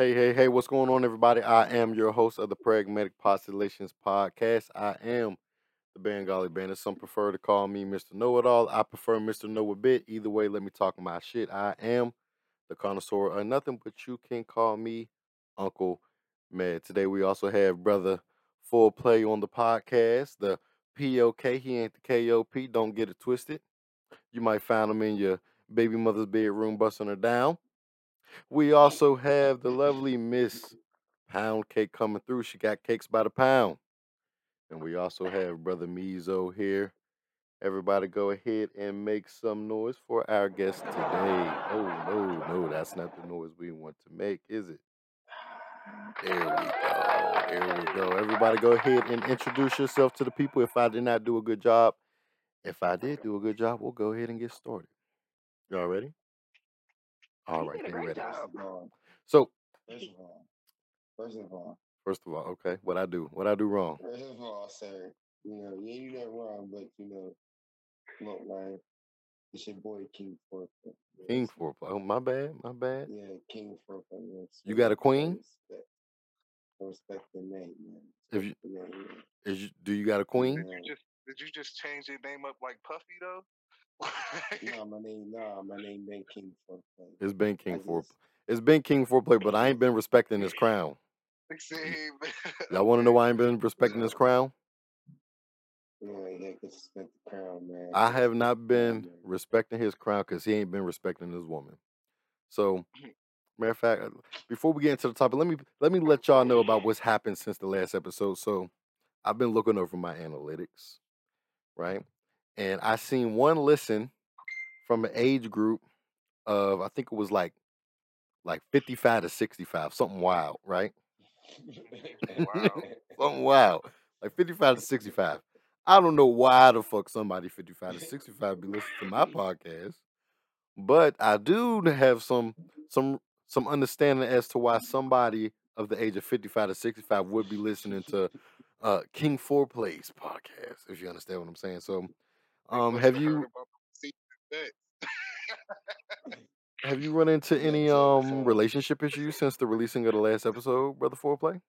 Hey, hey, hey, what's going on, everybody? I am your host of the Pragmatic Postulations Podcast. I am the Bengali Bandit. Some prefer to call me Mr. Know It All. I prefer Mr. Know a Bit. Either way, let me talk my shit. I am the connoisseur of nothing, but you can call me Uncle Med. Today, we also have Brother Full Play on the podcast, the POK. He ain't the KOP. Don't get it twisted. You might find him in your baby mother's bedroom busting her down. We also have the lovely Miss Pound Cake coming through. She got cakes by the pound. And we also have Brother Mizo here. Everybody go ahead and make some noise for our guest today. Oh, no, no, that's not the noise we want to make, is it? There we go. There we go. Everybody go ahead and introduce yourself to the people. If I did not do a good job, if I did do a good job, we'll go ahead and get started. Y'all ready? All You right, then ready. job. First of all, So, first of all, first of all, first of all, okay, what I do? What I do wrong? first of all, sir, you know, yeah, you ain't do wrong, but you know, look, man, it's your boy King Four. King four. Oh, my bad. My bad. Yeah, King Four. Man. You got a queen? Respect, respect the name, man. If you Respect the name, man. is you, do you got a queen? Did you just did you just change your name up like Puffy though? Nah, my name, nah, my name been King Four. It's been King four. just, It's been King four play, but I ain't been respecting his crown. See, Y'all want to know why I ain't been respecting his crown? you know, yeah, respect the crown, man. I have not been man. respecting his crown because he ain't been respecting his woman. So, matter of fact, uh, before we get into the topic, let me let me let y'all know about what's happened since the last episode. So, I've been looking over my analytics, right? And I seen one listen from an age group of I think it was like like 55 to 65, something wild, right? Wow. something wild. Like 55 to 65. I don't know why the fuck somebody 55 to 65 be listening to my podcast, but I do have some some some understanding as to why somebody of the age of 55 to 65 would be listening to uh King Four Plays podcast, if you understand what I'm saying. So um have you about the season bet. have you run into any um relationship issues since the releasing of the last episode, Brother Foreplay?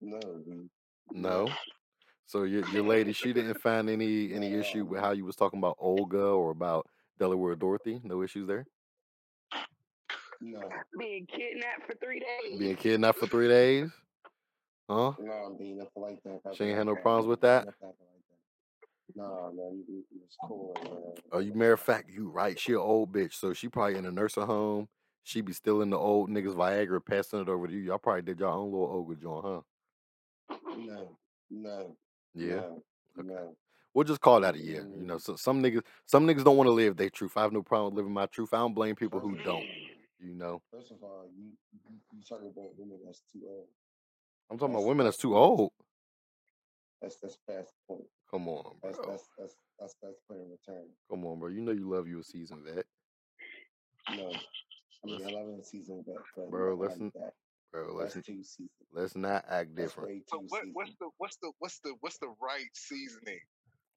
no, dude. No. No, So your your lady, she didn't find any any issue with how you was talking about Olga or about Delaware Dorothy. No issues there. No, Being kidnapped for three days. Being kidnapped for three days, huh? no, I'm being nothing like that. She ain't had no problems with No, that. Nothing. No, man, you, you, it's cool, man. Oh, you matter of fact, you right. She an old bitch, so she probably in a nursing home. She be stealing the old niggas Viagra, passing it over to you. Y'all probably did your own little Olga joint, huh? No, no, Yeah. no, Okay. no. We'll just call that a year. You know, mm-hmm. so some niggas, some niggas don't want to live their truth. I have no problem living my truth. I don't blame people who don't. You know, first of all, you you, you talking about women that's too old. I'm talking about That's women that's that's too old. That's that's past the point. Come on, That's bro. that's that's that's that's point of return. Come on, bro. You know you love you a seasoned vet. No, I mean Let's, I love a season, but but bro. not Let's like n- that. bro. Let's That's n- too seasoned. let's not act That's different. way So too what what's seasoned. the what's the what's the what's the right seasoning?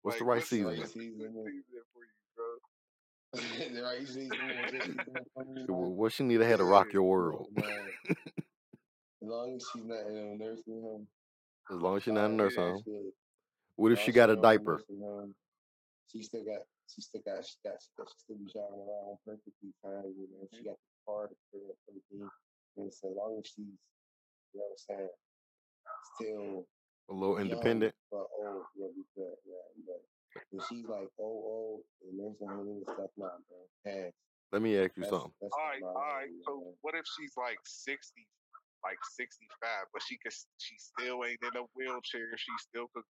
What's the Like right what's the Right seasoning? what's the good seasoning. seasoning for you, bro? the right seasoning, what seasoning for me, Well, man? What she need to have to rock your Look, world. man. As long as she's not in a nursing home, As long as she's not in a uh, nursing Yeah. home. shit. What if she got a don't in a diaper? she still got, she still got, she got, she, got, she still be driving around perfectly fine. You know, she got the car to put up everything. And so long as she's, you know what I'm saying, still A little young independent. but old, yeah, we could, yeah, but if she's like oh old, and nursing home and stuff, nah, bro, pass. Let me ask you That's something. that's All not right, my all right. lane, So what if she's like sixty, like sixty-five, but she could, she still ain't in a wheelchair. She still could,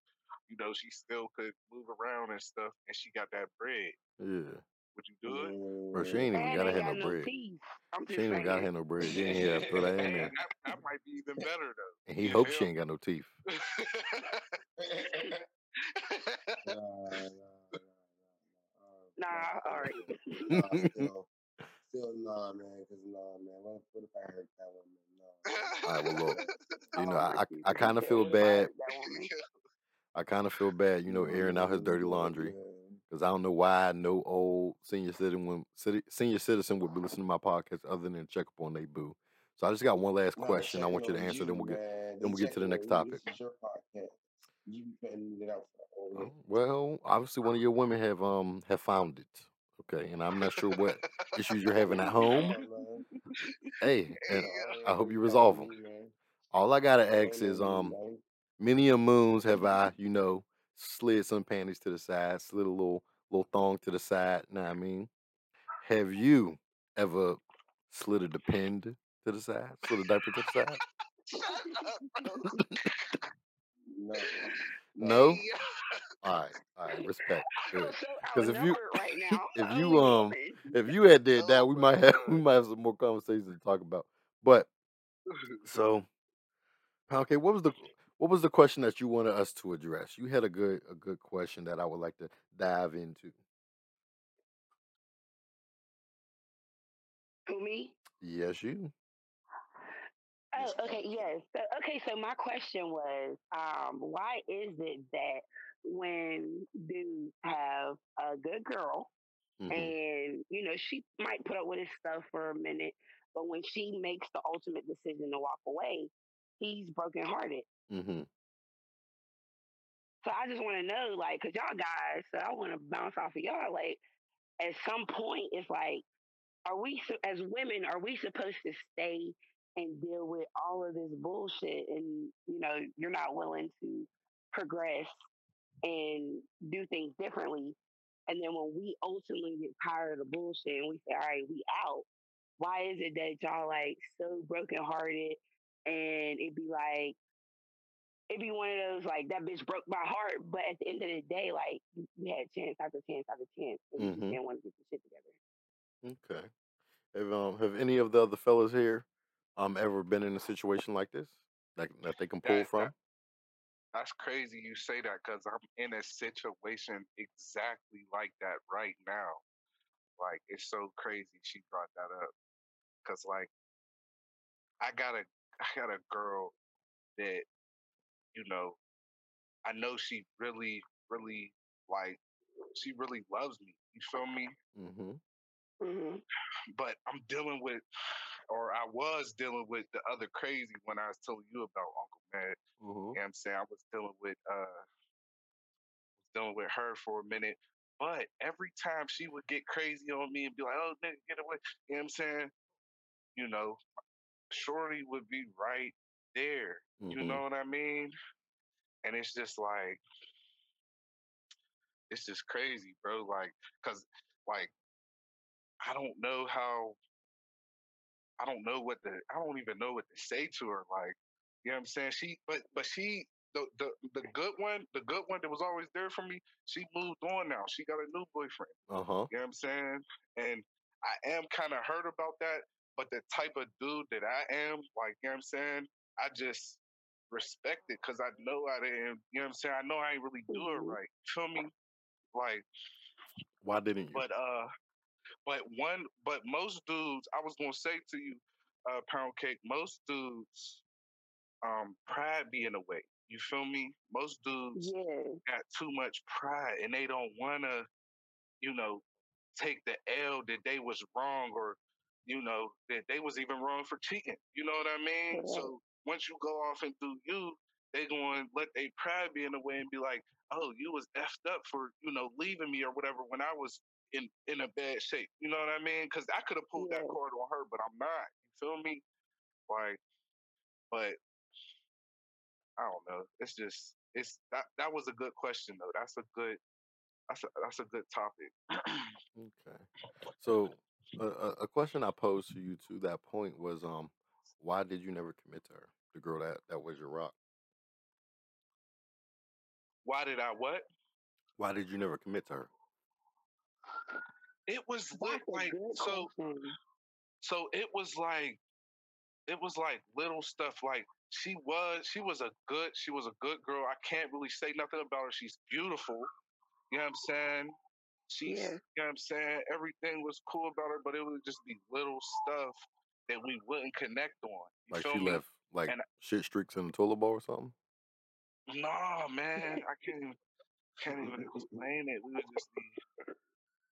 you know, she still could move around and stuff, and she got that bread. Yeah. Would you do it? Bro, she ain't even Mm. Gotta ain't have got no no bread. teeth. She ain't even gotta saying. have no bread. You ain't here to throw that in there. that, that might be even better though. And he You hopes she ain't got no teeth. Nah, nah, all right. nah, nah, still, still, nah, man, because nah, man, what, what if I hurt that woman? Nah, All right, well look. You know, I I, I kind of feel What if I bad. Hurt that woman? I kind of feel bad. You know, airing out his dirty laundry. because I don't know why no old senior citizen senior citizen would be listening to my podcast other than check up on they boo. So I just got one last question. I want you to answer. you, Then we'll get man. then we'll get to the next topic. This is your podcast. You be putting it out for the whole Oh, Well, obviously one of your women have um have found it. Okay, and I'm not sure what issues you're having at home. Hey, and I hope you resolve them. All I gotta ask is um. Many a moons have I, you know, slid some panties to the side, slid a little little thong to the side. Know what I mean? Have you ever slid a depend to the side, slid a diaper to the side? Shut up, bro. No. No. All right, all right, respect. Because if you right now. if you um if you had did that, oh we might have we might have some more conversations to talk about. But so okay, what was the what was the question that you wanted us to address? You had a good a good question that I would like to dive into. Who me? Yes, you. Oh, okay, yes. So, okay, so my question was, um, why is it that when dudes have a good girl hmm and you know she might put up with his stuff for a minute, but when she makes the ultimate decision to walk away, he's brokenhearted. Hmm So I just want to know, like, cause y'all guys, so I want to bounce off of y'all. Like, at some point, it's like, are we as women, are we supposed to stay and deal with all of this bullshit, and you know, you're not willing to progress and do things differently, and then when we ultimately get tired of the bullshit and we say, all right, we out. Why is it that y'all like so brokenhearted and it'd be like it'd be one of those like that bitch broke my heart, but at the end of the day, like you you had chance after chance after chance, and you just hmm didn't want to get your shit together. Okay. Have um have any of the other fellas here um ever been in a situation like this that that they can pull That from? that that's crazy you say that because I'm in a situation exactly like that right now. Like it's so crazy she brought that up because like I got a I got a girl that you know I know she really really like she really loves me. You feel me? hmm hmm But I'm dealing with or I was dealing with the other crazy when I was telling you about Uncle Mad. hmm You know what I'm saying? I was dealing with uh dealing with her for a minute. But every time she would get crazy on me and be like, oh nigga, get away. You know what I'm saying? You know, Shorty would be right there. You hmm know what I mean? And it's just like it's just crazy, bro. Like, cause like I don't know how I don't know what to I don't even know what to say to her. Like, you know what I'm saying? She but but she the the the good one, the good one that was always there for me, she moved on now. She got a new boyfriend. Uh huh. You know what I'm saying? And I am kind of hurt about that, but the type of dude that I am, like, you know what I'm saying? I just respect it because I know I didn't, you know what I'm saying? I know I ain't really do it hmm right. Feel me? Like, Why didn't you? but uh but one but most dudes, I was gonna say to you, uh, pound cake, most dudes um pride be in the way. You feel me? Most dudes Yeah. got too much pride and they don't wanna, you know, take the L that they was wrong or, you know, that they was even wrong for cheating. You know what I mean? Correct. So once you go off and do you, they going to let their pride be in the way and be like, oh, you was effed up for, you know, leaving me or whatever when I was in, in a bad shape. You know what I mean? Because I could have pulled that card on her, but I'm not. You feel me? Like, but I don't know. It's just, it's that, that was a good question though. That's a good, that's a, that's a good topic. Okay. So a, a a question I posed to you to that point was um why did you never commit to her, the girl that that was your rock? Why did I what? Why did you never commit to her? It was lit That's like so question. so it was like it was like little stuff like she was she was a good she was a good girl. I can't really say nothing about her. She's beautiful. You know what I'm saying? She's Yeah. you know what I'm saying? Everything was cool about her, but it would just be little stuff that we wouldn't connect on. You Like feel she me? left like And shit streaks in the toilet bowl or something? Nah, man, I can't even can't even explain it. We would just be,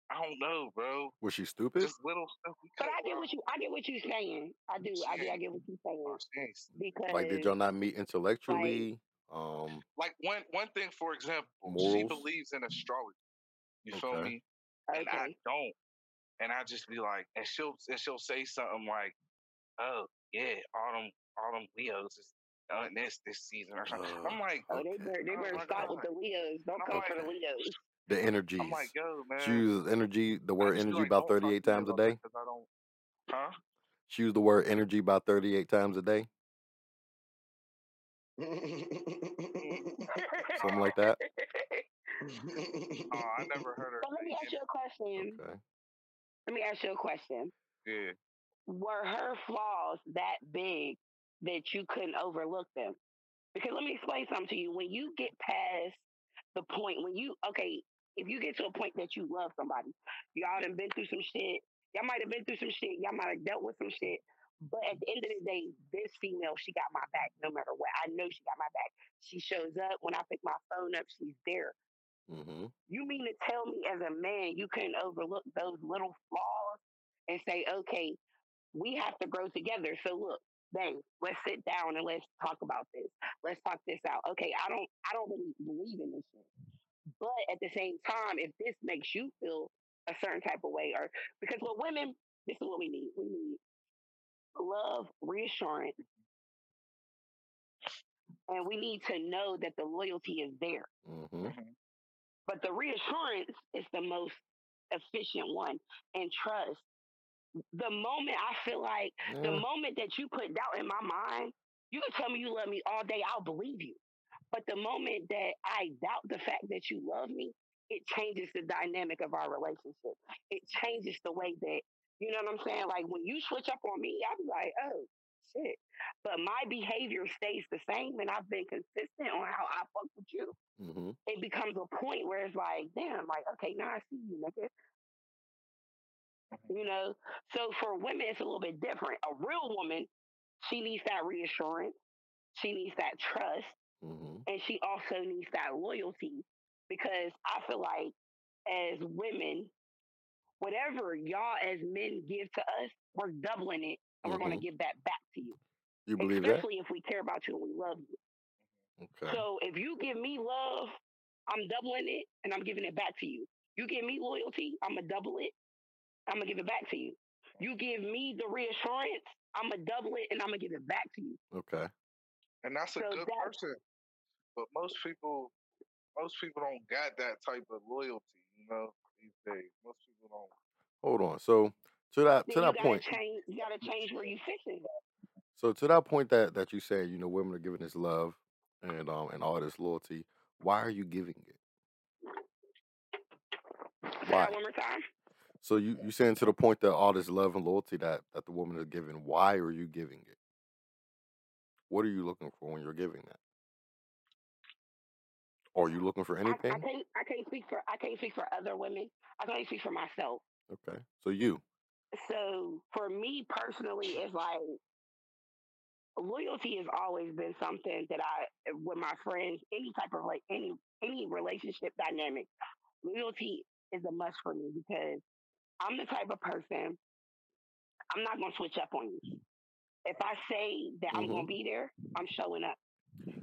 I don't know, bro. Was she stupid? Just little stuff. But I get what you I get what you saying. I do. I do. I get what you're saying Bro, she ain't s- because Like, did y'all not meet intellectually? Um, Like one one thing, for example, she believes in astrology. You feel Okay. me? And I don't. And I just be like, and she'll and she'll say something like, "Oh yeah, autumn autumn Leos is done this this season or something." Uh, I'm like, Oh, they better, they Oh better my stop with God. the Leos. Don't I'm come for the Leos. the energy. I'm like, yo, man. She uses energy, the word energy like, about 38 times a about that day. 'cause I don't. Huh? She used the word energy about 38 times a day. Something like that. Oh, I never heard her. So let me ask you a question. Okay. Let me ask you a question. Yeah. Were her flaws that big that you couldn't overlook them? Because let me explain something to you. When you get past the point, when you okay, if you get to a point that you love somebody, y'all done been through some shit. Y'all might have been through some shit. Y'all might have dealt with some shit. But at the end of the day, this female, she got my back no matter what. I know she got my back. She shows up when I pick my phone up. She's there. Mm-hmm. You mean to tell me as a man you couldn't overlook those little flaws and say, okay, we have to grow together. So look, babe, let's sit down and let's talk about this. Let's talk this out. Okay, I don't I don't really believe in this shit. But at the same time, if this makes you feel a certain type of way, or because with women, this is what we need. We need love, reassurance, and we need to know that the loyalty is there. Mm-hmm. But the reassurance is the most efficient one. And trust. The moment I feel like, the moment that you put doubt in my mind, you can tell me you love me all day, I'll believe you. But the moment that I doubt the fact that you love me, it changes the dynamic of our relationship. It changes the way that, you know what I'm saying? Like when you switch up on me, I'll be like, oh, shit. But my behavior stays the same and I've been consistent on how I fuck with you Mm-hmm. it becomes a point where it's like, damn, like, okay, now I see you, nigga. You know? So for women, it's a little bit different. A real woman, she needs that reassurance, she needs that trust, Mm-hmm. and she also needs that loyalty. Because I feel like as women, whatever y'all as men give to us, we're doubling it and we're going to mm-hmm. give that back to you. You believe that? Especially if we care about you and we love you. Okay. So if you give me love, I'm doubling it and I'm giving it back to you. You give me loyalty, I'm gonna double it. I'm gonna give it back to you. You mm-hmm. give me the reassurance, I'm gonna double it and I'm gonna give it back to you. Okay. And that's a So good that- person. But most people, most people don't got that type of loyalty. You know, these days, most people don't. Hold on. So to that to you that gotta point. change. You gotta change where you fixing. So to that point that that you said, you know, women are giving this love and um and all this loyalty. Why are you giving it? Say Why? that one more time. So you you saying to the point that all this love and loyalty that that the woman is giving. Why are you giving it? What are you looking for when you're giving that? Are you looking for I, I anything? can't. I can't speak for. I can't speak for other women. I can only speak for myself. Okay. So you. So for me personally, it's like loyalty has always been something that I, with my friends, any type of like any any relationship dynamic, loyalty is a must for me because I'm the type of person I'm not gonna switch up on you. If I say that I'm gonna mm-hmm. be there, I'm showing up.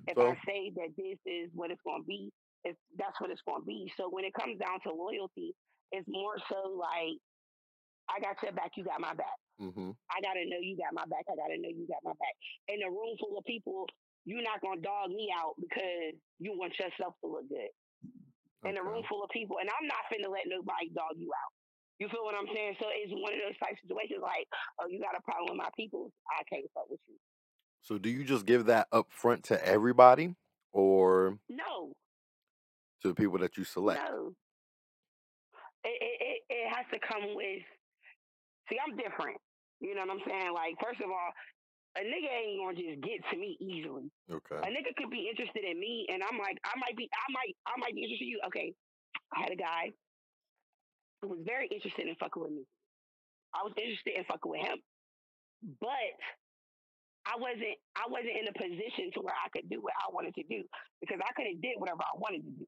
If I say that this is what it's gonna be, it's that's what it's gonna be. So when it comes down to loyalty, it's more so like I got your back, you got my back. mm-hmm. I gotta know you got my back. I gotta know you got my back. In a room full of people, you're not gonna dog me out because you want yourself to look good. In a room full of people, and I'm not finna let nobody dog you out. You feel what I'm saying? So it's one of those type situations like, oh, you got a problem with my people? I can't fuck with you. So do you just give that up front to everybody or No, to the people that you select? no. It, it it it has to come with. See, I'm different. You know what I'm saying? Like, first of all, a nigga ain't gonna just get to me easily. Okay. A nigga could be interested in me, and I'm like, I might be, I might, I might be interested in you. Okay, I had a guy who was very interested in fucking with me. I was interested in fucking with him, but I wasn't, I wasn't in a position to where I could do what I wanted to do because I could have did whatever I wanted to do.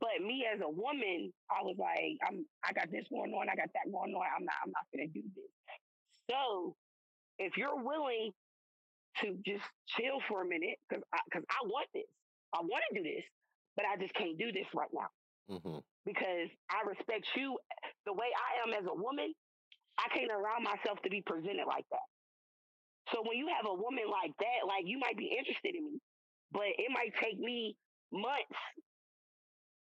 But me as a woman, I was like, I'm I got this going on, I got that going on. I'm not I'm not gonna do this. So if you're willing to just chill for a minute, because I, cause I want this, I want to do this, but I just can't do this right now Mm-hmm. because I respect you the way I am as a woman. I can't allow myself to be presented like that. So when you have a woman like that, like you might be interested in me, but it might take me months.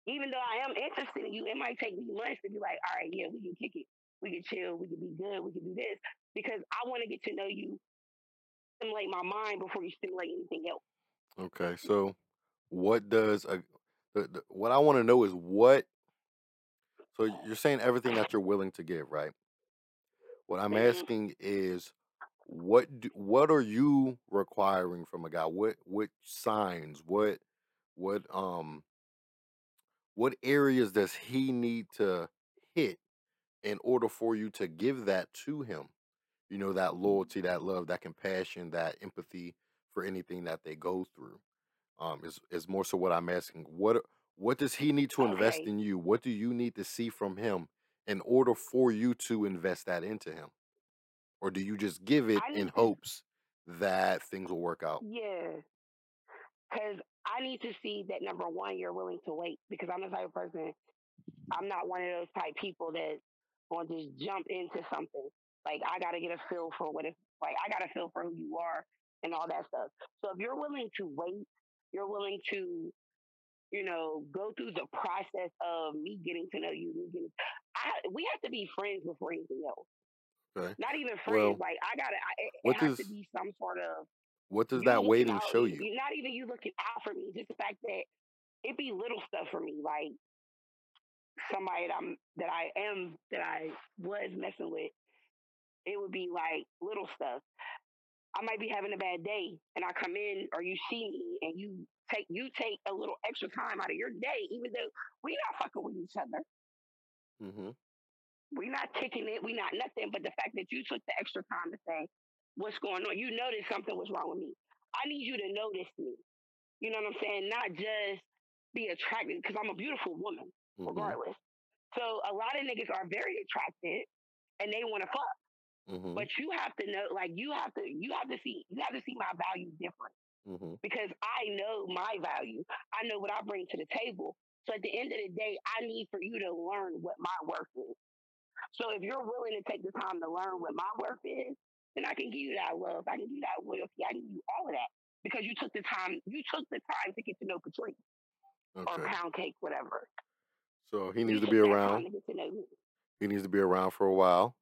Even though I am interested in you, it might take me months to be like, all right, yeah, we can kick it. We can chill. We can be good. We can do this because I want to get to know you, stimulate my mind before you stimulate anything else. Okay. So, what does a the, the, what I want to know is what. So you're saying everything that you're willing to give, right? What I'm Mhm. asking is, what do, what are you requiring from a guy? What what signs? What what um what areas does he need to hit in order for you to give that to him? You know, that loyalty, that love, that compassion, that empathy for anything that they go through. Um, is is more so what I'm asking. What what does he need to invest Okay. in you? What do you need to see from him in order for you to invest that into him? Or do you just give it I in hopes that things will work out? yeah, because I need to see that number one, you're willing to wait because I'm the type of person, I'm not one of those type people that going to just jump into something. Like I got to get a feel for what it's like. I got to feel for who you are and all that stuff. So if you're willing to wait, you're willing to, you know, go through the process of me getting to know you. Me getting, I, we have to be friends before anything else. Okay. Not even friends. Well, Like I gotta, I, it, it what has to be some sort of what does you that waiting show You, you? not even you looking out for me. Just the fact that it be little stuff for me. Like somebody that I'm that I am that I was messing with. It would be like little stuff. I might be having a bad day and I come in or you see me and you take you take a little extra time out of your day, even though we not fucking with each other. Mm-hmm. we not kicking it, we not nothing, but the fact that you took the extra time to say what's going on, you noticed something was wrong with me. I need you to notice me. You know what I'm saying? Not just be attracted because I'm a beautiful woman, Mm-hmm. regardless. So a lot of niggas are very attracted and they want to fuck, Mm-hmm. but you have to know, like you have to, you have to see, you have to see my value different Mm-hmm. because I know my value. I know what I bring to the table. So at the end of the day, I need for you to learn what my worth is. So if you're willing to take the time to learn what my worth is, then I can give you that love. I can give you that loyalty. I can give you all of that because you took the time. You took the time to get to know Patrice or Pound Cake, whatever. So he You needs to be around. to to. He needs to be around for a while,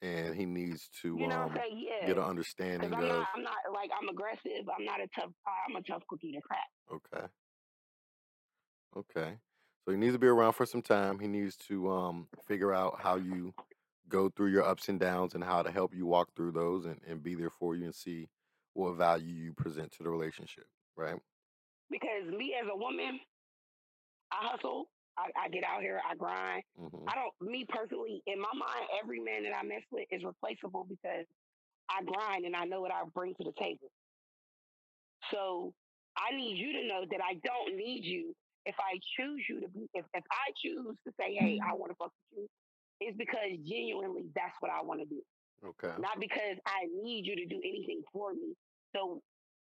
and he needs to You know um saying? get an understanding I'm of. not. I'm not like I'm aggressive. I'm not a tough. I'm a tough cookie to crack. Okay. Okay. So he needs to be around for some time. He needs to um figure out how you go through your ups and downs and how to help you walk through those and, and be there for you and see what value you present to the relationship. Right. Because me as a woman, I hustle. I, I get out here. I grind. Mm-hmm. I don't. Me personally, in my mind, every man that I mess with is replaceable because I grind and I know what I bring to the table. So I need you to know that I don't need you. If I choose you to be, if, if I choose to say, hey, I want to fuck with you, it's because genuinely that's what I want to do. Okay. Not because I need you to do anything for me. So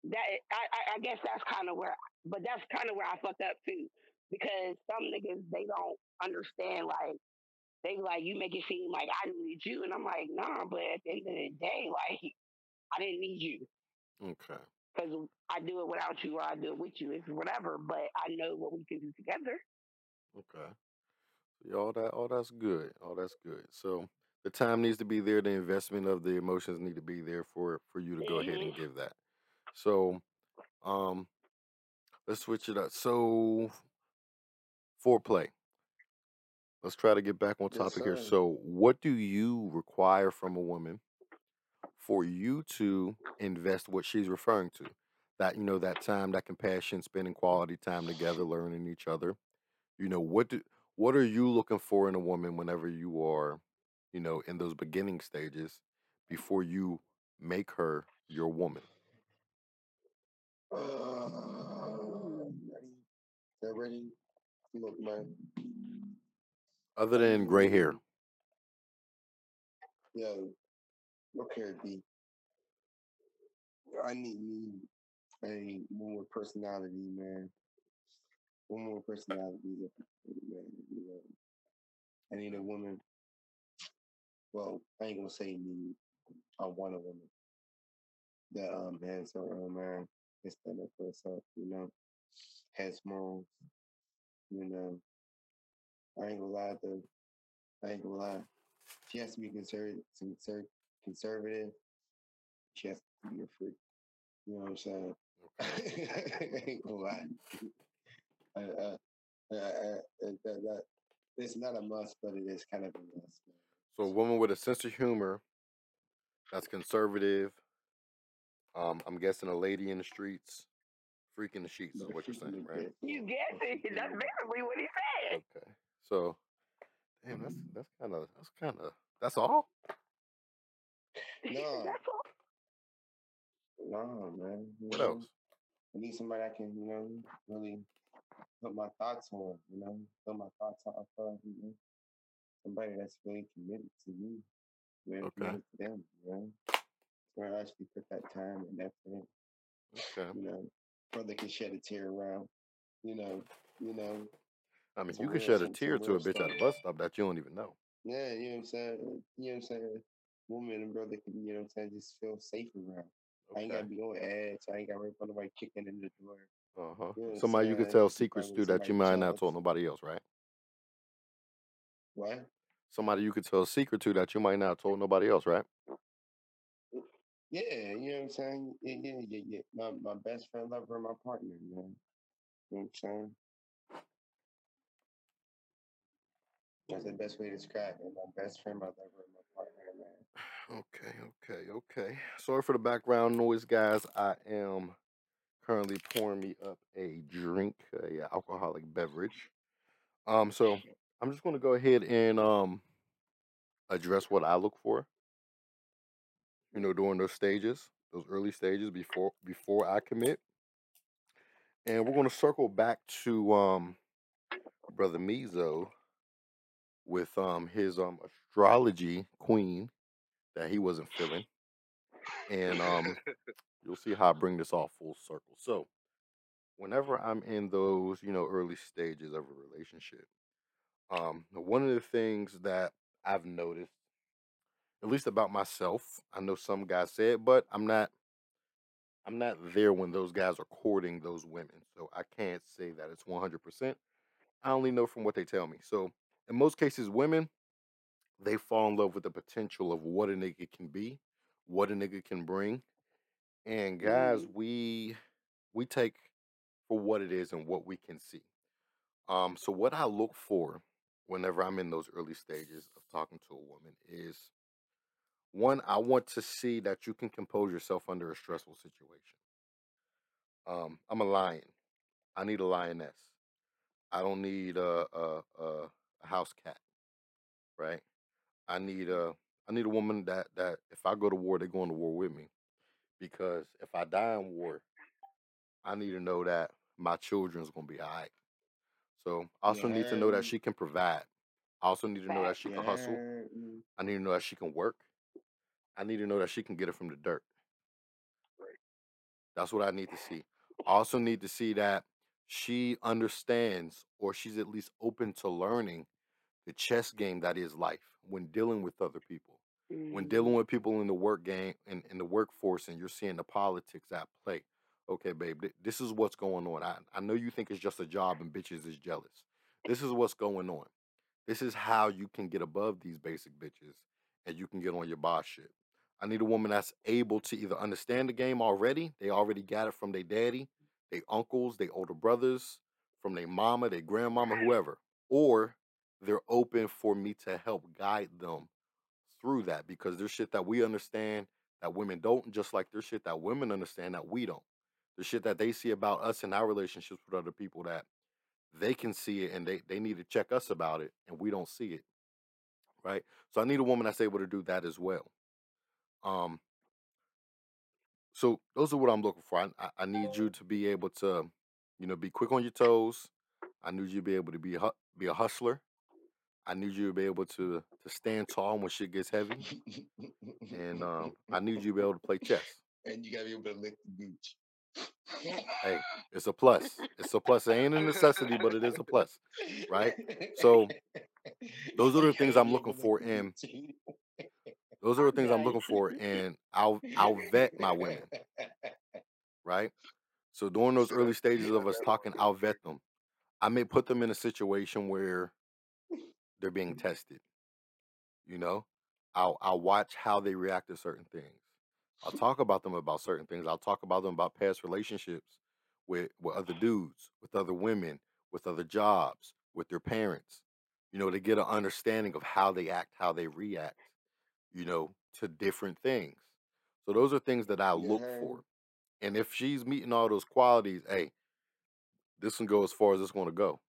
that I, I, I guess that's kind of where, but that's kind of where I fucked up too, because some niggas they don't understand. Like they like you make it seem like I need you, and I'm like, nah. But at the end of the day, like I didn't need you Okay. because I do it without you or I do it with you. It's whatever, but I know what we can do together. Okay. Yeah, all that all that's good. All that's good. So the time needs to be there, the investment of the emotions need to be there for for you to go ahead and give that. So um let's switch it up. So foreplay. Let's try to get back on Yes, topic here. So what do you require from a woman for you to invest what she's referring to? That you know, that time, that compassion, spending quality time together, learning each other. You know, what do what are you looking for in a woman whenever you are, you know, in those beginning stages before you make her your woman? Uh, ready? They're ready. Look, man. Other than gray hair. look here, B. I need me a more personality, man. Woman with personality, man. You know, I need a woman. Well, I ain't gonna say need. I want a woman that um has her own mind, can stand up for herself. You know, has morals. You know, I ain't gonna lie though. I ain't gonna lie. She has to be conservative. Conser- conservative. She has to be a freak. You know what I'm saying? Okay. I ain't gonna lie. Uh, uh, uh, uh, that, that, it's not a must, but it is kind of a must. So a woman with a sense of humor that's conservative. Um, I'm guessing a lady in the streets, freaking the sheets is what you're saying, right? You Yeah, guess it. That's basically what he said. Okay. So, damn, that's that's kind of that's kind of that's all. No, That's all. no, man. What else? I need somebody I can, you know, really put my thoughts on, you know, put my thoughts on you know, somebody that's really committed to me, really Okay. committed to them, you know, where I actually put that time and effort, Okay. you know, brother can shed a tear around, you know, you know, I mean, you can shed a tear to a bitch at stuff. a bus stop that you don't even know. Yeah, you know what I'm saying? You know what I'm saying? Woman and brother can, you know what I'm saying, just feel safe around. I ain't gotta be on edge. I ain't gotta worry about nobody kicking in the door. Uh huh. You know what I'm Somebody you could tell secrets to that you somebody might not tell nobody else, right? What? Somebody you could tell a secret to that you might not tell nobody else, right? Yeah, you know what I'm saying? Yeah, yeah, yeah, yeah. My my best friend lover and my partner, man. You know what I'm saying? That's the best way to describe it. My best friend, my lover, and my partner, man. Okay, okay, okay. Sorry for the background noise, guys. I am currently pouring me up a drink, a alcoholic beverage. Um, so I'm just gonna go ahead and um address what I look for, you know, during those stages, those early stages before before I commit. And we're gonna circle back to um brother Mizo with um his um astrology queen that he wasn't feeling. And um you'll see how I bring this all full circle. So whenever I'm in those, you know, early stages of a relationship, um, one of the things that I've noticed, at least about myself, I know some guys say it, but I'm not I'm not there when those guys are courting those women. So I can't say that it's 100%. I only know from what they tell me. So in most cases, women, they fall in love with the potential of what a nigga can be, what a nigga can bring. And guys, Mm, we we take for what it is and what we can see. Um, so what I look for whenever I'm in those early stages of talking to a woman is one, I want to see that you can compose yourself under a stressful situation. Um, I'm a lion. I need a lioness. I don't need a a, a, a house cat, right? I need a I need a woman that that if I go to war, they're going to war with me. Because if I die in war, I need to know that my children's gonna be all right. So I also need to know that she can provide. I also need to know that she can hustle. Mm-hmm. I need to know that she can work. I need to know that she can get it from the dirt. That's what I need to see. I also need to see that she understands or she's at least open to learning the chess game that is life when dealing with other people. When mm-hmm. dealing with people in the work game in, in the workforce and you're seeing the politics at play. Okay, babe, th- this is what's going on. I, I know you think it's just a job and bitches is jealous. This is what's going on. This is how you can get above these basic bitches and you can get on your boss shit. I need a woman that's able to either understand the game already, they already got it from their daddy, their uncles, their older brothers, from their mama, their grandmama, whoever, or they're open for me to help guide them through that because there's shit that we understand that women don't, just like there's shit that women understand that we don't. The shit that they see about us and our relationships with other people that they can see it and they, they need to check us about it and we don't see it. Right. So I need a woman that's able to do that as well. Um, so those are what I'm looking for. I, I, need you to be able to, you know, be quick on your toes, I need you to be able to be hu- be a hustler. I need you to be able to to stand tall when shit gets heavy, and um, I need you to be able to play chess. and you gotta be able to lick the beach. Hey, it's a plus. It's a plus. It ain't a necessity, but it is a plus, right? So those are the things I'm looking for in those are the things I'm looking for, and I'll I'll vet my women, right? So during those early stages of us talking, I'll vet them. I may put them in a situation where they're Mm-hmm. being tested. You know, I'll I'll watch how they react to certain things. I'll talk about them about certain things. I'll talk about them about past relationships with with other dudes, with other women, with other jobs, with their parents. You know, to get an understanding of how they act, how they react. You know, to different things. So those are things that I look for. And if she's meeting all those qualities, hey, this can go as far as it's going to go.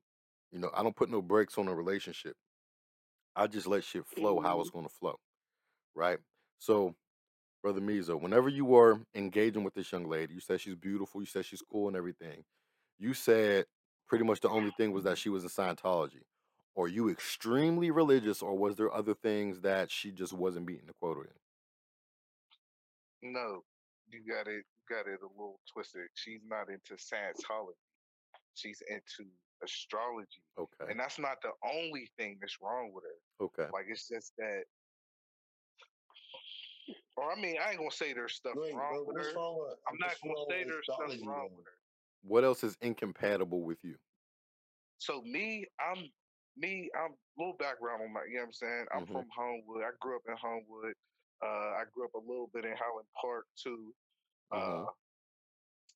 You know, I don't put no brakes on a relationship. I just let shit flow how it's Mhm. going to flow, right? So, brother Mizo, whenever you were engaging with this young lady, you said she's beautiful, you said she's cool and everything. You said pretty much the only thing was that she was in Scientology. Are you extremely religious, or was there other things that she just wasn't meeting the quota in? no, you got it you got it a little twisted. She's not into Scientology. She's into astrology. Okay, And that's not the only thing that's wrong with her. okay, Like it's just that or I mean, I ain't gonna say there's stuff Wait, wrong with what's her. wrong with I'm not gonna say there's stuff wrong with her. What else is incompatible with you? So me, I'm me, I'm a little background on my you know what I'm saying? I'm Mhm. from Homewood. I grew up in Homewood. Uh I grew up a little bit in Highland Park too. Uh Mhm.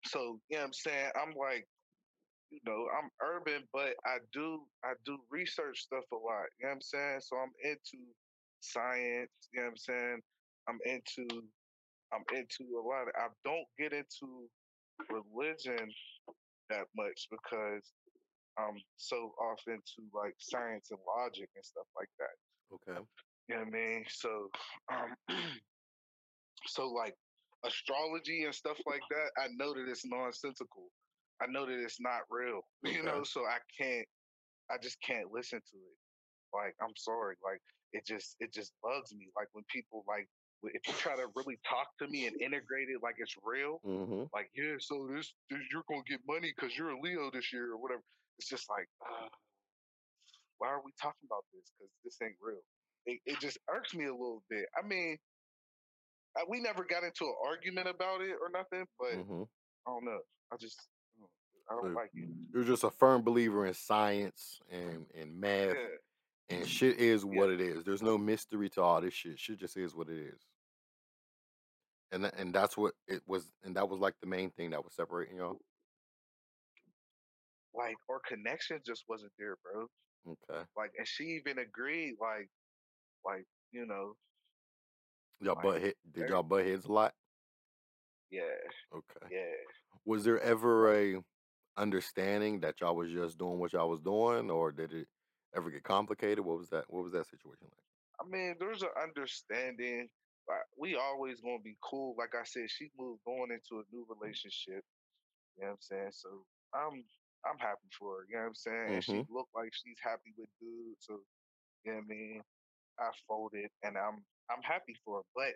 so you know what I'm saying? I'm like, you know, I'm urban, but I do I do research stuff a lot. You know what I'm saying? So I'm into science, you know what I'm saying? I'm into I'm into a lot of I don't get into religion that much because I'm so off into like science and logic and stuff like that. Okay. You know what I mean? So um so like astrology and stuff like that, I know that it's nonsensical. I know that it's not real. You know, so I can't I just can't listen to it. Like I'm sorry, like it just it just bugs me. Like when people like if you try to really talk to me and integrate it like it's real, Mhm. like yeah, so this, this you're gonna get money because you're a Leo this year or whatever. It's just like, uh, why are we talking about this? Because this ain't real. It, it just irks me a little bit. I mean, I, we never got into an argument about it or nothing, but Mhm. I don't know. I just I don't So like it. you're just a firm believer in science and and math, Yeah, and shit is yeah. what it is. There's no mystery to all this shit. Shit just is what it is. And tha- and that's what it was. And that was like the main thing that was separating y'all. Like our connection just wasn't there, bro. Okay. Like, and she even agreed. Like, like you know, Y'all like butt hit. Did y'all butt heads a lot? yeah, Okay. yeah. Was there ever a understanding that y'all was just doing what y'all was doing, or did it ever get complicated? What was that? What was that situation like? I mean, there's an understanding. Like, we always gonna be cool. Like I said, she moved on into a new relationship. You know what I'm saying? So I'm I'm happy for her. You know what I'm saying? And she Mm-hmm. looked like she's happy with dude. So you know what I mean? I folded and I'm I'm happy for her. But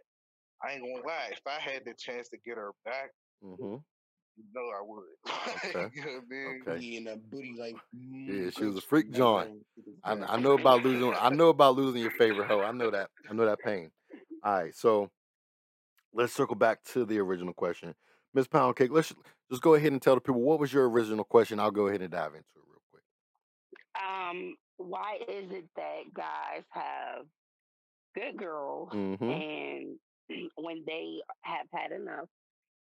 I ain't gonna lie, if I had the chance to get her back, Mm-hmm. You know I would. Okay. you know I mean? Okay. Booty and a booty like Yeah, she was a freak John. Bang. She was I. I know about losing. I know about losing your favorite hoe. I know that. I know that pain. All right, so let's circle back to the original question, Miss Pound Cake. Let's just go ahead and tell the people what was your original question. I'll go ahead and dive into it real quick. Um, why is it that guys have good girls Mm-hmm. and when they have had enough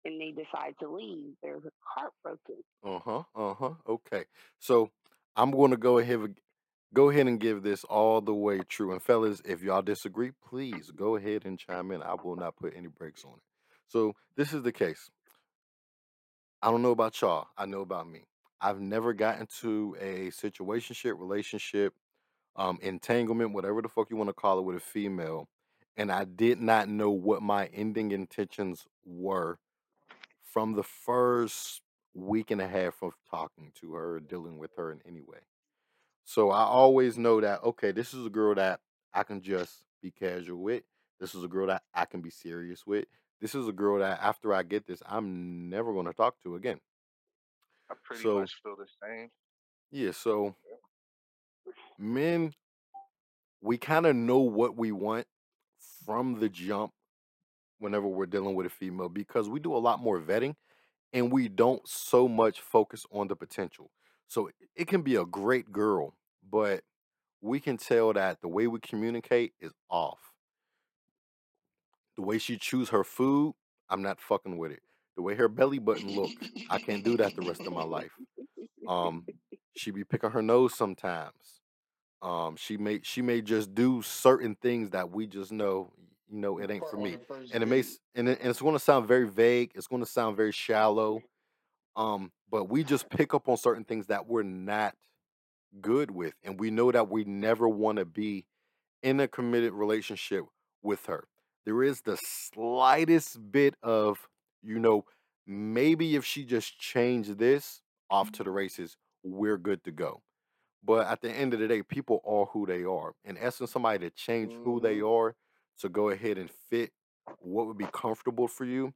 and they decide to leave, they're heartbroken? Uh huh. Uh huh. Okay. So I'm going to go ahead go ahead and give this all the way true. And fellas, if y'all disagree, please go ahead and chime in. I will not put any brakes on it. So this is the case. I don't know about y'all. I know about me. I've never gotten to a situationship, relationship, um, entanglement, whatever the fuck you want to call it, with a female, and I did not know what my ending intentions were from the first week and a half of talking to her or dealing with her in any way. So I always know that okay, this is a girl that I can just be casual with. This is a girl that I can be serious with. This is a girl that after I get this, I'm never going to talk to again. I pretty So much feel the same. yeah, so men, we kind of know what we want from the jump whenever we're dealing with a female because we do a lot more vetting and we don't so much focus on the potential. So it can be a great girl, but we can tell that the way we communicate is off. The way she chews her food, I'm not fucking with it. The way her belly button look, I can't do that the rest of my life. Um, she be picking her nose sometimes. Um, she may she may just do certain things that we just know, you know, it ain't for me. And it may date. s- and, it, and it's going to sound very vague. It's going to sound very shallow. Um, but we just pick up on certain things that we're not good with, and we know that we never want to be in a committed relationship with her. There is the slightest bit of, you know, maybe if she just changed this off to the races, we're good to go. But at the end of the day, people are who they are. And asking somebody to change who they hmm are to go ahead and fit what would be comfortable for you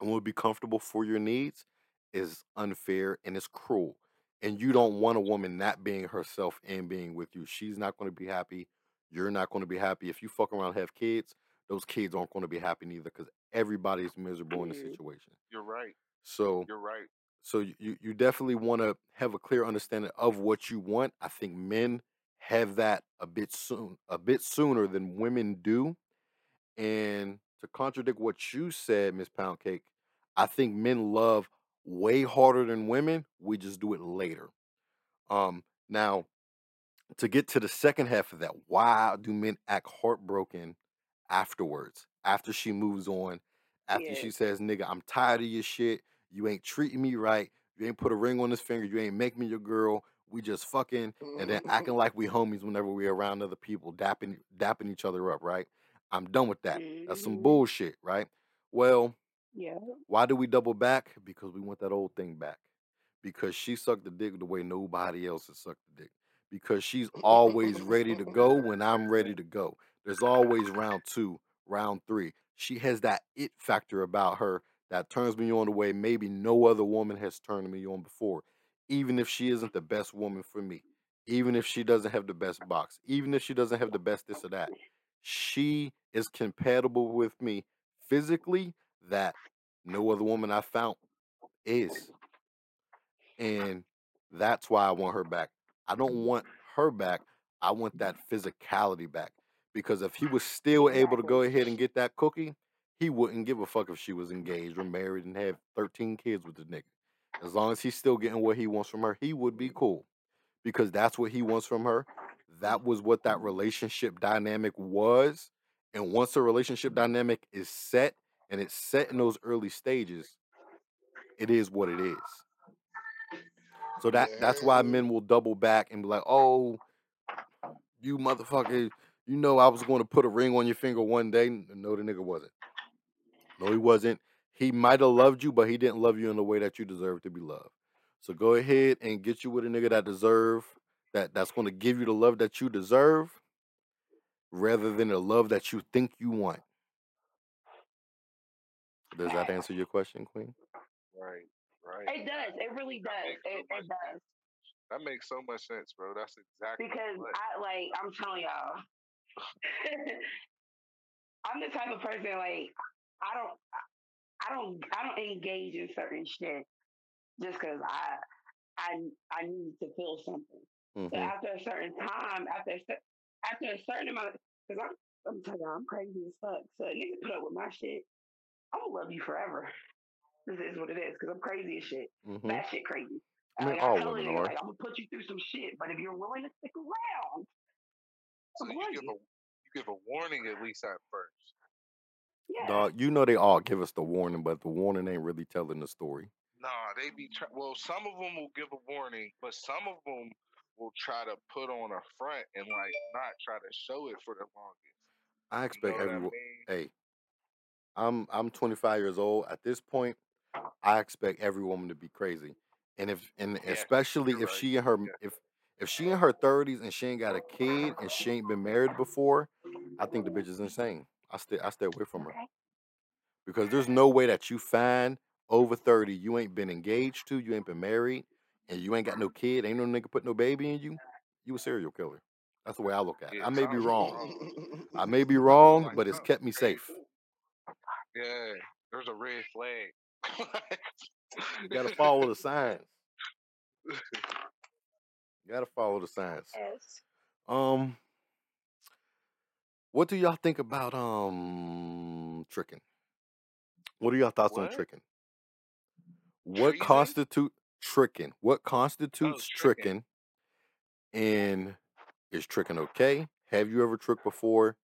and would be comfortable for your needs is unfair and it's cruel. And you don't want a woman not being herself and being with you. She's not going to be happy. You're not going to be happy. If you fuck around and have kids, those kids aren't going to be happy neither because everybody's miserable in the situation. You're right. So You're right. so you you definitely want to have a clear understanding of what you want. I think men have that a bit soon, a bit sooner than women do. And to contradict what you said, Miss Pound Cake, I think men love way harder than women. We just do it later. Um, now to get to the second half of that, why do men act heartbroken afterwards? After she moves on, after Yeah. she says, "Nigga, I'm tired of your shit. You ain't treating me right. You ain't put a ring on this finger. You ain't make me your girl. We just fucking and then acting like we homies whenever we around other people, dapping dapping each other up, right? I'm done with that. That's some Mhm. bullshit, right? Well, Yeah. why do we double back? Because we want that old thing back. Because she sucked the dick the way nobody else has sucked the dick. Because she's always ready to go when I'm ready to go. There's always round two, round three. She has that it factor about her that turns me on the way maybe no other woman has turned me on before. Even if she isn't the best woman for me, even if she doesn't have the best box, even if she doesn't have the best this or that, she is compatible with me physically that no other woman I found is. And that's why I want her back. I don't want her back. I want that physicality back. Because if he was still able to go ahead and get that cookie, he wouldn't give a fuck if she was engaged or married and had 13 kids with the nigga. As long as he's still getting what he wants from her, he would be cool. Because that's what he wants from her. That was what that relationship dynamic was. And once a relationship dynamic is set and it's set in those early stages, it is what it is. So that that's why men will double back and be like, "Oh, you motherfucker, you know I was going to put a ring on your finger one day." No, the nigga wasn't. No, he wasn't. He might have loved you, but he didn't love you in the way that you deserve to be loved. So go ahead and get you with a nigga that deserve that that's going to give you the love that you deserve, rather than the love that you think you want. Does that answer your question, Queen? Right. Right. It does. It really does. makes so It, it does. That makes so much sense, bro. That's exactly Because what. I like I'm telling y'all. I'm the type of person like I don't I don't I don't engage in certain shit just because I I I need to feel something. But hmm after a certain time, after a, after a certain amount, because I'm I'm telling you, I'm crazy as fuck. So a nigga put up with my shit. I'm gonna love you forever. This is what it is because I'm crazy as shit. hmm That shit crazy. I mean, Like I all tell a women nigga, are. like I'm gonna put you through some shit, but if you're willing to stick around, So I'm you give you. a you give a warning at least at first. Yeah. Dog, you know they all give us the warning, but the warning ain't really telling the story. Nah, they be try- well. Some of them will give a warning, but some of them will try to put on a front and like not try to show it for the longest. I You know expect what I mean? Hey, I'm I'm 25 years old at this point. I expect every woman to be crazy. And if and Yeah, especially if right. she and her Yeah. if if she in her thirties and she ain't got a kid and she ain't been married before, I think the bitch is insane. I stay I stay away from her Okay. because there's no way that you find over thirty you ain't been engaged to, you ain't been married, and you ain't got no kid, ain't no nigga put no baby in you. You a serial killer. That's the way I look at it. I may be wrong. wrong. I may be wrong, but it's kept me safe. Yeah, there's a red flag. You gotta follow the signs. You gotta follow the signs. Yes. Um, what do y'all think about um tricking? What are y'all thoughts on tricking? What Treason? constitute tricking? What Oh, constitutes tricking. tricking? And is tricking okay? Have you ever tricked before?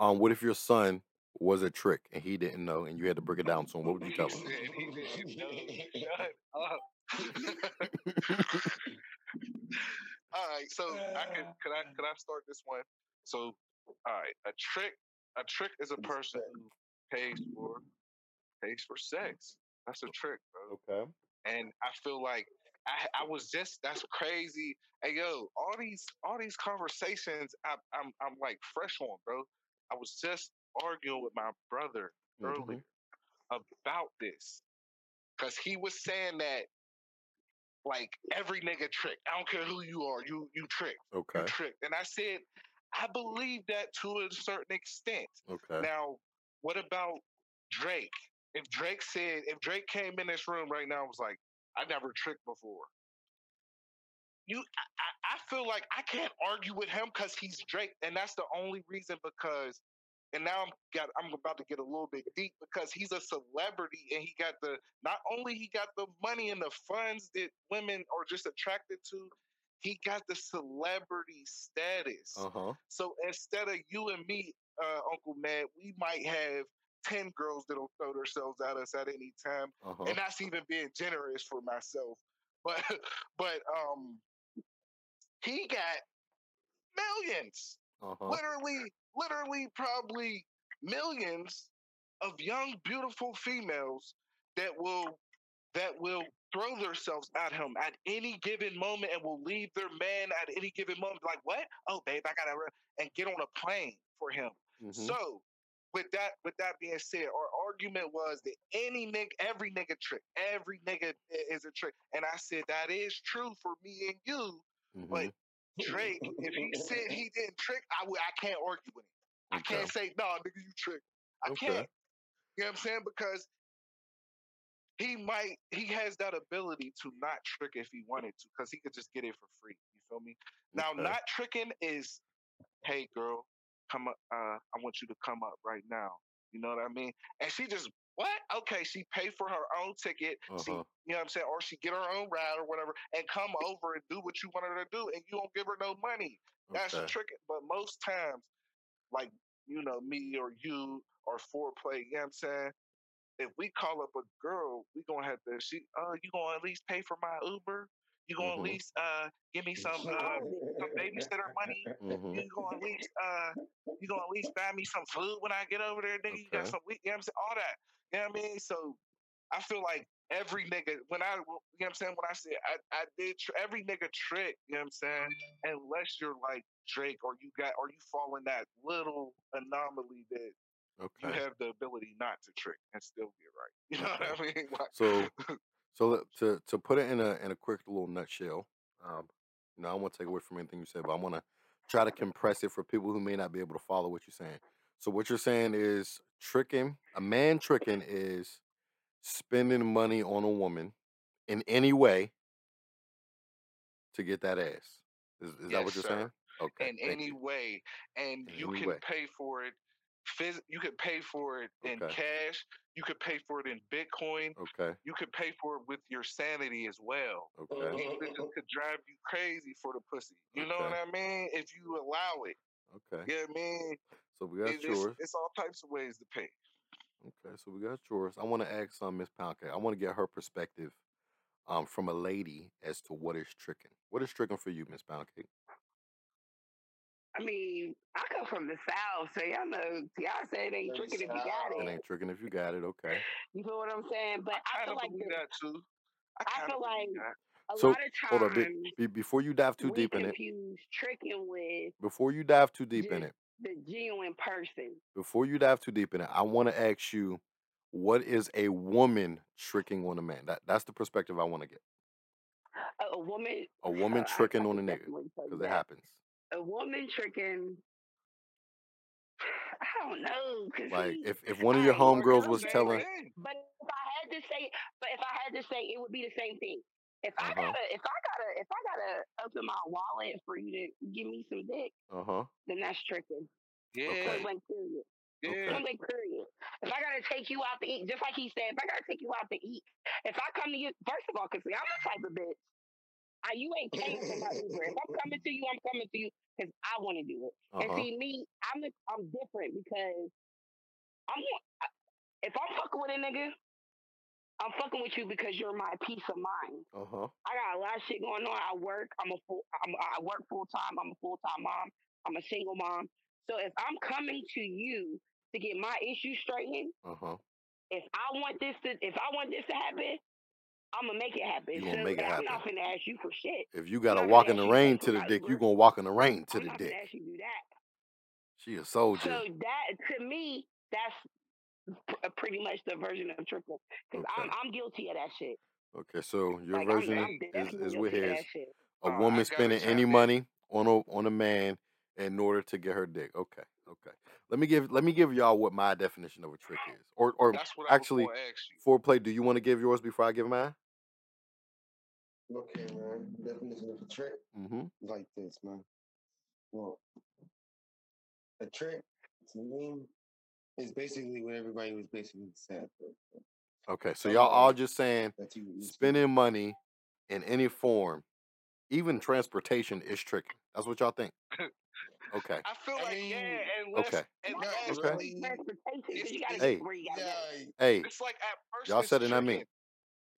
Um, what if your son was a trick and he didn't know and you had to break it down to him? What would you tell him? said he didn't know. Shut up. all right, so I can could I could I start this one? So all right, a trick a trick is a person who pays for pays for sex. That's a trick, bro. Okay. and I feel like I I was just that's crazy. Hey yo, all these all these conversations I, I'm I'm like fresh on, bro. I was just arguing with my brother Mm-hmm. earlier about this because he was saying that like every nigga trick. I don't care who you are, you you trick, Okay. you trick. And I said I believe that to a certain extent. Okay. Now, what about Drake? If Drake said, if Drake came in this room right now and was like, I never tricked before. You, I, I I feel like I can't argue with him because he's Drake, and that's the only reason. Because, and now I'm got, I'm about to get a little bit deep because he's a celebrity, and he got the not only he got the money and the funds that women are just attracted to, he got the celebrity status. Uh huh. So instead of you and me, uh, Uncle Matt, we might have 10 girls that'll throw themselves at us at any time. Uh huh. And that's even being generous for myself. But but um he got millions. Uh huh. Literally, literally probably millions of young, beautiful females that will that will throw themselves at him at any given moment and will leave their man at any given moment. Like, what? Oh, babe, I gotta run," and get on a plane for him. Mm-hmm. So, with that, with that being said, our argument was that any nigga, every nigga trick, every nigga is a trick, and I said that is true for me and you. mm-hmm. But Drake, if he said he didn't trick, I would, I can't argue with him. I can't say, no, nigga, you trick. I Okay. can't. You know what I'm saying? Because he might, he has that ability to not trick if he wanted to, because he could just get it for free. You feel me? Now, Okay. not tricking is, hey, girl, come up. Uh, I want you to come up right now. You know what I mean? And she just, what? Okay, she paid for her own ticket. She, Uh-huh. you know what I'm saying? Or she get her own ride or whatever and come over and do what you want her to do, and you don't give her no money. That's Okay. a trick. But most times, like, you know, me or you or foreplay, you know what I'm saying? If we call up a girl, we gonna have to she uh you gonna at least pay for my Uber? You gonna Mhm. at least uh give me some uh some babysitter money? Mm-hmm. You gonna at least uh you gonna at least buy me some food when I get over there, nigga? You got some we- you know what I'm saying? All that. You know what I mean? So I feel like every nigga when I you know what I'm saying, when I say I, I did tr- every nigga trick, you know what I'm saying? Unless you're like Drake or you got or you fall in that little anomaly that you have the ability not to trick and still get right. You know Okay. what I mean? Like, So, so to to put it in a in a quick little nutshell, um, you know, I want to take away from anything you said, but I want to try to compress it for people who may not be able to follow what you're saying. So, what you're saying is tricking a man tricking is spending money on a woman in any way to get that ass. Is, is that what you're sir. saying? Okay. in thank any you. way, and In you can way. pay for it. Phys- you could pay for it in Okay. cash. You could pay for it in Bitcoin. Okay. You could pay for it with your sanity as well. Okay. These bitches could drive you crazy for the pussy. You know what I mean? If you allow it. Okay. You know I mean? So we got It- it's, yours. it's all types of ways to pay. Okay, so we got yours. I want to ask um, Miss Poundcake. I want to get her perspective um, from a lady as to what is tricking. What is tricking for you, Miss Poundcake? I mean, I come from the south, so y'all know y'all say it ain't From tricking if you got It it. ain't tricking if you got it. Okay. You feel what I'm saying? But I I feel like believe the, that too. I I feel like that. a So lot of times. hold on, be, be, before you dive too deep in it, confuse tricking with before you dive too deep in it, the genuine person. before you dive too deep in it, I want to ask you, what is a woman tricking on a man? That that's the perspective I want to get. A, a woman, A woman I, I tricking on a nigga, definitely tell you because it happens. A woman tricking, I don't know, Like he, if if one of your homegirls was telling. But if I had to say, but if I had to say, it would be the same thing. If I uh huh, gotta, if I gotta, if I gotta open my wallet for you to give me some dick, uh huh, then that's tricking. Yeah, Point blank period. yeah. okay, Point blank period. If I gotta take you out to eat, just like he said, if I gotta take you out to eat, if I come to you, first of all, cause I'm the type of bitch. I, you ain't paying for my Uber. If I'm coming to you, I'm coming to you because I want to do it. uh And see, me, I'm the, I'm different because I'm if I'm fucking with a nigga, I'm fucking with you because you're my peace of mind. uh huh, I got a lot of shit going on. I work. I'm a full. I'm, I work full time. I'm a full time mom. I'm a single mom. So if I'm coming to you to get my issues straightened, uh huh. if I want this to, if I want this to happen, I'm gonna make it happen. You So gonna make it and I'm happen. not finna ask you for shit. If you gotta not walk in the ask you to pay rain to the dick, you Uber. gonna walk in the rain to I'm the not dick. ask you do that. She a soldier. So that to me, that's p- pretty much the version of triple. Cause I'm I'm guilty of that shit. okay. So your Like I'm version I'm is is with guilty his a Uh, woman spending any money on a on a man in order to get her dick. Okay, okay. Let me give let me give y'all what my definition of a trick is, or or That's what actually foreplay. Do you want to give yours before I give mine? Okay, man. Definition of a trick Mm-hmm. like this, man. Well, a trick to me is basically what everybody was basically saying. Okay, so y'all all just saying that you, you see. spending money in any form, even transportation, is tricking. That's what y'all think. Okay, I feel I like yeah, unless okay, unless okay. really- it's you gotta Hey, you gotta hey, it's like at first y'all it's said it, not me.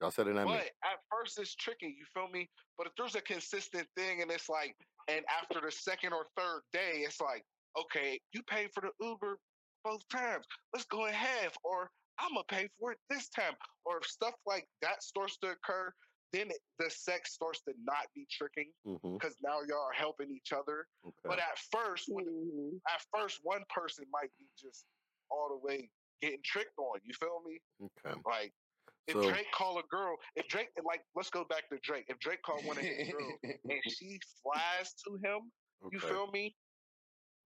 Y'all said it, not me. but at first it's tricking. You feel me? But if there's a consistent thing and it's like, and after the second or third day, it's like, okay, you paid for the Uber both times. Let's go in half, or I'm gonna pay for it this time, or if stuff like that starts to occur, then the sex starts to not be tricking Mm-hmm. because now y'all are helping each other. But at first, when hmm at first one person might be just all the way getting tricked on. You feel me? Okay. Like if So Drake call a girl, if Drake like let's go back to Drake. If Drake call one of his girls and she flies to him, you feel me?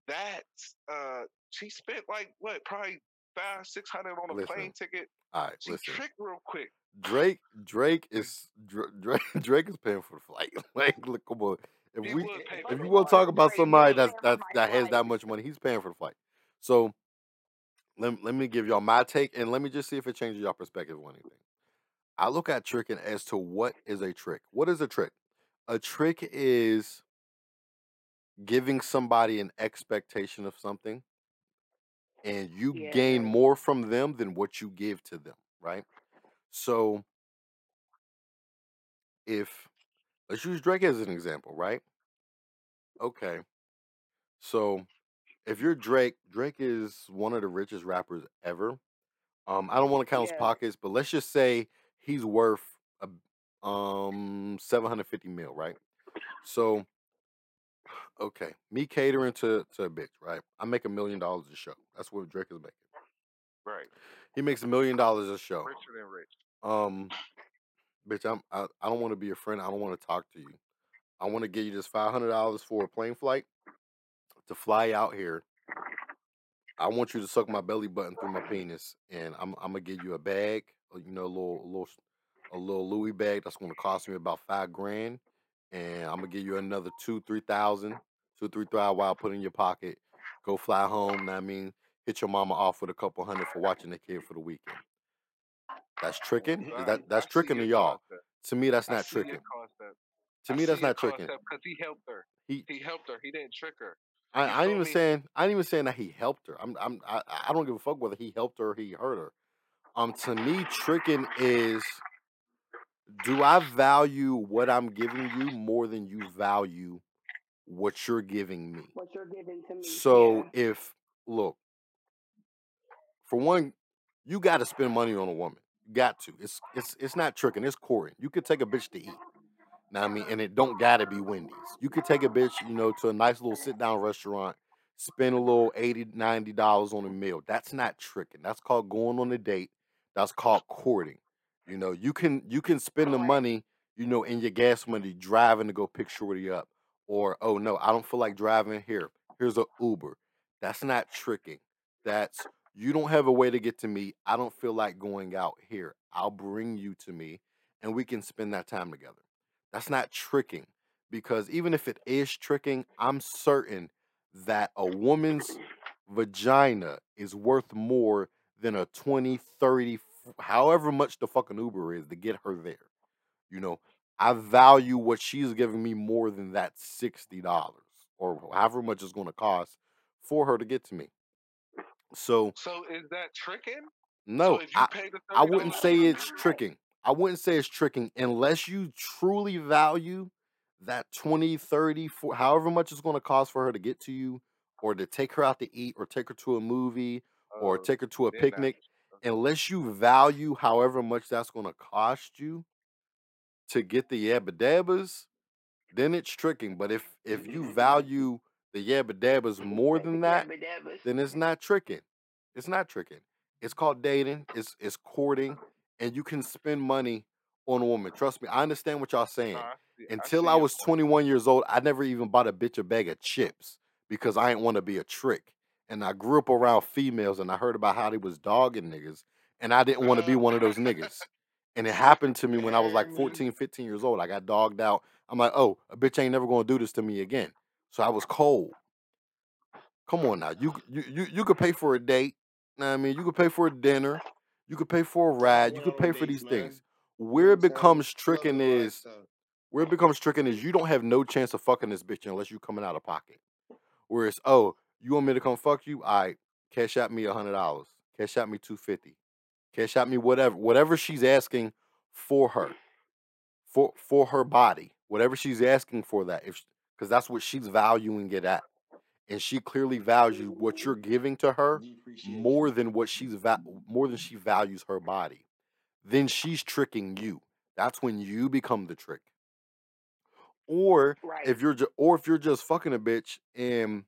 That's uh she spent like what, probably five, six hundred on a plane ticket. All right. She Listen. tricked real quick. Drake. Drake is Drake. Drake is paying for the flight. like, look, come on. If He we if for First the you want to talk about somebody that's that that has that much money, he's paying for the flight. So let, let me give y'all my take and let me just see if it changes y'all perspective on anything. I look at tricking as to what is a trick. What is a trick? A trick is giving somebody an expectation of something and you Yeah. gain more from them than what you give to them, right? So if let's use Drake as an example, right? Okay. So if you're Drake, Drake is one of the richest rappers ever. Um, I don't want to count his pockets, but let's just say he's worth a, um 750 mil, right? So okay, me catering to to a bitch, right? I make a million dollars a show. That's what Drake is making. Right. He makes a million dollars a show. Richer than rich. Um, bitch, I'm I, I don't want to be your friend. I don't want to talk to you. I want to give you just five hundred dollars for a plane flight to fly out here. I want you to suck my belly button through my penis, and I'm I'm gonna give you a bag, you know, a little a little a little Louis bag that's gonna cost me about five grand, and I'm gonna give you another two three thousand, two three thousand while I put in your pocket. Go fly home. I mean, hit your mama off with a couple hundred for watching the kid for the weekend. That's tricking. That that's tricking to y'all? concept. To me, that's not tricking. To I me, that's not tricking. because he helped her. He He helped her. He didn't trick her. I, I ain't even me? saying I ain't even saying that he helped her. I'm I'm I, I don't give a fuck whether he helped her or he hurt her. Um, to me, tricking is do I value what I'm giving you more than you value what you're giving me. what you're giving to me. So Yeah. if look, for one, you got to spend money on a woman. You got to. It's it's it's not tricking. It's courting. You could take a bitch to eat. Now I mean, and it don't gotta be Wendy's. You could take a bitch, you know, to a nice little sit down restaurant, spend a little 80 90 dollars on a meal. That's not tricking. That's called going on a date. That's called courting. You know, you can you can spend the money, you know, in your gas money driving to go pick Shorty up. Or oh no, I don't feel like driving here. Here's a Uber. That's not tricking. That's you don't have a way to get to me. I don't feel like going out here. I'll bring you to me and we can spend that time together. That's not tricking because even if it is tricking, I'm certain that a woman's vagina is worth more than a 20, 30, f- however much the fucking Uber is to get her there. You know, I value what she's giving me more than that $60 or however much it's going to cost for her to get to me. So, So is that tricking? no, so I, I wouldn't say it's tricking. I wouldn't say it's tricking unless you truly value that 20, 30, 40, however much it's going to cost for her to get to you or to take her out to eat or take her to a movie or uh, take her to a picnic. Unless you value however much that's going to cost you to get the yabba dabbas, then it's tricking. But if if you value the yabba dabbas more than that, then it's not tricking. It's not tricking. It's called dating. It's it's courting, and you can spend money on a woman. Trust me, I understand what y'all saying. Nah, I see, I Until I was 21 years old, I never even bought a bitch a bag of chips because I didn't want to be a trick. And I grew up around females, and I heard about how they was dogging niggas, and I didn't want to be Uh, one of those niggas. And it happened to me when I was like Yeah, 14, 15 years old. I got dogged out. I'm like, oh, a bitch ain't never gonna do this to me again. So I was cold. Come on now. You you you, you could pay for a date. You know what I mean, you could pay for a dinner. You could pay for a ride. You could pay for these things. Where it becomes tricking and all that is where it becomes tricking is you don't have no chance of fucking this bitch unless you coming out of pocket. Whereas, oh, you want me to come fuck you? Right, cash out me a hundred dollars. Cash out me two fifty. Cash out me whatever whatever she's asking for her, for for her body, whatever she's asking for that. If because that's what she's valuing it at, and she clearly values what you're giving to her more than what she's va- more than she values her body. Then she's tricking you. That's when you become the trick. Or Right. if you're ju- or if you're just fucking a bitch and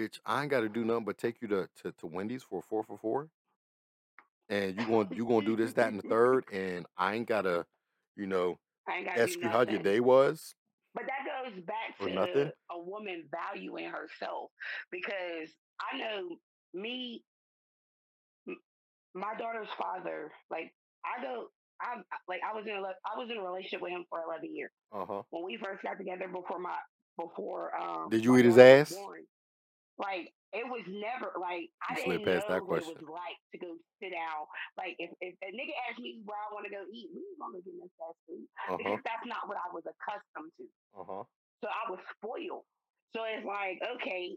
bitch, I ain't got to do nothing but take you to, to, to Wendy's for a four for four, and you going you gonna do this that and the third, and I ain't gotta, you know, ask you how your day was But that goes back to a woman valuing herself because I know me, my daughter's father. Like I go, I like I was in a I was in a relationship with him for eleven years Uh huh. when we first got together before my before um Did you eat his ass? born. Like it was never like I You slid didn't past that know what it question. was like to go sit down. Like if, if a nigga asked me where I want to go eat, we was gonna get this fast food Uh huh. because that's not what I was accustomed to. Uh huh. So I was spoiled. So it's like, okay,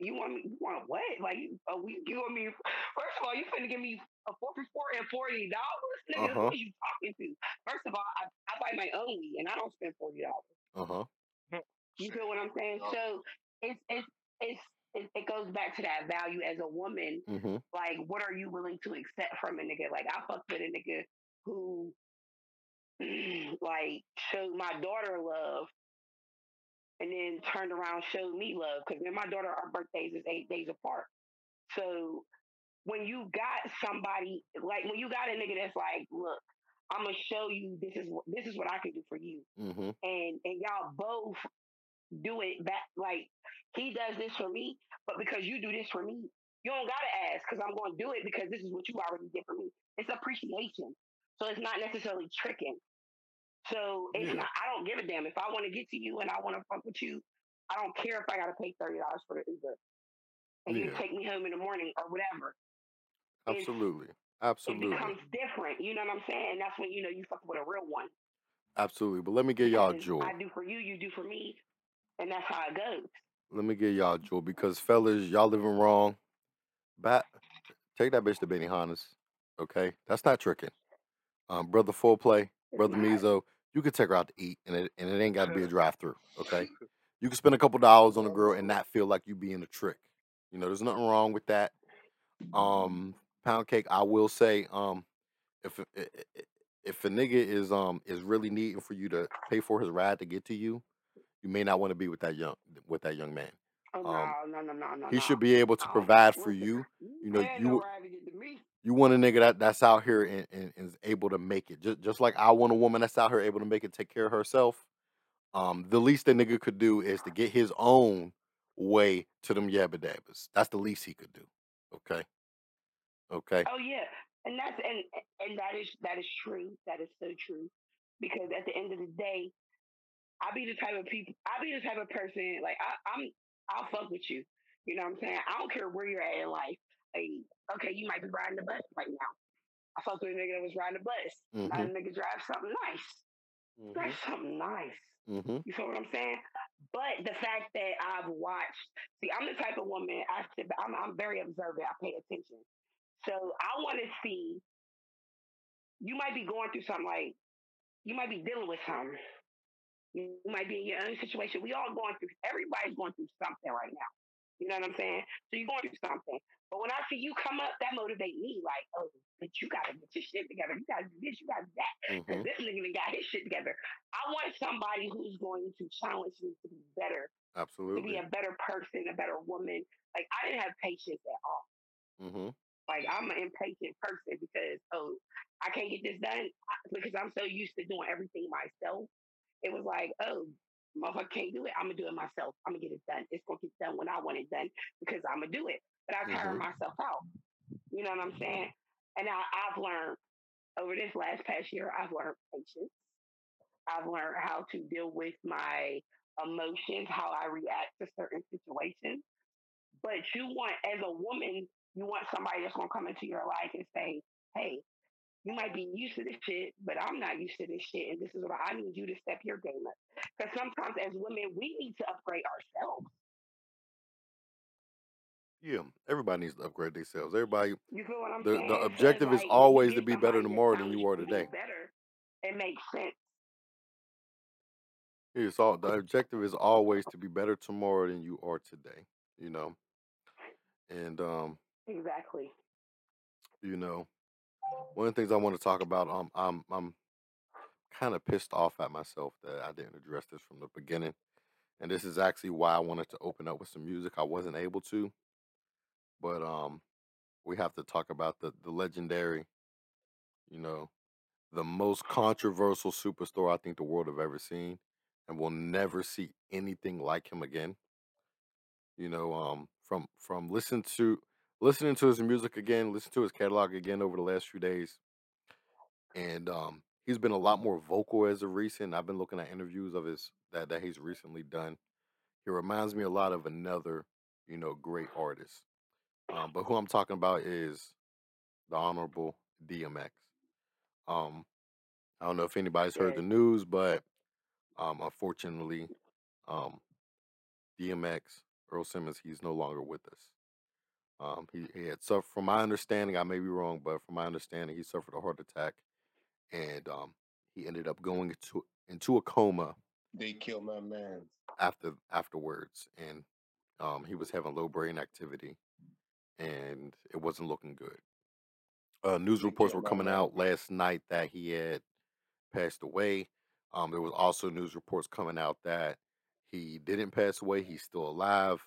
you want me? You want what? Like, you, uh, we, you want me? First of all, you finna give me a four for four and forty dollars, nigga. Who are you talking to? First of all, I, I buy my own weed and I don't spend forty dollars. Uh huh. You feel what I'm saying? So it's it's it's it, it goes back to that value as a woman. Mm-hmm. Like, what are you willing to accept from a nigga? Like, I fucked with a nigga who like showed my daughter love and then turned around showed me love because then my daughter our birthdays is eight days apart so when you got somebody like when you got a nigga that's like look i'm gonna show you this is what this is what i can do for you Mm-hmm. and and y'all both do it back like he does this for me but because you do this for me you don't gotta ask because i'm gonna do it because this is what you already did for me it's appreciation so it's not necessarily tricking so it's Yeah. not. I don't give a damn if I want to get to you and I want to fuck with you. I don't care if I got to pay thirty dollars for the Uber and you take me home in the morning or whatever. It's Absolutely. it Absolutely. becomes different. You know what I'm saying? That's when you know you fuck with a real one Absolutely. But let me get y'all a jewel. I do for you, you do for me, and that's how it goes. Let me get y'all jewel because fellas, y'all living wrong. Bat, take that bitch to Benihana's. Okay, that's not tricking. Um, brother full play, brother. Mizo, you could take her out to eat, and it and it ain't got to be a drive through. Okay, you can spend a couple dollars on a girl and not feel like you being a trick. You know, there's nothing wrong with that. Um, pound cake, I will say, um, if a- i- i- if a nigga is um is really needing for you to pay for his ride to get to you, you may not want to be with that young with that young man. Oh Um, no, no, no, no, no, he no. should be able to provide for you. You know, you no ride to get to me. you want a nigga that, that's out here and, and, and is able to make it. Just just like I want a woman that's out here able to make it, take care of herself. Um, the least a nigga could do is to get his own way to them yabba dabbas. That's the least he could do. Okay. Okay. Oh yeah, and that's and and that is that is true. That is so true. Because at the end of the day, I be the type of people. I be the type of person like I, I'm. I'll fuck with you. You know what I'm saying? I don't care where you're at in life. Like, okay, you might be riding the bus right now. I fucked with a nigga that was riding the bus. Now Mm-hmm. the nigga drive something nice. Drive something nice. Mm-hmm. You feel what I'm saying? But the fact that I've watched, see, I'm the type of woman. I sit, I'm, I'm very observant. I pay attention. So I want to see. You might be going through something like you might be dealing with something. You might be in your own situation. We all going through. Everybody's going through something right now. You know what I'm saying? So you're going through something. But when I see you come up, that motivate me. Like, oh, but you gotta get your shit together. You gotta do this. You gotta do that. Mm-hmm. This nigga got his shit together. I want somebody who's going to challenge me to be better, Absolutely. to be a better person, a better woman. Like I didn't have patience at all. Mm-hmm. Like I'm an impatient person because oh, I can't get this done because I'm so used to doing everything myself. It was like oh, motherfucker can't do it. I'm gonna do it myself. I'm gonna get it done. It's gonna get done when I want it done because I'm gonna do it. But I tire Mhm. myself out. You know what I'm saying? And I, I've learned over this last past year, I've learned patience. I've learned how to deal with my emotions, how I react to certain situations. But you want, as a woman, you want somebody that's gonna come into your life and say, "Hey, you might be used to this shit, but I'm not used to this shit, and this is what I need you to step your game up." Because sometimes, as women, we need to upgrade ourselves. Yeah. Everybody needs to upgrade themselves. Everybody You feel what I'm the saying? the objective is like you always to be better tomorrow than you are today. better, it makes sense. It's all the objective is always to be better tomorrow than you are today. You know. And um, Exactly. you know, one of the things I want to talk about, um, I'm I'm kind of pissed off at myself that I didn't address this from the beginning. And this is actually why I wanted to open up with some music. I wasn't able to, but um, we have to talk about the the legendary, you know, the most controversial superstar I think the world have ever seen, and will never see anything like him again. You know, um, from from listening to listening to his music again, listen to his catalog again over the last few days, and um, he's been a lot more vocal as of recent. I've been looking at interviews of his that that he's recently done. He reminds me a lot of another, you know, great artist. Um, but who I'm talking about is the Honorable DMX. Um, I don't know if anybody's heard the news, but um, unfortunately, um, DMX Earl Simmons, he's no longer with us. Um, he, he had suffered, from my understanding, I may be wrong, but from my understanding, he suffered a heart attack, and um, he ended up going into into a coma They killed my man. after afterwards, and um, he was having low brain activity, and it wasn't looking good. Uh, news They reports killed were my coming man. out last night that he had passed away. Um, there was also news reports coming out that he didn't pass away; he's still alive.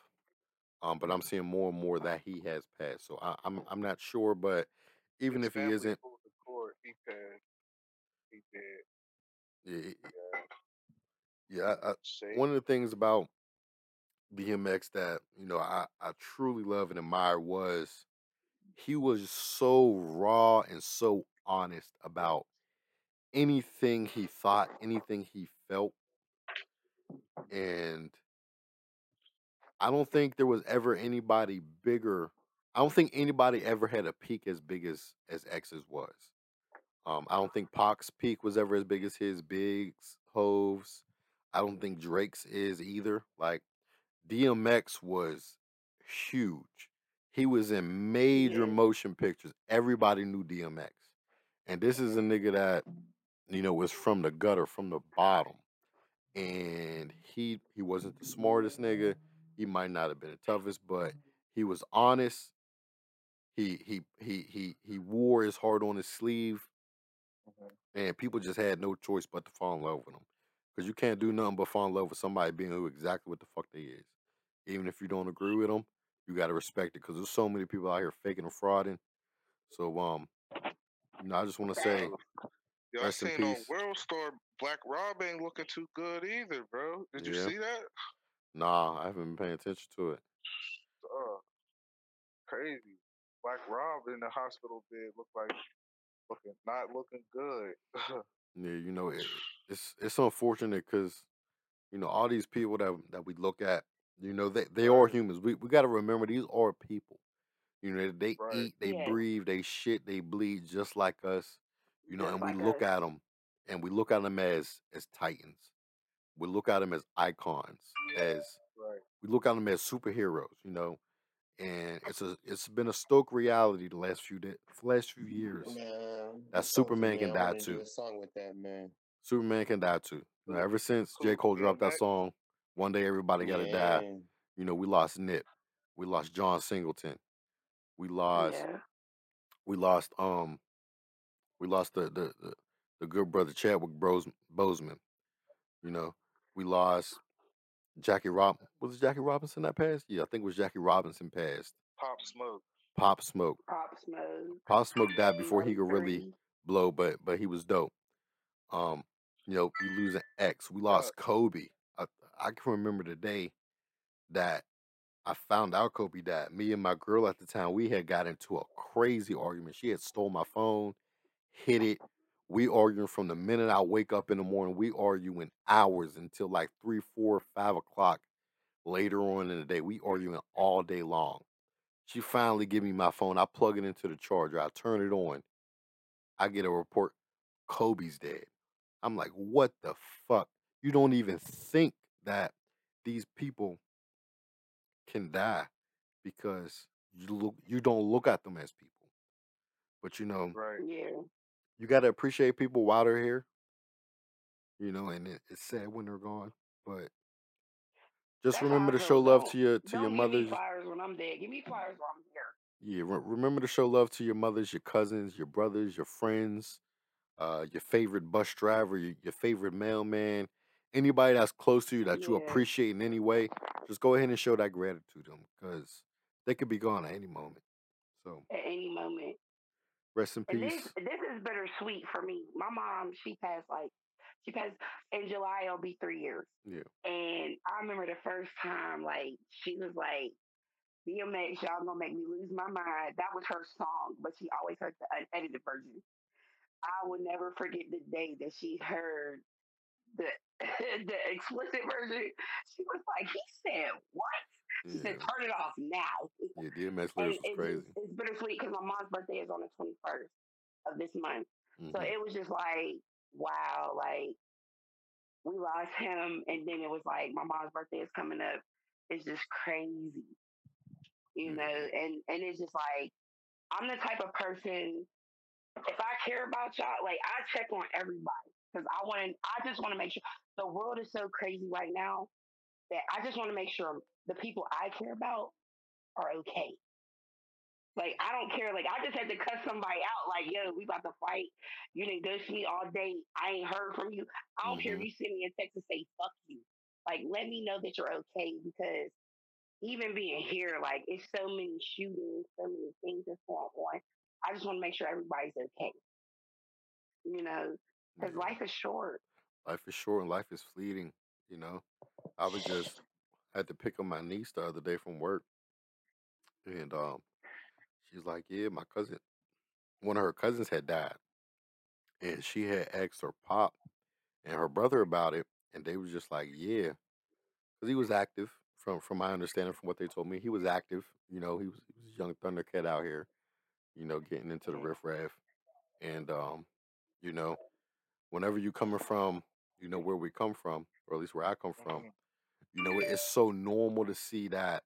Um, but I'm seeing more and more that he has passed. So I, I'm I'm not sure, but even His if he family isn't, pulled the cord. He passed. He did. yeah, Yeah. yeah. I, one of the things about DMX that you know I, I truly love and admire was he was so raw and so honest about anything he thought, anything he felt, and I don't think there was ever anybody bigger. I don't think anybody ever had a peak as big as as X's was. Um, I don't think Pac's peak was ever as big as his. Biggs, Hov's. I don't think Drake's is either. Like DMX was huge. He was in major motion pictures. Everybody knew DMX. And this is a nigga that, you know, was from the gutter, from the bottom. and he he wasn't the smartest nigga. He might not have been the toughest, but he was honest. He he he he he wore his heart on his sleeve, Mhm. and people just had no choice but to fall in love with him. Because you can't do nothing but fall in love with somebody being who exactly what the fuck they is. Even if you don't agree with them, you gotta respect it. Because there's so many people out here faking and frauding. So um, you know, I just want to say, Yo, I rest in seen on peace. WorldStar Black Rob ain't looking too good either, bro. Did you Yeah. see that? Nah, I haven't been paying attention to it. Uh, crazy. Black Rob in the hospital bed look like looking not looking good. Yeah, you know, it, it's it's unfortunate because you know all these people that that we look at, you know, they they are humans. We we got to remember these are people. You know, they right, eat, they Yeah, breathe, they shit, they bleed just like us. You know, just and we like look us. at them, and we look at them as as titans. We look at them as icons, as right. we look at them as superheroes. You know, and it's a it's been a stoke reality the last few days, last few years Man, that Superman can die to too. song with that man. Superman can die too. You know, ever since J. Cole dropped that song, one day everybody gotta die. You know, we lost Nip, we lost John Singleton, we lost Yeah. we lost um we lost the the the, the good brother Chadwick Bros Boseman. You know, we lost Jackie Rob was it Jackie Robinson that passed? Yeah, I think it was Jackie Robinson passed. Pop Smoke. Pop Smoke. Pop Smoke. Pop Smoke died before he could really blow, but but he was dope. Um, you know, we lose an X. We lost Kobe. I I can remember the day that I found out Kobe died. Me and my girl at the time, we had got into a crazy argument. She had stole my phone, hit it. We arguing from the minute I wake up in the morning. We arguing hours until like three, four, five o'clock later on in the day. We arguing all day long. She finally give me my phone. I plug it into the charger. I turn it on. I get a report. Kobe's dead. I'm like, what the fuck? You don't even think that these people can die because you look you don't look at them as people. But you know, right. Yeah. You gotta appreciate people while they're here. You know, and it, it's sad when they're gone. But just That's remember to show love Don't to your to your don't give me mothers. flowers when I'm dead. Give me flowers while I'm here. Yeah, re- remember to show love to your mothers, your cousins, your brothers, your friends, uh, your favorite bus driver, your, your favorite mailman, anybody that's close to you that you appreciate in any way. Just go ahead and show that gratitude to them because they could be gone at any moment. So At any moment. Rest in And this this is bittersweet for me. My mom, she passed like she passed in July. It'll be three years. Yeah, And I remember the first time, like she was like, "DMX, y'all gonna make me lose my mind." That was her song, but she always heard the unedited version. I will never forget the day that she heard the the explicit version. She was like, "He said what?" She yeah, said, "Turn it off now." yeah. DMX And lyrics was crazy. it's bittersweet because my mom's birthday is on the twenty first of this month. So hmm it was just like, wow, like we lost him, and then it was like my mom's birthday is coming up. It's just crazy, you know. And and it's just like I'm the type of person. If I care about y'all, like I check on everybody because I want. to I just want to make sure the world is so crazy right now that I just want to make sure the people I care about are okay. Like I don't care. Like I just had to cut somebody out. Like yo, we about to fight. You didn't ghost me all day. I ain't heard from you. I don't care if hmm you send me a text and say fuck you. Like let me know that you're okay because even being here, like it's so many shootings, so many things that's going on. I just want to make sure everybody's okay. You know, because Yeah, life is short. life is short and life is fleeting. You know, I was just had to pick up my niece the other day from work, and um, she's like, "Yeah, my cousin, one of her cousins had died, and she had asked her pop and her brother about it, and they was just like, yeah, because he was active. From from my understanding, from what they told me, he was active. You know, he was he was a young Thundercat out here. You know, getting into the riffraff, and um, you know, whenever you coming from, you know, where we come from, or at least where I come from, Mhm. You know, it's so normal to see that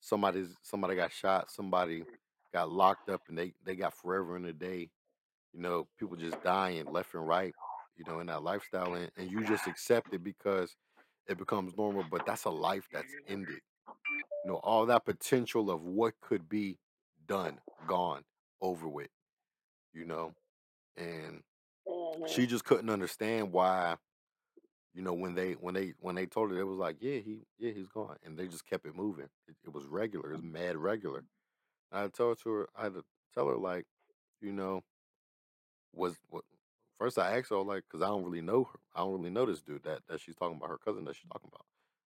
somebody's somebody got shot, somebody got locked up, and they they got forever in a day. You know, people just dying left and right. you know, in that lifestyle, and, and you just accept it because it becomes normal. But that's a life that's ended. You know, all that potential of what could be done, gone, over with. You know, and Mhm. she just couldn't understand why. You know, when they when they when they told her, it was like, yeah, he yeah he's gone, and they just kept it moving. It, it was regular. It was mad regular. I told her. I had to tell her like, you know, was what first I asked her like because I don't really know her. I don't really know this dude that that she's talking about her cousin that she's talking about.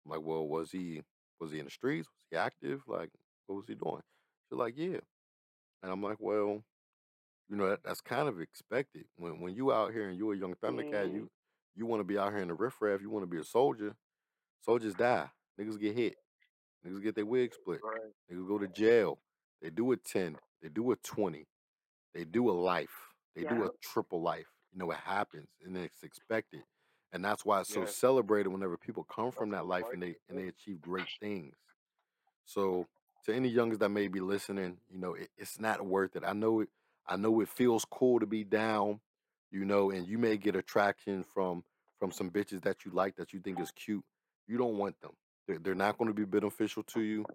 I'm like, well, was he was he in the streets? Was he active? Like, what was he doing? She's like, yeah. And I'm like, well, you know, that, that's kind of expected when when you out here and you're a young Thundercat, Mhm. you you want to be out here in the riffraff. You want to be a soldier. Soldiers die. Niggas get hit. Niggas get their wig split. Right. Niggas go to jail. They do a ten. They do a twenty. They do a life. They do a triple life. You know, it happens and it's expected. And that's why it's so Yes. celebrated whenever people come from that life life and they and they achieve great things. So to any youngers that may be listening, you know, it, it's not worth it. I know it I know it feels cool to be down, you know, and you may get attraction from from some bitches that you like that you think is cute. You don't want them. They're, they're not going to be beneficial to you.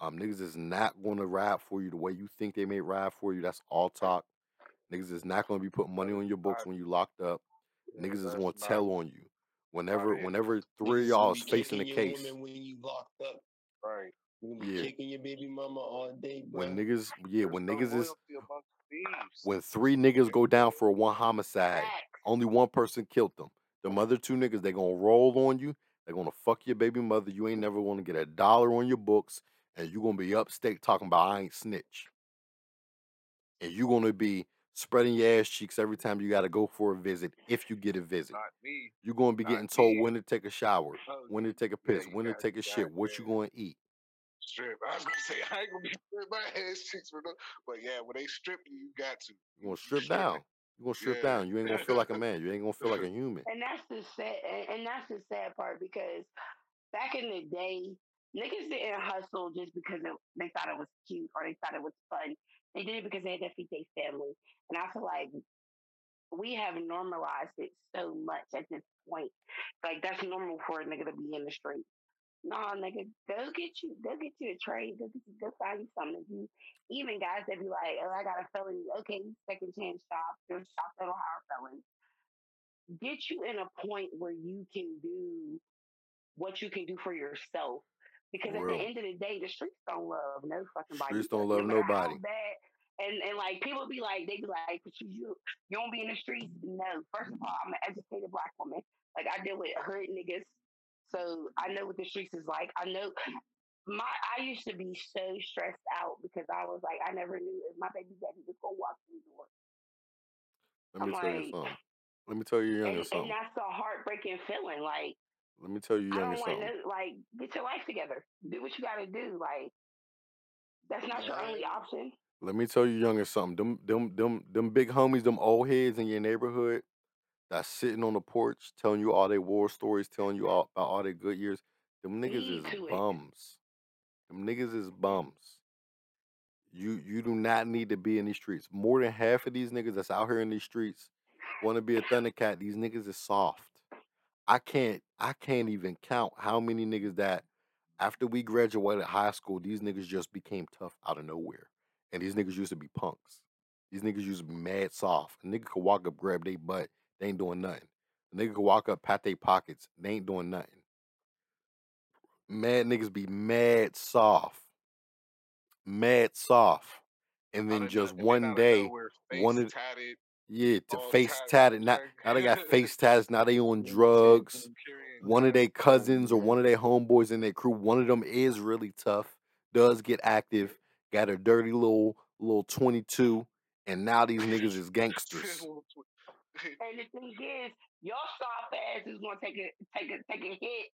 Um, niggas is not going to ride for you the way you think they may ride for you. That's all talk. Niggas is not going to be putting money on your books when you locked up. Niggas is going to tell on you. Whenever it. whenever three of y'all is facing a kicking your case, when you locked up. Right. You gonna be yeah. kicking your baby mama all day, When niggas, yeah, when no niggas is loyalty amongst thieves. When three niggas go down for one homicide, only one person killed them. The other two niggas, they gonna roll on you. They gonna fuck your baby mother. You ain't never gonna get a dollar on your books, and you gonna be upstate talking about I ain't snitch. And you gonna be spreading your ass cheeks every time you gotta go for a visit, if you get a visit. You gonna be Not getting told me. when to take a shower, Oh, when to take a piss, you when to take a shit, what you gonna eat. Strip. I was gonna say I ain't gonna be stripping my ass cheeks for no, but yeah, when they strip you, you got to. You You gonna you strip stripping. down. You gonna strip Yeah. down. You ain't gonna feel like a man. You ain't gonna feel like a human. And that's the sad, and and that's the sad part because back in the day, niggas didn't hustle just because it, they thought it was cute or they thought it was fun. They did it because they had to feed their family. And I feel like we have normalized it so much at this point. Like that's normal for a nigga to be in the street. Nah, nigga, go get you, go get you a trade, go get you, go find you something to do. Even guys that be like, oh, I got a felony. Okay, second chance shop. There's shops that'll hire felons. Get you in a point where you can do what you can do for yourself. Because For at the end of the day, the streets don't love no fucking body. Streets don't love how nobody. bad. And and like people be like, they be like, but you you you don't be in the streets. No, first of all, I'm an educated black woman. Like I deal with hood niggas, so I know what the streets is like. I know my I used to be so stressed out because I was like, I never knew if my baby daddy was gonna walk through the door. Let I'm me tell you something. Let me tell you and younger and something. that's a heartbreaking feeling. Like Let me tell you younger to something. Like get your life together. Do what you got to do. Like that's not your only option. Let me tell you younger something. Them them them them big homies, them old heads in your neighborhood that's sitting on the porch telling you all their war stories, telling you all about all their good years. Them niggas is it. Eh. bums. Them niggas is bums. You you do not need to be in these streets. More than half of these niggas that's out here in these streets want to be a Thundercat. These niggas is soft. I can't I can't even count how many niggas that after we graduated high school, these niggas just became tough out of nowhere. And these niggas used to be punks. These niggas used to be mad soft. A nigga could walk up, grab their butt, they ain't doing nothing. A nigga could walk up, pat their pockets, they ain't doing nothing. Mad niggas be mad soft. Mad soft. And then just one day, one of tatted, yeah, to face tatted tatted. Now, now they got face tats. Now they on drugs. One of their cousins or one of their homeboys in their crew, one of them is really tough, does get active, got a dirty little little 22, and now these niggas is gangsters. And the thing is, your soft ass is gonna take a take a take a hit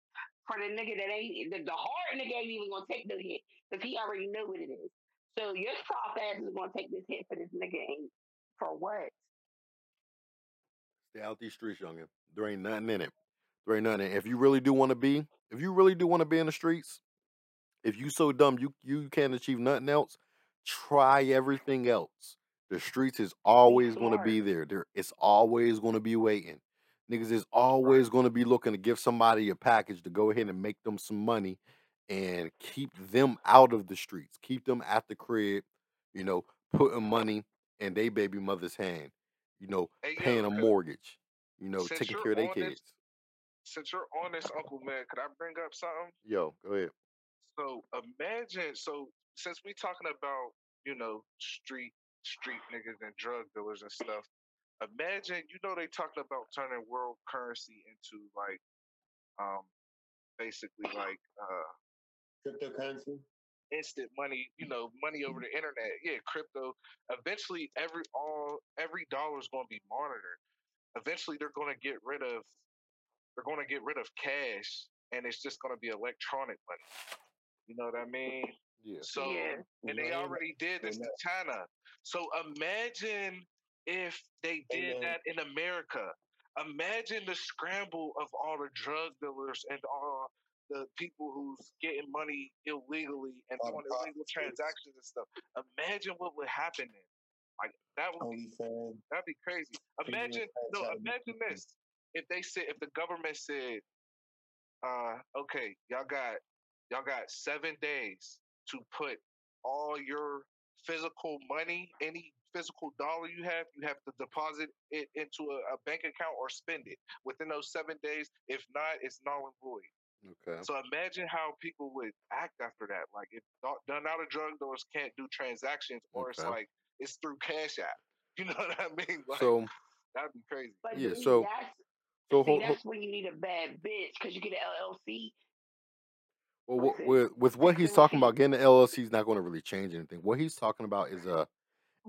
for the nigga that ain't the, the hard nigga ain't even gonna take the hit because he already know what it is. So your soft ass is gonna take this hit for this nigga ain't for what? Stay out these streets, youngin. There ain't nothing in it. There ain't nothing. In it. If you really do want to be, if you really do want to be in the streets, if you so dumb you you can't achieve nothing else, try everything else. The streets is always going to be there. There, it's always going to be waiting. niggas is always going to be looking to give somebody a package to go ahead and make them some money and keep them out of the streets, keep them at the crib, you know, putting money in their baby mother's hand, you know, Hey paying yo, a mortgage, you know, taking care of their on this, kids. since you're on this, Uncle Man, could I bring up something? Yo, go ahead. So imagine, so since we talking about you know street street niggas and drug dealers and stuff, imagine you know they talking about turning world currency into like um basically like uh Cryptocurrency. instant money, you know, money over the internet. Yeah, crypto. Eventually, every all every dollar is going to be monitored. Eventually, they're going to get rid of they're going to get rid of cash, and it's just going to be electronic money. You know what I mean? Yeah. So, Yeah. and they already did this to China. So imagine if they did Amen. that in America. Imagine the scramble of all the drug dealers and all the people who's getting money illegally and All the doing illegal transactions and stuff. Imagine what would happen then. Like that would be OnlyFans. that'd be crazy. Imagine no, imagine this. If they said if the government said, uh, okay, y'all got y'all got seven days to put all your physical money, any physical dollar you have, you have to deposit it into a, a bank account or spend it within those seven days. If not, it's null and void. Okay. So imagine how people would act after that. Like if do- done out of drug dealers can't do transactions, or it's like it's through Cash App. You know what I mean? Like So that'd be crazy. But Yeah, see, so- that's, so see, hold, hold, that's when you need a bad bitch because you get an LLC. Well, wha- Listen, with with what he's talking about, getting the LLC is not going to really change anything. What he's talking about is a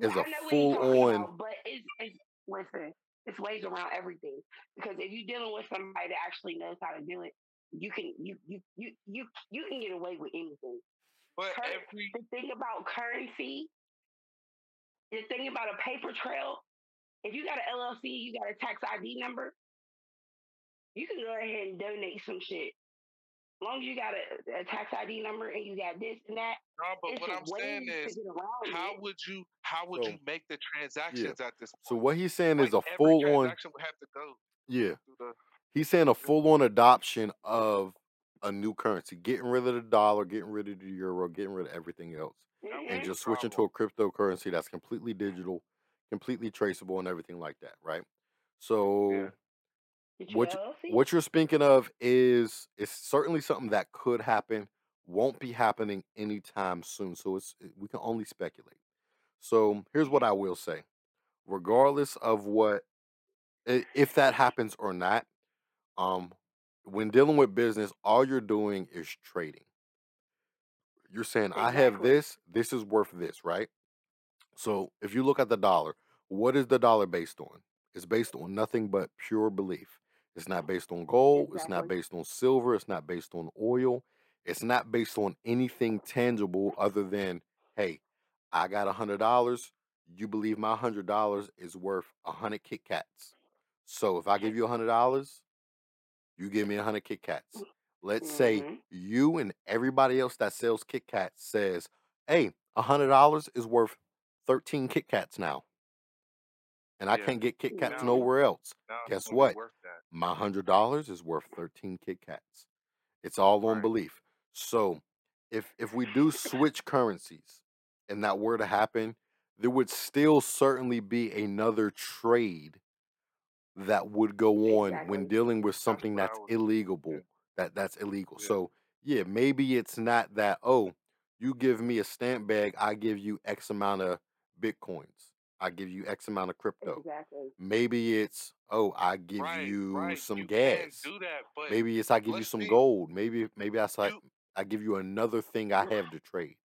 is a what full on. about, but it's, it's listen, it's ways around everything. Because if you're dealing with somebody that actually knows how to do it, you can you you you you you can get away with anything. But Cur- every The thing about currency, the thing about a paper trail, if you got an LLC, you got a tax ID number, you can go ahead and donate some shit. As long as you got a, a tax ID number and you got this and that, no, but what a I'm saying is, to get around how it. would you how would So- you make the transactions at this point? So what he's saying Like is a full on. would have to go Yeah, the he's saying a full on adoption of a new currency, getting rid of the dollar, getting rid of the euro, getting rid of everything else, that would and mm-hmm. be the just switching to a cryptocurrency that's completely digital, completely traceable, and everything like that, right? Yeah. You what you, what you're speaking of is is certainly something that could happen, won't be happening anytime soon. So it's we can only speculate. So here's what I will say: regardless of what if that happens or not, um, when dealing with business, all you're doing is trading. You're saying, I have this, this is worth this, right? So if you look at the dollar, what is the dollar based on? It's based on nothing but pure belief. It's not based on gold, it's not based on silver, it's not based on oil, it's not based on anything tangible other than, hey, I got a hundred dollars. You believe my hundred dollars is worth a hundred Kit Kats. So if I give you a hundred dollars, you give me a hundred Kit Kats. Let's say Mhm. you and everybody else that sells Kit Kats says, "Hey, a hundred dollars is worth thirteen Kit Kats now, and I Yeah. can't get Kit Kats nowhere else. Guess what? My hundred dollars is worth thirteen Kit Kats. It's all on belief. So, if if we do switch currencies, and that were to happen, there would still certainly be another trade that would go on when dealing with something that's illegal yeah. that that's illegal Yeah. so yeah maybe it's not that oh you give me a stamp bag i give you x amount of bitcoins i give you x amount of crypto Exactly. maybe it's oh i give Right, you right. some You gas do that, maybe it's i give you some be gold maybe maybe i you i give you another thing i have to trade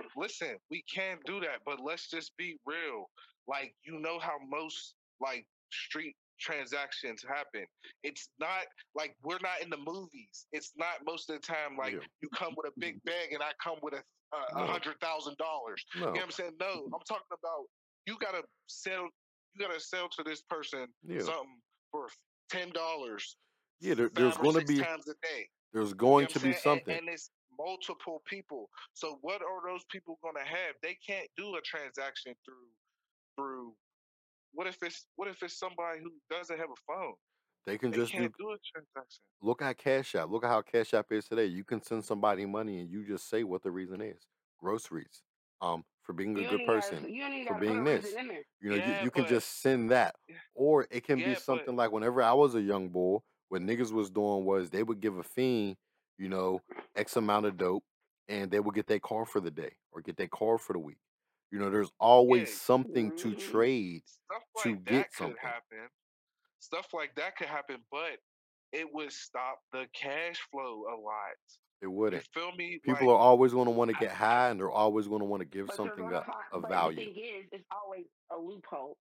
listen, we can't do that, but let's just be real. Like, you know how most like street transactions happen. It's not like we're not in the movies. It's not most of the time like yeah you come with a big bag and I come with a a a no hundred thousand dollars. You know what I'm saying? No, I'm talking about you gotta sell you gotta sell to this person yeah something for ten dollars yeah there, there's going to be times a day. there's You know going to be saying? something And, and it's multiple people. So what are those people gonna have? They can't do a transaction through through what if it's what if it's somebody who doesn't have a phone? They can They just do do a transaction. look at Cash App. Look at how Cash App is today. You can send somebody money and you just say what the reason is. Groceries. Um, for being a You good gotta, person. you For being this. reason in there. You know, you, Yeah, you can but just send that. Or it can be yeah, but something like whenever I was a young boy, what niggas was doing was they would give a fiend, you know, X amount of dope and they would get their car for the day or get their car for the week. You know, there's yeah, always something to hmm trade stuff to like get that could something. happen. Stuff like that could happen, but it would stop the cash flow a lot. It You wouldn't. feel me? People Like are always going to want to I, get high and they're always going to want to give But you're something gonna of, find. of But the value. thing is, it's always a loophole.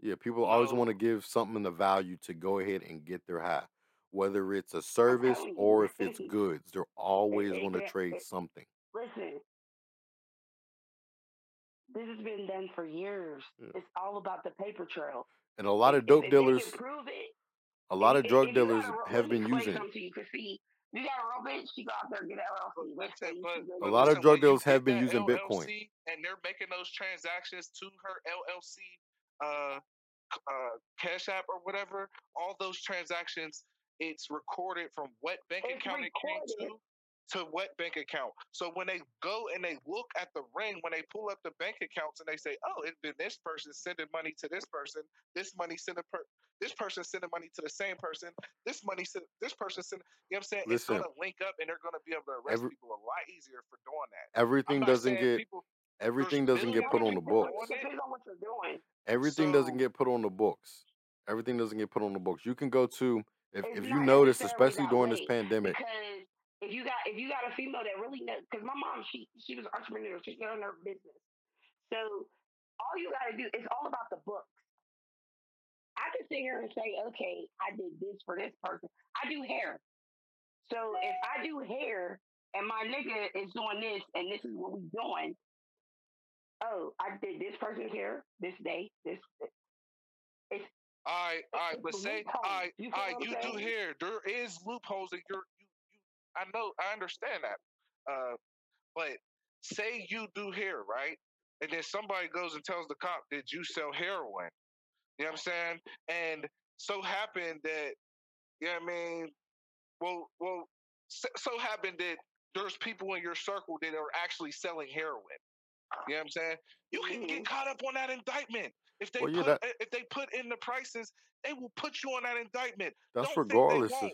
Yeah, people always want to give something of value to go ahead and get their high. Whether it's a I'm service telling or if it's goods, they're always it, going to it, trade it, something. listen, this has been done for years. Yeah. It's all about the paper trail. And a lot If of if, dope if they dealers, prove it, a lot of if, drug if you dealers a ro- have let me been explain using something to you. Cause see, you got a real bitch, she go out there and get an LLC. Let's listen, but a but lot of drug when dealers have been that using Bitcoin. And they're making those transactions to her LLC uh uh Cash App or whatever, all those transactions, it's recorded from what bank It's account it came to to what bank account. So when they go and they look at the ring, when they pull up the bank accounts and they say, "Oh, it's been this person sending money to this person, this money sending per, this person sending money to the same person, this money send, this person sending," you know what I'm saying? It's gonna link up and they're gonna be able to arrest every people a lot easier for doing that. Everything doesn't get people. everything doesn't get put on the books. doing it. Depends on what you're doing. Everything doesn't get put on the books. Everything doesn't get put on the books. You can go to if if you notice, especially that during this pandemic, because if you got if you got a female that really knows, because my mom she she was an entrepreneur, she's got her business. So all you got to do is all about the books. I can sit here and say, okay, I did this for this person. I do hair. So if I do hair and my nigga is doing this and this is what we doing, oh, I did this person's hair this day. This it's all right, all right, but say, all right, You all right, you do hair. There is loopholes and you're you you. I know, I understand that. Uh, but say you do hair, right? And then somebody goes and tells the cop, "Did you sell heroin?" You know what I'm saying? And so happened that, you know what I mean? Well, well, so, so happened that there's people in your circle that are actually selling heroin. You know what I'm saying? You can get caught up on that indictment. If they well, yeah, put that if they put in the prices, they will put you on that indictment. that's Don't regardless of.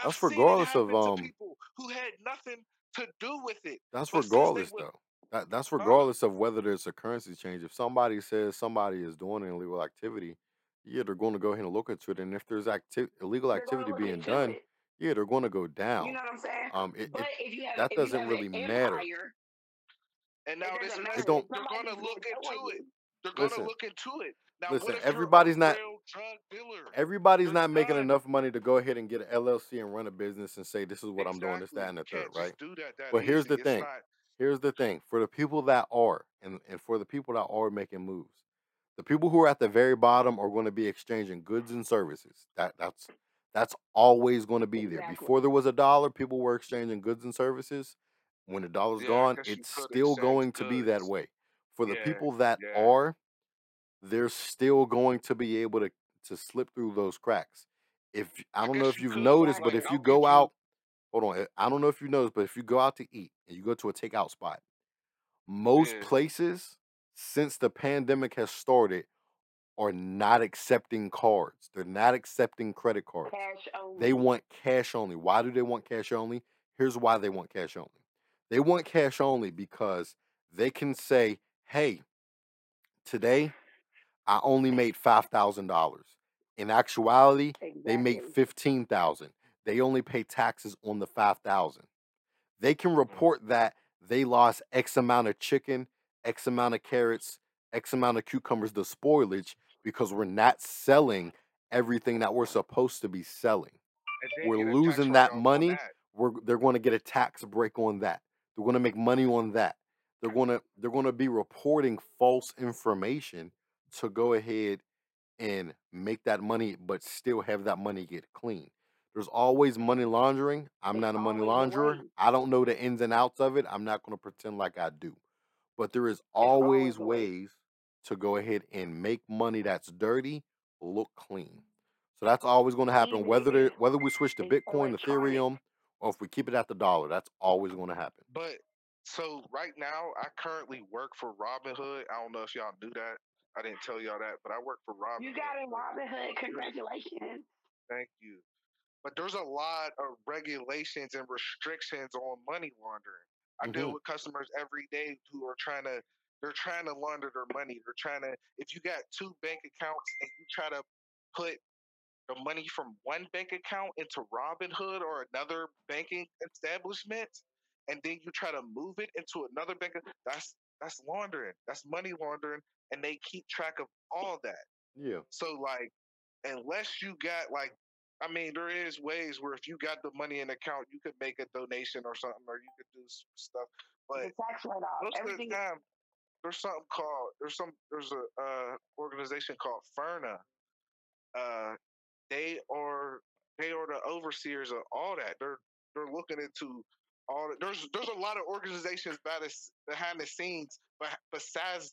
I've that's regardless of to um people who had nothing to do with it, that's but since they regardless would, though. That that's regardless of whether there's a currency change. If somebody says somebody is doing an illegal activity, yeah, they're going to go ahead and look into it. And if there's acti- illegal going to activity being done, it. yeah, they're going to go down. You know what I'm saying? Um, it, But if you have that if doesn't really an matter. empire, And now this It don't they're gonna gonna look into it. They're gonna look into it. Now, Listen, what if you're a everybody's not real drug dealer? everybody's not making enough money to go ahead and get an LLC and run a business and say this is what I'm doing, this, that, and the third, right? do that that But here's the It's thing. not. Here's the thing. For the people that are and, and for the people that are making moves, the people who are at the very bottom are going to be exchanging goods and services. That that's that's always going to be there. exactly. Before there was a dollar, people were exchanging goods and services. When the dollar's Yeah, gone, it's still going to be that way. For the Yeah, people that yeah. are, they're still going to be able to to slip through those cracks. If I I don't know if you you've noticed, but if you go out, hold on, eh, I don't know if you noticed, but if you go out to eat and you go to a takeout spot, most Yeah. places since the pandemic has started are not accepting cards. They're not accepting credit cards. Cash They want cash only. Why do they want cash only? Here's why they want cash only. They want cash only because they can say, hey, today I only made $5,000. In actuality, they make Exactly. 15,000. They only pay taxes on the 5,000. They can Mhm. report that they lost X amount of chicken, X amount of carrots, X amount of cucumbers, the spoilage, because we're not selling everything that we're supposed to be selling. We're get a tax losing that money. that. We're they're going to get a tax break on that. They're going to make money on that. They're going to they're going to be reporting false information to go ahead and make that money, but still have that money get clean. There's always money laundering. I'm not a money launderer. I don't know the ins and outs of it. I'm not going to pretend like I do. But there is always always a way. ways to go ahead and make money that's dirty look clean. So that's always going to happen, whether whether we switch to Bitcoin. Ethereum, or if we keep it at the dollar. That's always going to happen. But so right now, I currently work for Robinhood. I don't know if y'all knew that. I didn't tell y'all that, but I work for Robinhood. You got it, but Robinhood. there's- Congratulations. Thank you. But there's a lot of regulations and restrictions on money laundering. I deal Mhm. with customers every day who are trying to they're trying to launder their money. They're trying to if you got two bank accounts and you try to put the money from one bank account into Robinhood or another banking establishment and then you try to move it into another bank that's that's laundering. That's money laundering and they keep track of all that. Yeah. So like, unless you got like, I mean, there is ways where if you got the money in account, you could make a donation or something, or you could do s- stuff. But the tax write off. most of the Everything. time, there's something called there's some there's a uh, organization called FINRA. Uh, they are they are the overseers of all that. They're they're looking into all. The, there's there's a lot of organizations by the, behind the scenes, but besides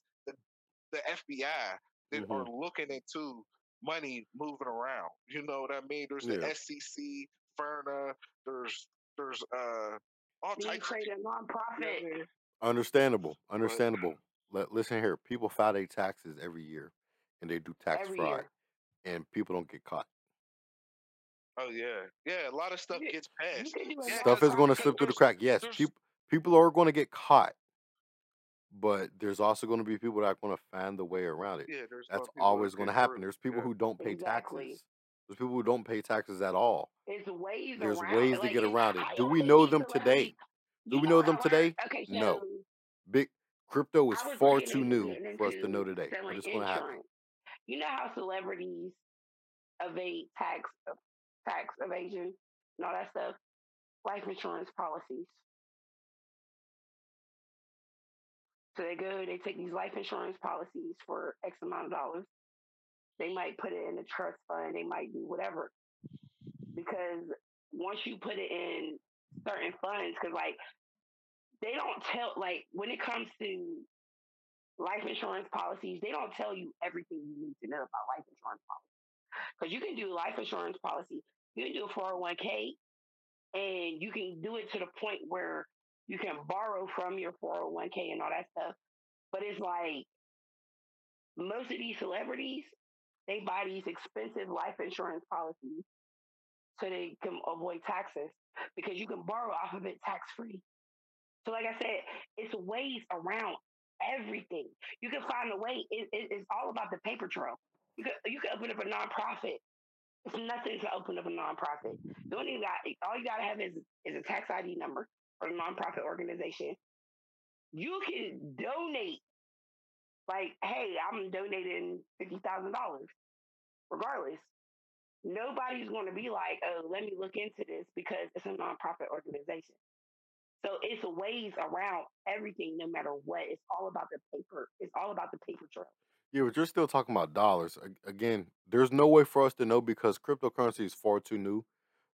the the FBI that Mhm. are looking into money moving around. You know what I mean? There's the Yeah. SEC, FINRA. There's there's uh all Then you types of create a people. You know what I nonprofit. mean? Understandable. Understandable. Let, listen here. People file their taxes every year, and they do tax fraud, year. and people don't get caught. Oh yeah, yeah. A lot of stuff You, gets passed. can do a Yeah, Stuff is going to slip through the there's crack. Yes, people people are going to get caught, but there's also going to be people that are going to find the way around it. yeah. There's That's of people that always going to happen. There's people Yeah, who don't pay Exactly. taxes. There's people who don't pay taxes at all. It's ways There's around. ways to Like, get around it. Do we know them today? Do we know know what I them today? Okay, No. Big crypto is far too new for us to know today, but it's going to happen. You know how celebrities evade tax tax evasion and all that stuff? Life insurance policies. So they go, they take these life insurance policies for X amount of dollars. They might put it in a trust fund. They might do whatever. Because once you put it in certain funds, because like they don't tell, like when it comes to life insurance policies, they don't tell you everything you need to know about life insurance policies. Because you can do life insurance policy, you can do a 401k, and you can do it to the point where you can borrow from your 401k and all that stuff. But it's like most of these celebrities, they buy these expensive life insurance policies so they can avoid taxes because you can borrow off of it tax free. So, like I said, it's ways around everything. You can find a way. It, it- it's all about the paper trail. You can you can open up a nonprofit. It's nothing to open up a nonprofit. The only got all you gotta have is is a tax ID number for a nonprofit organization. You can donate. Like, hey, I'm donating fifty thousand dollars, regardless. Nobody's going to be like, oh, let me look into this because it's a nonprofit organization. So it's a ways around everything, no matter what. It's all about the paper. It's all about the paper trail. Yeah, but you're still talking about dollars. Again, there's no way for us to know because cryptocurrency is far too new.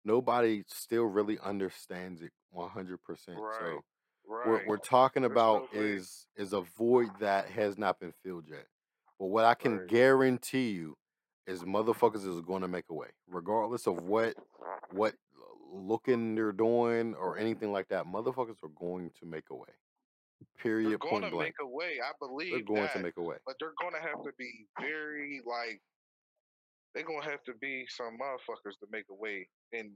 Nobody still really understands it 100%. Right. So right. what we're talking about no is is a void that has not been filled yet. But what I can Right. guarantee you is motherfuckers is going to make a way, regardless of what what looking they're doing or anything like that. Motherfuckers are going to make a way. They're Period. going Point to blank. make a way. I believe They're going that, to make a way. but they're going to have to be very like. They're gonna have to be some motherfuckers to make a way in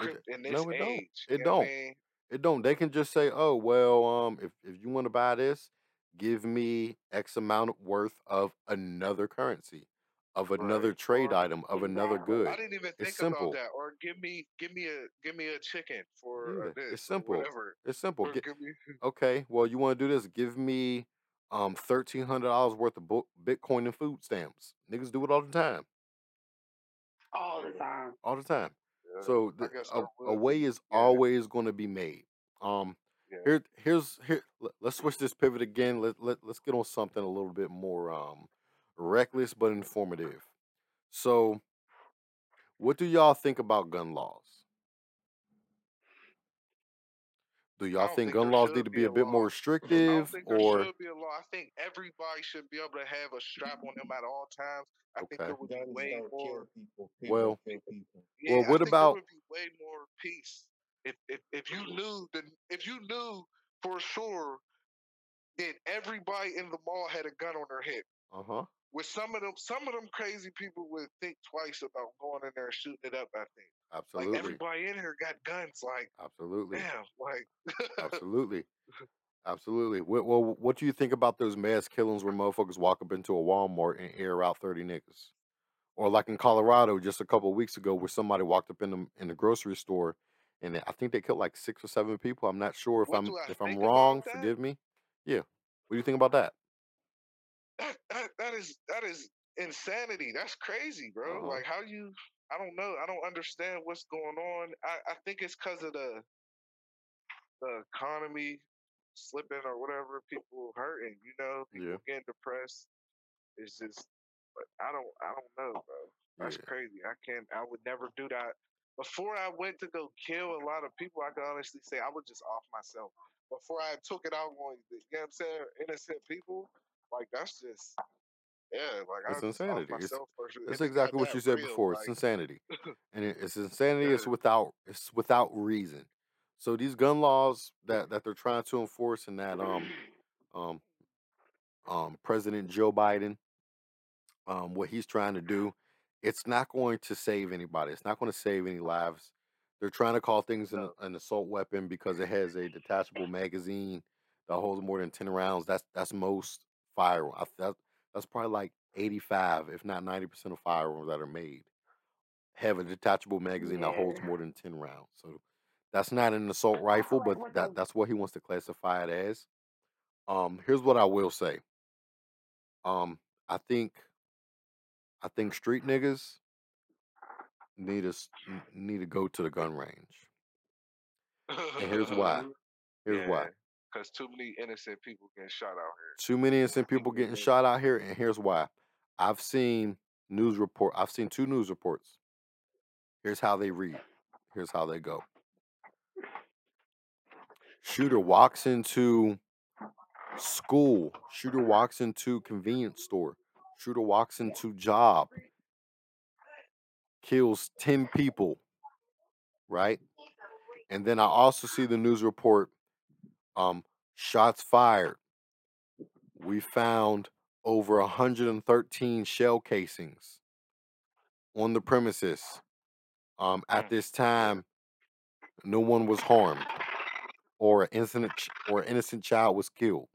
It, in this no, it don't. age. It you know what I don't. mean? It don't. They can just say, "Oh, well, um, if if you want to buy this, give me X amount worth of another currency, of another Right. trade Or item, of another good." I didn't even It's think simple. about that. Or give me give me a give me a chicken for Yeah, uh, it's simple. whatever. It's simple. Me okay. Well, you want to do this? Give me um thirteen hundred dollars worth of Bitcoin and food stamps. Niggas do it all the time. All the time. All the time. yeah. So the, a, a way is Yeah, always going to be made. Um, yeah. here here's here let- let's switch this pivot again let, let, let's get on something a little bit more um reckless but informative so what do y'all think about gun laws Do y'all think think gun laws need to be be a a bit more law. I don't restrictive, think there or should be a law. I think everybody should be able to have a strap on them at all times. I think there would be way more. people. People Well, kill people. Yeah, well, I what think there about would be way more peace if if if you knew the if you knew for sure that everybody in the mall had a gun on their hip. uh huh? With some of them, some of them crazy people would think twice about going in there and shooting it up. I think absolutely. like everybody in here got guns. Like absolutely, damn, like absolutely, absolutely. Well, what do you think about those mass killings where motherfuckers walk up into a Walmart and air out thirty niggas? Or like in Colorado just a couple of weeks ago, where somebody walked up in the in the grocery store, and I think they killed like six or seven people. I'm not sure if what I'm if I'm wrong. Forgive me. Yeah. What do you think about that? That that that is that is insanity. That's crazy, bro. Uh-huh. Like how you I don't know. I don't understand what's going on. I, I think it's because of the the economy slipping or whatever, people hurting, you know, people Yeah. getting depressed. It's just but I don't I don't know, bro. That's Yeah. crazy. I can't I would never do that. Before I went to go kill a lot of people, I can honestly say I would just off myself. Before I took it out on you know what I'm saying, innocent people, like that's just yeah, like I It's off insanity. It's it's exactly what you said real, before. It's insanity, and it, it's insanity. It's without it's without reason. So these gun laws that that they're trying to enforce, and that um um um President Joe Biden um what he's trying to do, it's not going to save anybody. It's not going to save any lives. They're trying to call things an, an assault weapon because it has a detachable magazine that holds more than ten rounds. That's that's most firearms. I- That, that's probably like eighty five, if not ninety percent of firearms that are made have a detachable magazine that holds more than ten rounds. So that's not an assault rifle, but that that's what he wants to classify it as. Um, here's what I will say. Um, I think I think street niggas need to need to go to the gun range, and here's why. Here's why. Because too many innocent people getting shot out here. Too many innocent people getting shot out here, and here's why. I've seen news report. I've seen two news reports. Here's how they read. Here's how they go. Shooter walks into school. Shooter walks into convenience store. Shooter walks into job. Kills 10 people, right? And then I also see the news report um shots fired. We found over 113 shell casings on the premises. Um at Mm. this time no one was harmed or an innocent or an innocent child was killed,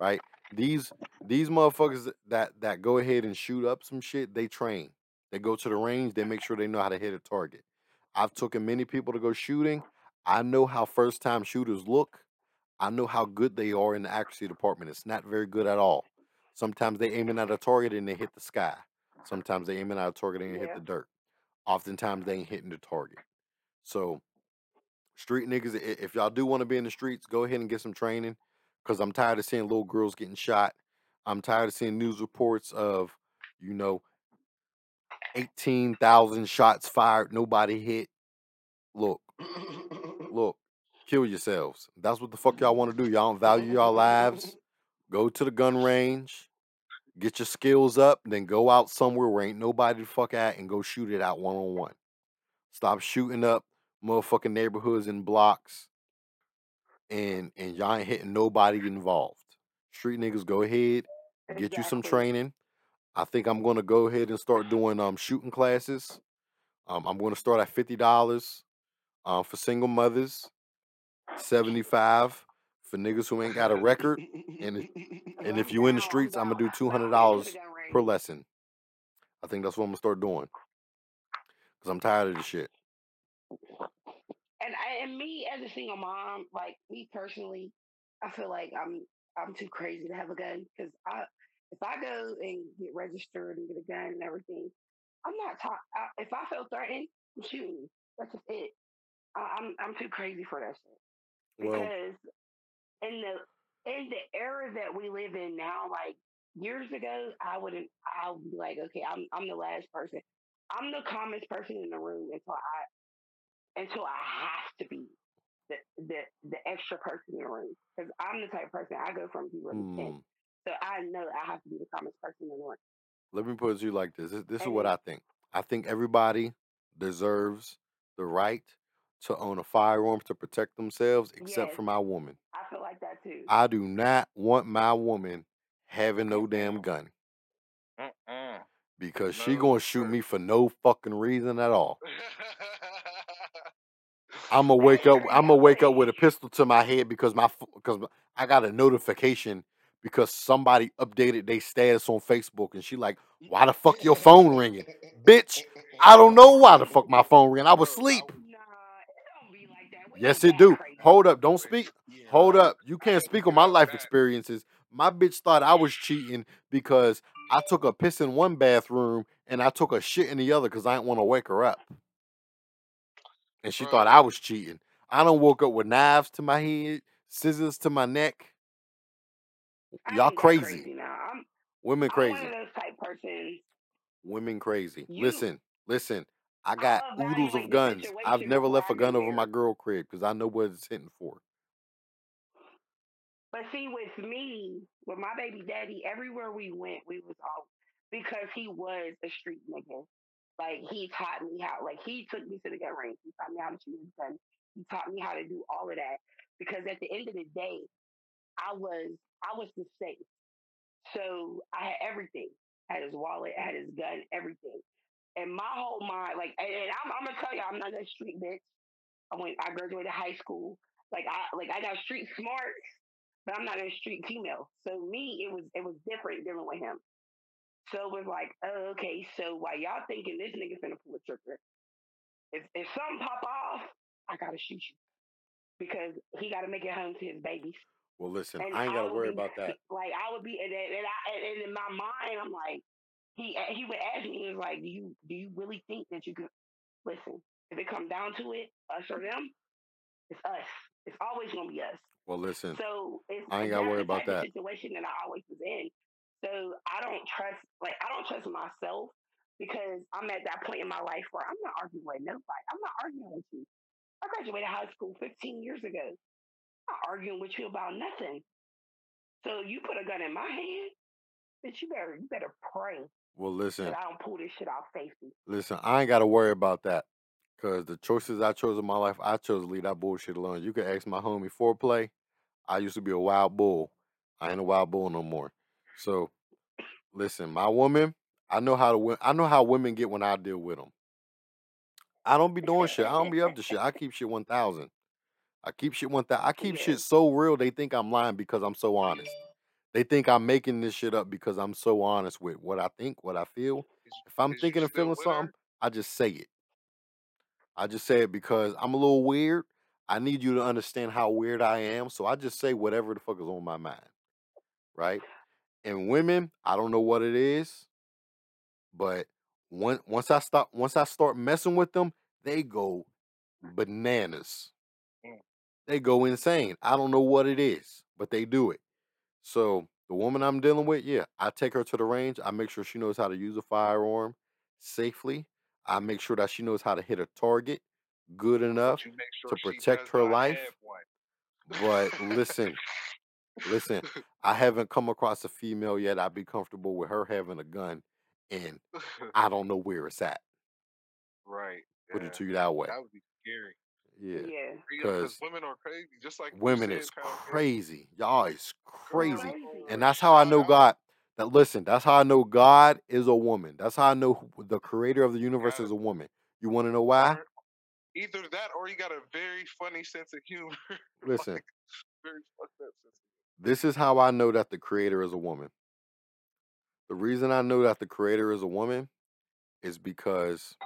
right? These these motherfuckers that that go ahead and shoot up some shit, they train. They go to the range, they make sure they know how to hit a target. I've taken many people to go shooting. I know how first time shooters look. I know how good they are in the accuracy department. It's not very good at all. Sometimes they aiming at a target and they hit the sky. Sometimes they aiming at a target and they hit the dirt. Oftentimes they ain't hitting the target. So street niggas, if y'all do want to be in the streets, go ahead and get some training. Cause I'm tired of seeing little girls getting shot. I'm tired of seeing news reports of, you know, 18,000 shots fired, nobody hit. Look, look, kill yourselves. That's what the fuck y'all want to do. Y'all don't value y'all lives. Go to the gun range, get your skills up, then go out somewhere where ain't nobody to fuck at and go shoot it out one on one. Stop shooting up motherfucking neighborhoods and blocks and and y'all ain't hitting nobody involved. Street niggas go ahead, get you some training. I think I'm gonna go ahead and start doing um shooting classes. Um, I'm gonna start at fifty dollars um for single mothers, seventy five for niggas who ain't got a record, and and if you in the streets, I'm gonna do two hundred dollars per lesson. I think that's what I'm gonna start doing because I'm tired of this shit. And I, and me as a single mom, like me personally, I feel like I'm I'm too crazy to have a gun because I if I go and get registered and get a gun and everything, I'm not if I feel threatened, I'm shooting. That's just it. I, I'm I'm too crazy for that shit Well, because in the in the era that we live in now, like years ago, I wouldn't. I would be like, okay, I'm I'm the last person. I'm the calmest person in the room until I until I have to be. the the the extra person in the room because I'm the type of person I go from zero to ten. Hmm. So I know I have to be the calmest person in the room. Let me put it to you like this. This, this is what I think. I think everybody deserves the right to own a firearm to protect themselves, except yes, for my woman. I feel like that too. I do not want my woman having no damn gun Mm-mm. because she gonna shoot me for no fucking reason at all. I'm gonna wake up. I'm gonna wake up with a pistol to my head because my because I got a notification because somebody updated their status on Facebook and she like, why the fuck your phone ringing, bitch? I don't know why the fuck my phone ringing. I was asleep. would- Nah, it don't be like that. We Yes, it do. crazy. Hold up, don't speak. Yeah, Hold up, you can't speak on my life experiences. My bitch thought I was cheating because I took a piss in one bathroom and I took a shit in the other because I didn't want to wake her up, and she thought I was cheating. I don't woke up with knives to my head, scissors to my neck. Y'all crazy. crazy Women I'm one of crazy. those type persons. Women crazy. Listen, listen. I got oodles of guns. I've never left a gun over my girl crib because I know what it's hitting for. But see, with me, with my baby daddy, everywhere we went, we was all because he was a street nigga. Like he taught me how. Like he took me to the gun range. He taught me how to shoot his gun. He taught me how to do all of that. Because at the end of the day, I was I was the safe. So I had everything. I had his wallet, I had his gun, everything. And my whole mind, like, and, I'm, I'm gonna tell you, I'm not a street bitch. I went, I graduated high school. Like I, like I got street smarts, but I'm not a street female. So me, it was, it was different dealing with him. So it was like, oh, okay. So while y'all thinking this nigga finna pull a trigger, if if something pop off, I gotta shoot you because he gotta make it home to his babies. Well, listen, And I ain't got to would worry be about that. like, I would be, and, and, and, I, and in my mind, I'm like, he eh, he would ask me, he was like, do you do you really think that you could listen? If it comes down to it, us or them, it's us. It's always gonna be us. Well, listen, So it's I ain't that's got to worry about that. situation that I always was in. So I don't trust, like I don't trust myself because I'm at that point in my life where I'm not arguing with nobody. I'm not arguing with you. I graduated high school 15 years ago. I'm not arguing with you about nothing. So you put a gun in my hand, bitch. You better you better pray Well, listen, I don't pull this shit off safety. listen, I ain't got to worry about that because the choices I chose in my life, I chose to leave that bullshit alone. You can ask my homie foreplay. I used to be a wild bull. I ain't a wild bull no more. So, listen, my woman, I know how to win. I know how women get when I deal with them. I don't be doing shit. I don't be up to shit. I keep shit one thousand. I keep shit one thousand. I keep yeah. shit so real they think I'm lying because I'm so honest. They think I'm making this shit up because I'm so honest with what I think, what I feel. If I'm thinking and feeling something. I just say it. I just say it because I'm a little weird. I need you to understand how weird I am. So I just say whatever the fuck is on my mind. Right? And women, I don't know what it is, but when, once I stop once I start messing with them, they go bananas. Mm. They go insane. I don't know what it is, but they do it. So the woman I'm dealing with, yeah, I take her to the range. I make sure she knows how to use a firearm safely. I make sure that she knows how to hit a target good enough But you make sure to protect her life. But listen, listen, I haven't come across a female yet I'd be comfortable with her having a gun and I don't know where it's at. right. Put Yeah. it to you that way. That would be scary. Yeah. Yeah. Yeah, because Because women are crazy. Just like women said, is Kyle, girl, crazy. Y'all is crazy. Crazy. And that's how I know. God. That listen, that's how I know God is a woman. That's how I know the creator of the universe Got is a woman. You want to know why? Either that, or you got a very funny sense of humor. Listen, like very fucked up sense. this is how I know that the creator is a woman. The reason I know that the creator is a woman is because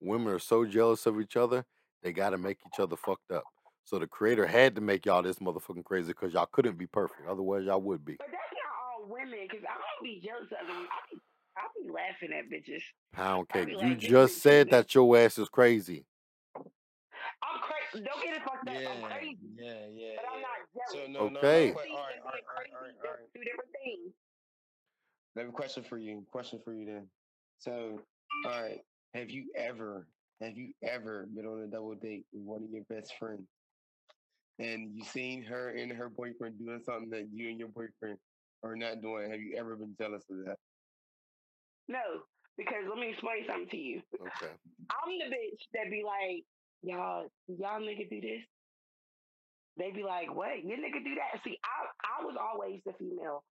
women are so jealous of each other, they got to make each other fucked up. So the creator had to make y'all this motherfucking crazy because y'all couldn't be perfect. Otherwise, y'all would be. But that's not all women, because I don't be jealous of them. I be, I be laughing at bitches. Pound I cake. be You like, just said cheating. that your ass is crazy. I'm crazy. Don't get it fucked up. I'm crazy, yeah, yeah, but I'm yeah. not So jealous. no, no, no. Okay. all right, all right, all right, all right, all right. all two different things. I have a question for you. Question for you then. So, all right. Have you ever, have you ever been on a double date with one of your best friends? and you seen her and her boyfriend doing something that you and your boyfriend are not doing, have you ever been jealous of that? No, because let me explain something to you. Okay. I'm the bitch that be like, y'all, y'all nigga do this. They be like, what? Your nigga do that? See, I I was always the female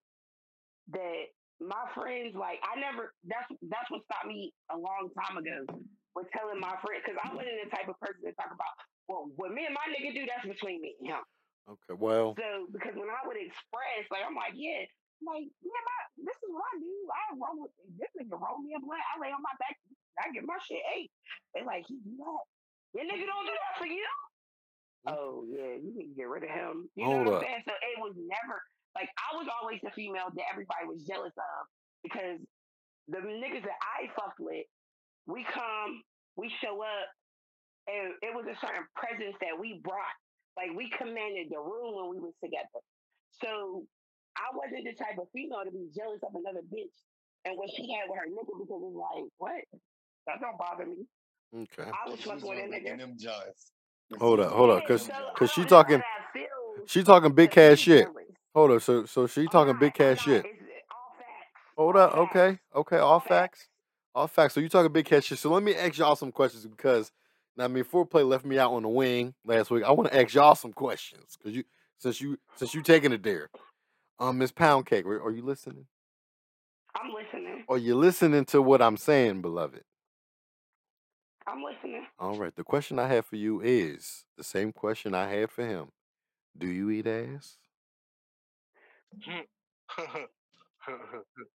that my friends like. I never. That's that's what stopped me a long time ago with telling my friend because I wasn't the type of person to talk about. Well, what me and my nigga do, that's between me and him. Okay. Well, So because when I would express, like I'm like, yeah, like yeah, my this is what I do. I roll with this nigga roll me a blunt. I lay on my back. I get my shit ate. They like he do that. Your nigga don't do that for you. Mm. Oh yeah, you need to get rid of him. You Hold know up. what I'm saying? So it was never like I was always the female that everybody was jealous of because the niggas that I fucked with, we come, we show up, and it was a certain presence that we brought. Like we commanded the room when we was together. So I wasn't the type of female to be jealous of another bitch and what she had with her nigga because it's like, what? That don't bother me. okay. I was fucking with a on nigga. them jaws. Hold up, hold up, cause so cause she don't know how talking she talking big cash shit. Hold up, so so she talking big cash shit. Hold up, okay, okay, all facts. All facts. So you talking big cash shit. So let me ask y'all some questions because I mean, foreplay left me out on the wing last week. I want to ask y'all some questions because you since you since you taking it there. Um, Miss Pound Cake, are are you listening? I'm listening. Are you listening to what I'm saying, beloved? I'm listening. All right. The question I have for you is the same question I had for him. Do you eat ass?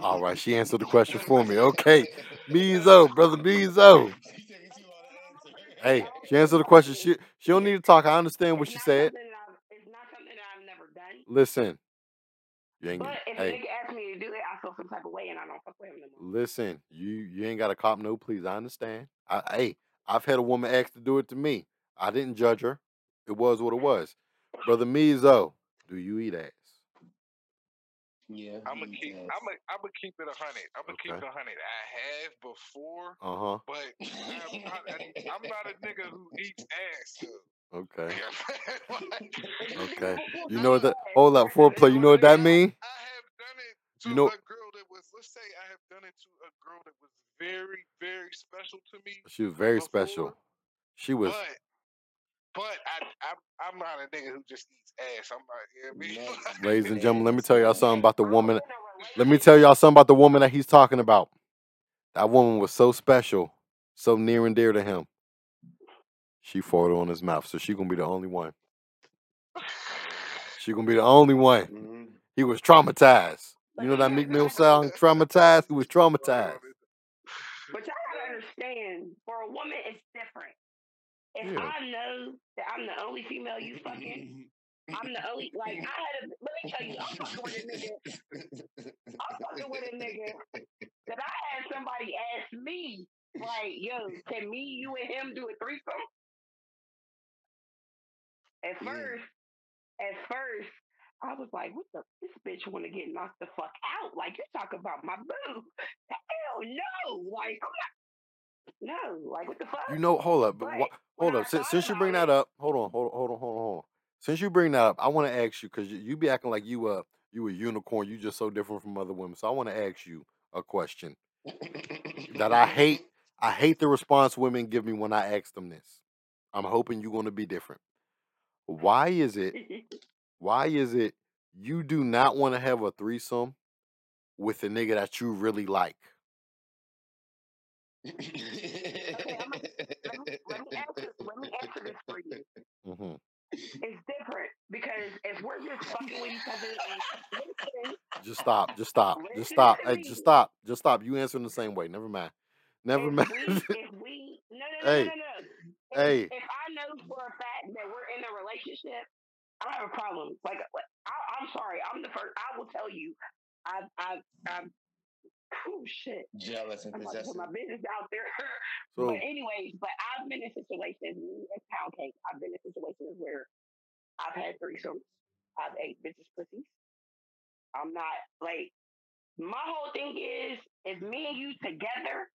All right. She answered the question for me. Okay. Mizo, brother Mizo. She's taking too long. Hey, she answered the question. She she don't need to talk. I understand what she said. that it's not something that I've never done. Listen. You ain't But if a hey, nigga asks me to do it, I feel some type of way and I don't fuck with him no more. listen. You you ain't got to cop no please. I understand. I hey, I've had a woman ask to do it to me. I didn't judge her. It was what it was. Brother Mizo, do you eat ass? Yeah. I'm gonna keep. does. I'm gonna. I'm gonna keep it a hundred. I'm gonna keep it a hundred. I have before, Uh huh. but I'm not. A, I'm not a nigga who eats ass. Though. Okay. Okay. You know what that? Hold up, foreplay. You know what that mean? I have done it to You know- a girl that was. Let's say I have done it to a girl that was very, very special to me. She was very before, special. She was. But, but I, I'm, I'm not a nigga who just eats ass. I'm not. You know I mean? Next. Ladies and gentlemen, let me tell y'all something about the woman. Let me tell y'all something about the woman that he's talking about. That woman was so special, so near and dear to him. She farted on his mouth, so she gonna be the only one. She gonna be the only one. Mhm. He was traumatized. You know that Meek Mill song, traumatized. He was traumatized. But y'all gotta understand, for a woman, it's different. If Yeah. I know that I'm the only female you fucking, I'm the only like I had. A, let me tell you, I'm fucking with a nigga. I'm fucking with a nigga that I had somebody ask me, like, "Yo, can me, you, and him do a threesome?" At Yeah. first, at first, I was like, "What the? This bitch want to get knocked the fuck out? Like you talk about my boo? Hell no! Like I'm not. No, like what the fuck? You know, hold up, but But wha- hold up. Since, since you bring that up, hold on, hold on, hold on, hold on, hold on. Since you bring that up, I want to ask you because you, you be acting like you uh you a unicorn. You just so different from other women. So I want to ask you a question that I hate. I hate the response women give me when I ask them this. I'm hoping you're going to be different. Why is it? Why is it you do not want to have a threesome with a nigga that you really like? let me, let me answer. Let me answer this for you. hmm It's different because if we're just fucking with each other listen, Just stop. Just stop. Just stop. to Hey, just stop. Just stop. You answering the same way. Never mind. Never if mind. we, if we, no, no, no, Hey. no, no, no. If, Hey. if I know for a fact that we're in a relationship, I don't have a problem. Like, I, I'm sorry, I'm the first. I will tell you, I've, I've, I've. Oh shit! Jealous and I'm about to put possessive. my business out there. So but anyways, but I've been in situations, me and Pound Cake, I've been in situations where I've had threesomes, I've ate bitches' pussies. I'm not like my whole thing is if me and you together,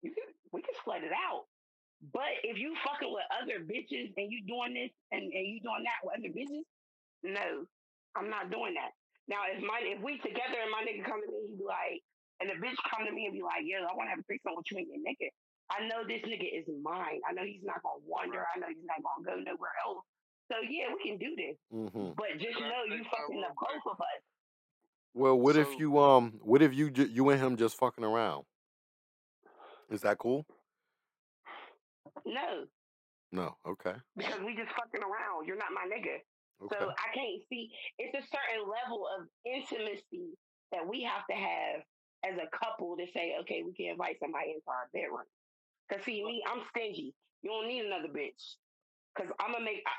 you can we can split it out. But if you fucking with other bitches and you doing this and, and you doing that with other bitches, no, I'm not doing that. Now, if my if we together and my nigga come to me, he'd be like, and the bitch come to me and be like, yo, I want to have a threesome with you and your nigga. I know this nigga is mine. I know he's not gonna wander. I know he's not gonna go nowhere else. So yeah, we can do this. hmm But just know you fucking real up both of us. Well, what if you um, what if you you and him just fucking around? Is that cool? No, No. Okay. because we just fucking around. You're not my nigga. Okay. So I can't see. It's a certain level of intimacy that we have to have as a couple to say, okay, we can invite somebody into our bedroom. Cause see, me, I'm stingy. You don't need another bitch. Cause I'm gonna make. I,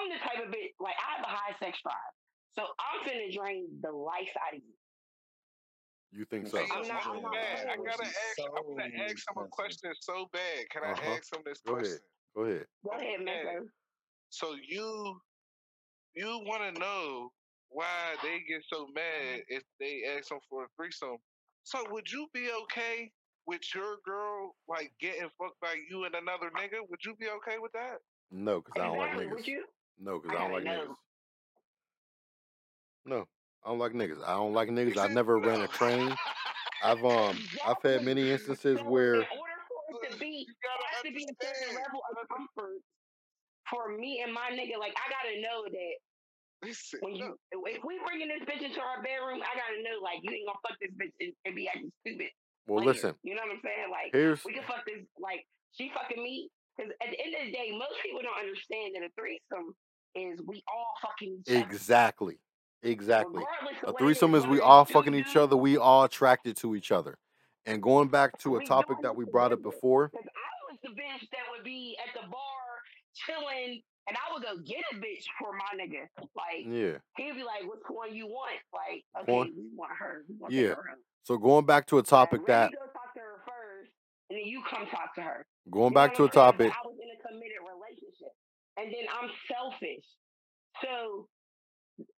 I'm the type of bitch like I have a high sex drive, so I'm finna drain the life out of you. You think so? I'm not- I'm not bad. I gotta you. ask. I'm gonna ask him a question so bad. Can I Uh-huh. ask him this Go ahead. question? Go ahead. Go ahead, man. So you you want to know why they get so mad if they ask them for a threesome? So would you be okay with your girl like getting fucked by you and another nigga? Would you be okay with that? No, because I don't like niggas. Would you? No, because I I don't like gotta niggas. No, I don't like niggas. I don't like niggas. I've never ran a train. I've um, I've had many instances where in order for it to be, it has to be a certain level of comfort for me and my nigga. Like I gotta know that Listen, when you no. if we bringing this bitch into our bedroom, I gotta know like you ain't gonna fuck this bitch and, and be acting stupid well, later. listen. You know what I'm saying? Like Here's we can fuck this like she fucking me because at the end of the day, most people don't understand that a threesome is we all fucking each other. exactly, exactly. Regardless A of what it threesome is, is we all fucking each other. We all attracted to each other. And going back to a topic that we brought up before. I was the bitch that would be at the bar chilling, and I would go get a bitch for my nigga. Like Yeah. he'd be like, "Which one you want?" Like, okay, we want her. We want Yeah. her. So going back to a topic that go talk to her first, and then you come talk to her. going You back to a I'm saying? But topic. I was in a committed relationship, and then I'm selfish. So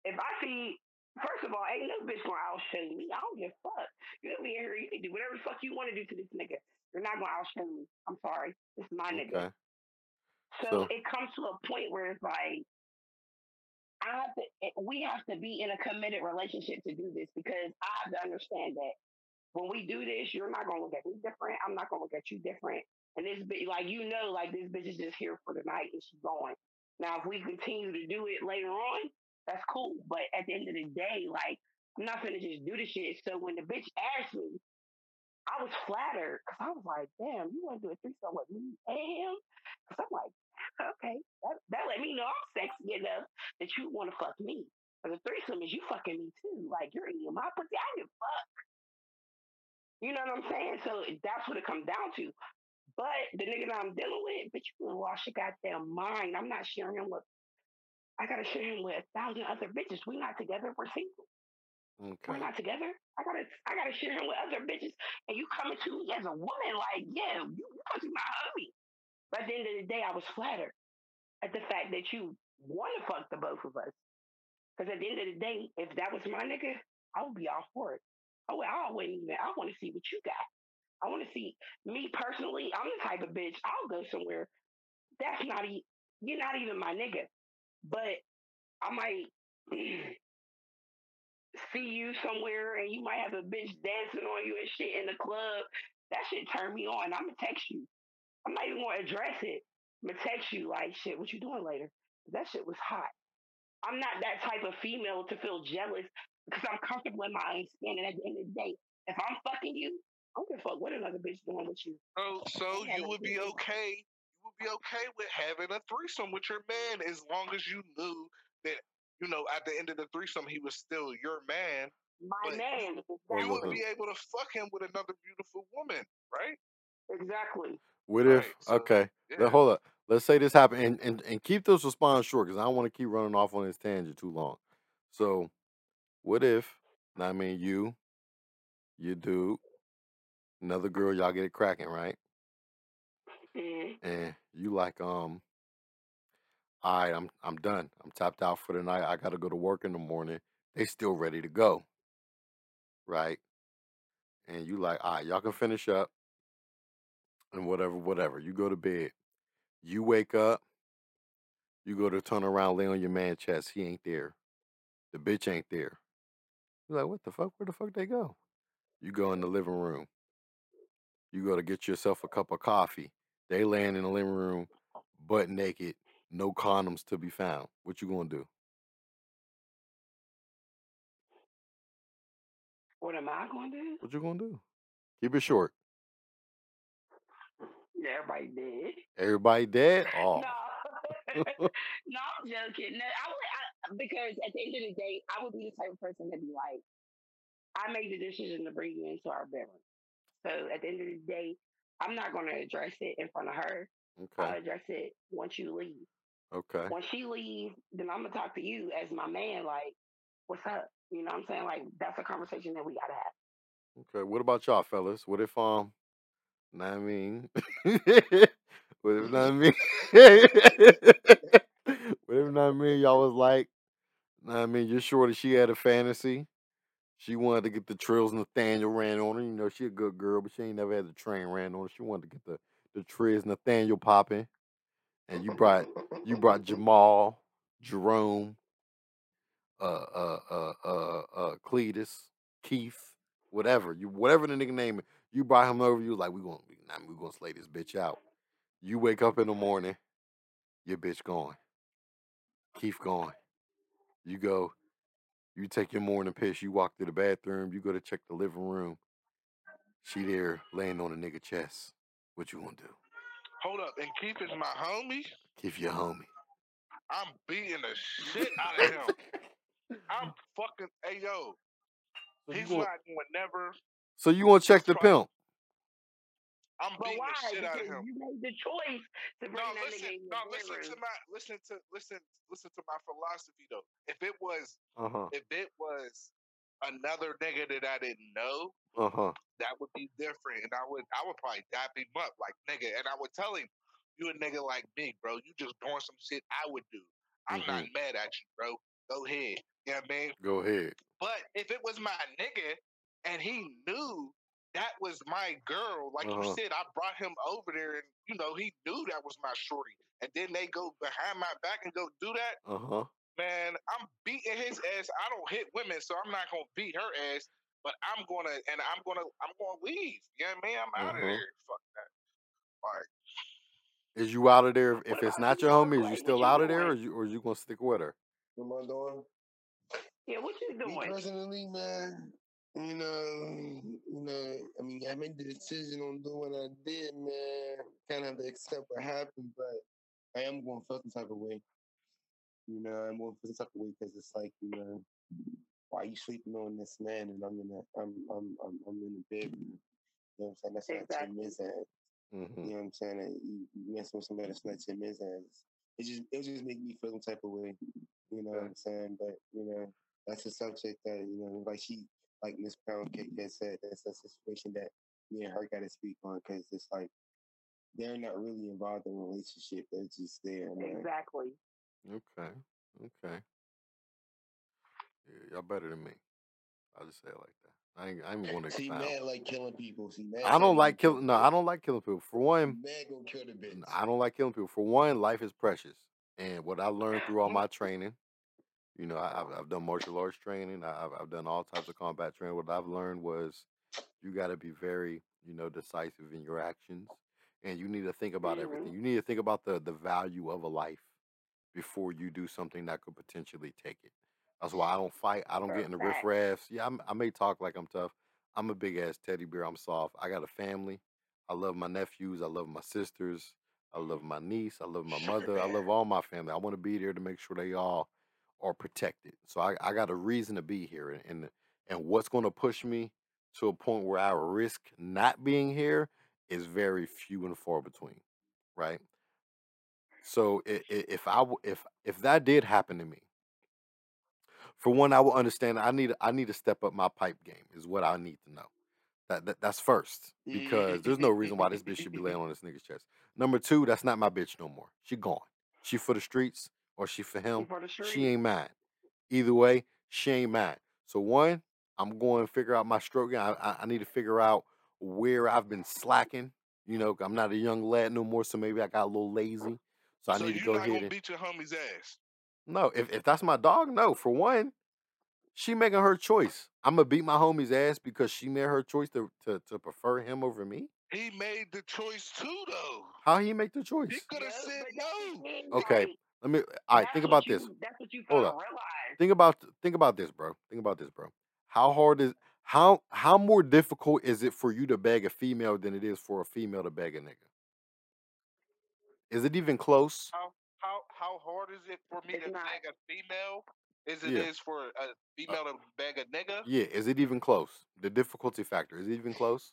if I see, first of all, ain't no bitch gonna outshow me. I don't give a fuck. You me in here. You can do whatever the fuck you want to do to this nigga. You're not gonna outshine me. I'm sorry. This is my nigga. So So it comes to a point where it's like I have to. We have to be in a committed relationship to do this because I have to understand that when we do this, you're not gonna look at me different. I'm not gonna look at you different. And this bitch, like you know, like this bitch is just here for the night and she's going. Now, if we continue to do it later on, that's cool. But at the end of the day, like I'm not gonna just do the shit. So when the bitch asked me, I was flattered because I was like, damn, you want to do a threesome with me and him? Because I'm like, okay, that, that let me know I'm sexy enough that you want to fuck me. But the threesome is you fucking me too. Like you're eating my pussy. I give a fuck. You know what I'm saying? So that's what it comes down to. But the nigga that I'm dealing with, bitch, you gonna lost your goddamn mind. I'm not sharing him with. I gotta share him with a thousand other bitches. We not together. We're single. We're not together. I gotta, I gotta share him with other bitches. And you coming to me as a woman, like, yeah, you, you supposed to be my homie. But at the end of the day, I was flattered at the fact that you want to fuck the both of us. Because at the end of the day, if that was my nigga, I would be all for it. Oh, I wouldn't even. I want to see what you got. I want to see me personally. I'm the type of bitch. I'll go somewhere. That's not e- you're not even my nigga, but I might see you somewhere and you might have a bitch dancing on you and shit in the club. That shit turn me on. I'm gonna text you. I'm not even gonna address it. I'm gonna text you like shit. What you doing later? That shit was hot. I'm not that type of female to feel jealous because I'm comfortable in my own skin. And at the end of the day, if I'm fucking you, I don't give a fuck what another bitch doing with you. So, so you would be okay. You would be okay with having a threesome with your man as long as you knew that you know at the end of the threesome he was still your man. My But man. You would be able to fuck him with another beautiful woman, right? Exactly. What if? Right. So Okay. yeah. Let, hold up. Let's say this happened, and, and and keep this response short because I don't want to keep running off on this tangent too long. So, what if? I mean, you, you do, another girl, y'all get it cracking, right? Mm. And you like, um, all right, I'm I'm done. I'm tapped out for the night. I gotta go to work in the morning. They still ready to go, right? And you like, all right, y'all can finish up and whatever, whatever. You go to bed. You wake up, you go to turn around, lay on your man chest. He ain't there. The bitch ain't there. You're like, what the fuck? Where the fuck they go? You go in the living room. You go to get yourself a cup of coffee. They laying in the living room, butt naked, no condoms to be found. What you gonna do? What am I to do? What you gonna do? Keep it short. Everybody dead. Everybody dead? Oh. No, no, I'm joking. No, I would I, because at the end of the day, I would be the type of person to be like, I made the decision to bring you into our bedroom. So at the end of the day, I'm not going to address it in front of her. Okay. I'll address it once you leave. Okay. Once she leaves, then I'm gonna talk to you as my man. Like, what's up? You know what I'm saying? Like, that's a conversation that we gotta have. Okay. What about y'all fellas? What if um know what I mean? what if not me? What if I mean? Y'all was like, know I mean, you're sure that she had a fantasy. She wanted to get the trills Nathaniel ran on her. You know, she a good girl, but she ain't never had the train ran on her. She wanted to get the the trills Nathaniel popping. And you brought you brought Jamal, Jerome, uh uh uh uh uh Cletus, Keith, whatever. You whatever the nigga name is, you brought him over, you was like, we gonna nah, we gonna slay this bitch out. You wake up in the morning, your bitch gone. Keith gone. You go, you take your morning piss, you walk to the bathroom, you go to check the living room. She there laying on a nigga chest. What you gonna do? Hold up, and Keith is my homie. Keith your homie. I'm beating the shit out of him. I'm fucking. Hey yo, So you he's gonna, not going never. So you want to check the probably. pimp? I'm But beating why? the shit out of him. you made the choice to bring No, that listen. nigga in No, listen to bedroom. my listen to listen listen to my philosophy though. If it was Uh-huh. if it was another nigga that I didn't know, Uh-huh. that would be different, and I would I would probably dap him up like nigga, and I would tell him, "You a nigga like me, bro. You just doing some shit I would do. I'm not Mm-hmm. mad at you, bro. Go ahead. You know what I mean? Go ahead. But if it was my nigga and he knew that was my girl, like you Uh-huh. said, I brought him over there, and you know he knew that was my shorty, and then they go behind my back and go do that. Uh-huh. Man, I'm beating his ass. I don't hit women, so I'm not gonna beat her ass. But I'm gonna, and I'm gonna, I'm gonna leave. You know what I mean? I'm out of Uh-huh. there. Fuck that. Like, Is you out of there if, if it's not your homie? Is you still out of there, or you or you gonna stick with her? What am I doing? Yeah, what you Me doing? personally, man, you know, you know, I mean, I made the decision on doing what I did, man. Kind of have to accept what happened, but I am going to feel some type of way. You know, I'm going to feel some type of way because it's like, you know, why you sleeping on this man and I'm in the, I'm, I'm, I'm, I'm in the bedroom. You know what I'm saying? That's not Exactly. Tim Mizan. Mm-hmm. You know what I'm saying? And you, you messing with somebody that's not Tim Mizan. It just, it just make me feel some type of way. You know what I'm saying? But you know, that's a subject that you know, like she, like Miss Pound Cake had said, that's a situation that me and her got to speak on because it's like they're not really involved in a relationship. They're just there, man. Exactly. Okay. Okay. Yeah, y'all better than me. I'll just say it like that. I ain't, I ain't going to See, expound. mad like killing people. See, mad. I don't like killing. No, I don't like killing people. For one, Mad gonna kill the bitch. I don't like killing people. For one, life is precious, and what I learned through all mm. my training, you know, I, I've I've done martial arts training. I- I've I've done all types of combat training. What I've learned was, you got to be very, you know, decisive in your actions, and you need to think about everything. Mhm. You need to think about the the value of a life before you do something that could potentially take it. That's why I don't fight. I don't For get in the riffraffs. Yeah, I'm, I may talk like I'm tough. I'm a big ass teddy bear. I'm soft. I got a family. I love my nephews. I love my sisters. I love my niece. I love my mother. I love all my family. I want to be there to make sure they all are protected. So I, I got a reason to be here. And and, and what's going to push me to a point where I risk not being here is very few and far between. Right. So i- i- if if if that did happen to me, for one, I will understand. I need I need to step up my pipe game. Is what I need to know. That, that that's first because there's no reason why this bitch should be laying on this nigga's chest. Number two, that's not my bitch no more. She gone. She for the streets or she for him. She ain't mine. Either way, she ain't mine. So one, I'm going to figure out my stroke game. I, I, I need to figure out where I've been slacking You know, I'm not a young lad no more, so maybe I got a little lazy. So I So need to go not ahead and beat your homie's ass. no. If if that's my dog, no. For one, she making her choice. I'm gonna beat my homie's ass because she made her choice to to, to prefer him over me. He made the choice too, though. How he make the choice? He choice? could have Yeah, said but no. Okay, like, let me. All right, that's think about you, this. That's what you Hold up. realize. Think about think about this, bro. Think about this, bro. How hard is how how more difficult is it for you to beg a female than it is for a female to beg a nigga? Is it even close? How how how hard is it for me It's to not. beg a female? Is it Yeah. is for a uh, female to beg a nigga? Yeah, is it even close? The difficulty factor is it even close?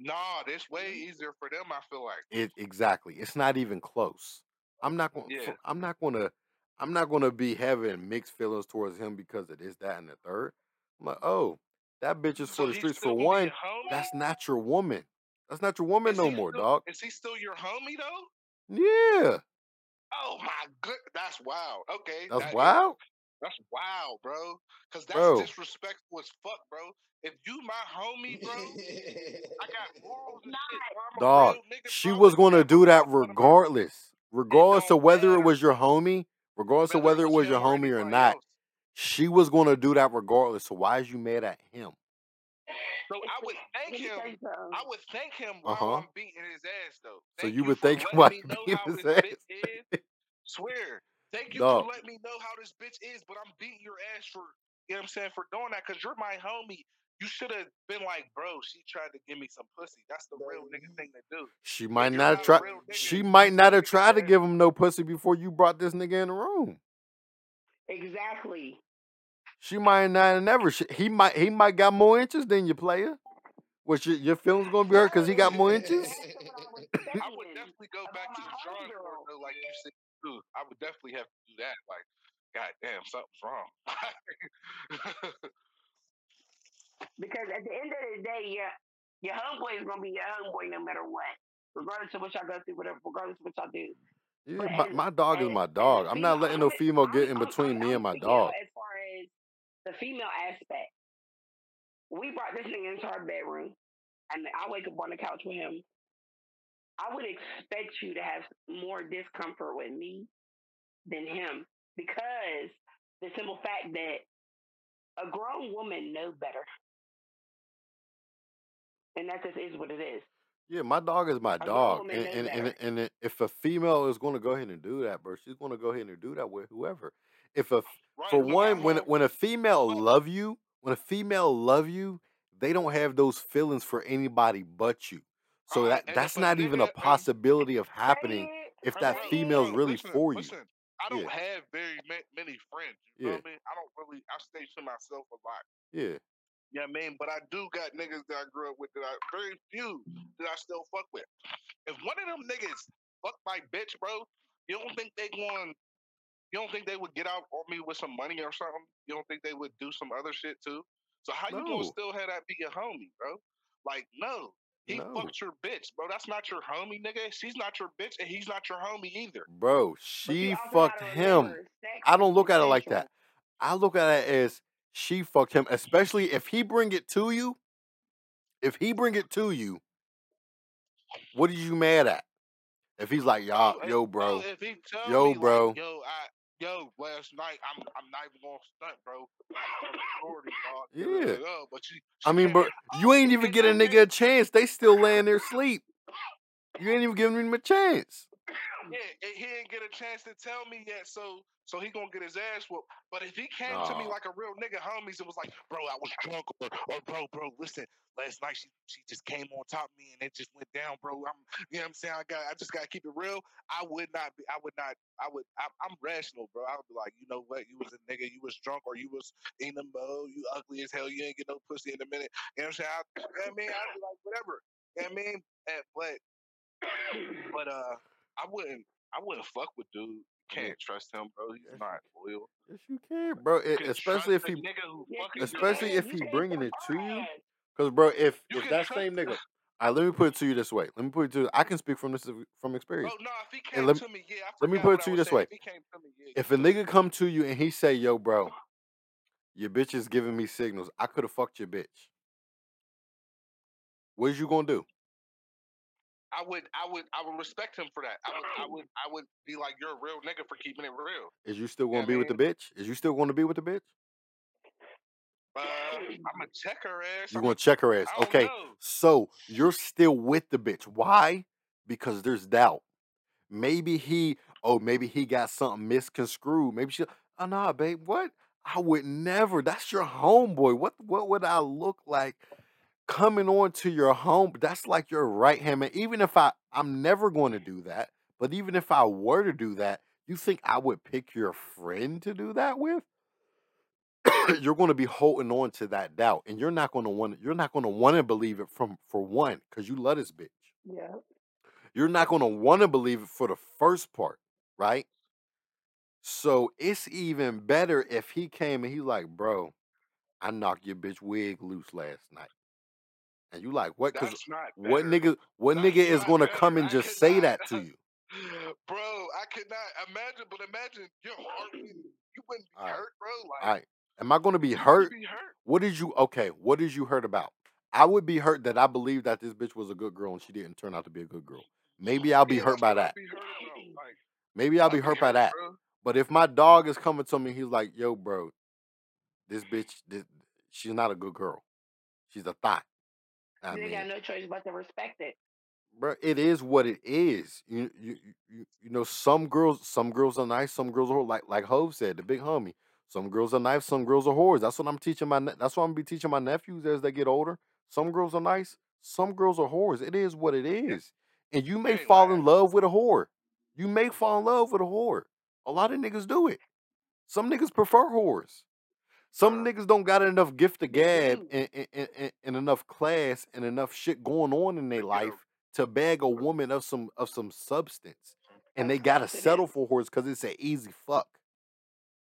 Nah, it's way mm-hmm. easier for them. I feel like. It exactly. It's not even close. I'm not going. Yeah. I'm not going to. I'm not going to be having mixed feelings towards him because of this, that, and the third. I'm like, oh, that bitch is for the streets. For one, that's not your woman. That's not your woman Is no more, still, dog. Is he still your homie though? Yeah, Oh my good, that's wild. Okay, that's that is- wild, that's wild, bro. Cause that's Bro. disrespectful as fuck, bro. If you my homie, bro, I got morals and shit. Bro. I'm a dog. nigga, She bro. was going to do that fuck with him, regardless, regardless don't of whether it was your homie, regardless of whether it was your homie or not. else. She was going to do that regardless. So why is you mad at him? So I would thank him. tell you something. I would thank him while Uh-huh. I'm beating his ass, though. So Thank you would for thank him letting while you beating how his ass. bitch is. Swear. Thank you Dog. for letting me know how this bitch is, but I'm beating your ass for, you know what I'm saying, for doing that because you're my homie. You should have been like, bro, she tried to give me some pussy. That's the real nigga thing to do. She might you're not have tried. She might not have tried to give him no pussy before you brought this nigga in the room. Exactly. She might not have never. She, he might. He might got more inches than you, player. Which your, your feelings gonna be hurt because he got more inches. I would definitely go back to the drawing board, though, like you said, too. I would definitely have to do that. Like, god damn, something's wrong. Because at the end of the day, your your homeboy is gonna be your homeboy no matter what, regardless of what y'all go through, whatever, regardless of what y'all do. Yeah, But my, as- my dog is my dog. I'm not letting no female get in between me and my dog. As far as the female aspect, we brought this thing into our bedroom, and I wake up on the couch with him. I would expect you to have more discomfort with me than him because the simple fact that a grown woman knows better. And that just is what it is. Yeah, my dog is my grown dog, woman and and, and and if a female is going to go ahead and do that, bro, she's going to go ahead and do that with whoever. If a right, for one, when a- when a female love you, when a female love you, they don't have those feelings for anybody but you. So Right, that that's not even a possibility of happening if that bro, female's bro, really listen, for you. Listen, I don't Yeah. have very many friends. You Yeah. feel me? I don't really. I stay to myself a lot. Yeah, You know what I mean? But I do got niggas that I grew up with that I very few that I still fuck with. If one of them niggas fuck my bitch, bro, you don't think they going you don't think they would get out on me with some money or something? You don't think they would do some other shit too? So how you gonna still have that be your homie, bro? Like, no. He No. fucked your bitch, bro. That's not your homie, nigga. She's not your bitch, and he's not your homie either. bro, she fucked him. I don't look at it like that. I look at it as she fucked him, especially if he bring it to you. If he bring it to you, what are you mad at? If he's like, y'all, if- yo, bro, if he tell Yo, me, like, bro. yo, I, yo, last night I'm, I'm not even gonna stunt, bro. I fucked Shorty, dog. They was Yeah. but she, I mean, bro, you ain't even get a nigga a chance. They still laying there sleep. You ain't even giving him a chance. Yeah, and he didn't get a chance to tell me yet, so so he gonna get his ass whooped. But if he came to me like a real nigga, homies, it was like, bro, I was drunk, or, or bro, bro, listen, last night she she just came on top of me and it just went down, bro. I'm, you know what I'm saying? I got, I just gotta keep it real. I would not be, I would not, I would, I, I'm rational, bro. I would be like, you know what? You was a nigga, you was drunk, or you was in the mode, you ugly as hell, you ain't get no pussy in a minute. You know what I'm saying? I, you know what I mean, I'd be like, whatever. You know what I mean? And, but but uh, I wouldn't. I wouldn't fuck with dude. Can't trust him, bro. He's Yes, not loyal. Yes, you can, bro. You It, can especially if he, a nigga who Yes, fucking you your especially if he bringing it to you. Cause, bro, if You if that same nigga, all right, let me put it to you this way. Let me put it to. you, I can speak from this from experience. Oh no, if he And came let- to me, yeah. I let me forgot put it to you this saying. way. If he came to me, yeah. If a nigga come to you and he say, "Yo, bro, your bitch is giving me signals. I could have fucked your bitch." What is you gonna do? I would, I would, I would respect him for that. I would, I would, I would be like, "You're a real nigga for keeping it real." Is you still gonna know be what with the bitch? Is you still gonna be with the bitch? Uh, I'm gonna check her ass. You I'm gonna gonna, check her ass. I don't Okay. know. So you're still with the bitch. Why? Because there's doubt. Maybe he, oh, maybe he got something misconstrued. Maybe she, oh nah, babe, what? I would never. That's your homeboy. What what would I look like coming on to your home? That's like your right hand man. Even if I, I'm never going to do that. But even if I were to do that, you think I would pick your friend to do that with? you're going to be holding on to that doubt, and you're not going to want. You're not going to want to believe it from for one, because you love this bitch. Yeah. You're not going to want to believe it for the first part, right? So it's even better if he came and he like, bro, I knocked your bitch wig loose last night, and you like what? Because what nigga, what That's nigga is going to better. come and I just say not, that to you? bro. I could not imagine. But imagine your heart, you wouldn't be All right, hurt, bro. all Like right. Am I going to be hurt? wouldn't be hurt. What did you? Okay, what did you hurt about? I would be hurt that I believe that this bitch was a good girl and she didn't turn out to be a good girl. Maybe I'll be Yeah, hurt by that. hurt. Like Maybe I'll be hurt by that. bro. But if my dog is coming to me, he's like, "Yo, bro, this bitch, this, she's not a good girl. She's a thought." I You ain't got no choice but to respect it. bro, it is what it is. You, you, you, you know, some girls, some girls are nice, some girls are like, like Hov said, the big homie. Some girls are nice, some girls are whores. That's what I'm teaching my. That's what I'm gonna be teaching my nephews as they get older. Some girls are nice, some girls are whores. It is what it is. And you may fall in love with a whore. You may fall in love with a whore. A lot of niggas do it. Some niggas prefer whores. Some niggas don't got enough gift of gab and, and, and, and- enough class and enough shit going on in their life to bag a woman of some of some substance, and they gotta settle for whores because it's an easy fuck,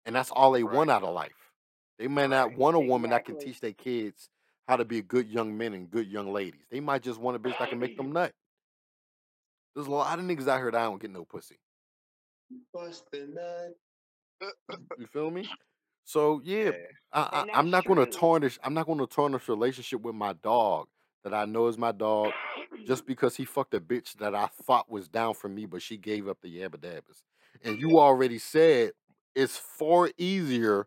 and that's all they right, want out of life. They may not want a woman that can teach their kids how to be good young men and good young ladies. They might just want a bitch that can make them nut. There's a lot of niggas out here that don't get no pussy. Bust the nut. You feel me? So yeah, Yeah. I, I I'm that's not gonna true. tarnish. I'm not gonna tarnish relationship with my dog that I know is my dog just because he fucked a bitch that I thought was down for me, but she gave up the yabba dabbas. And you already said it's far easier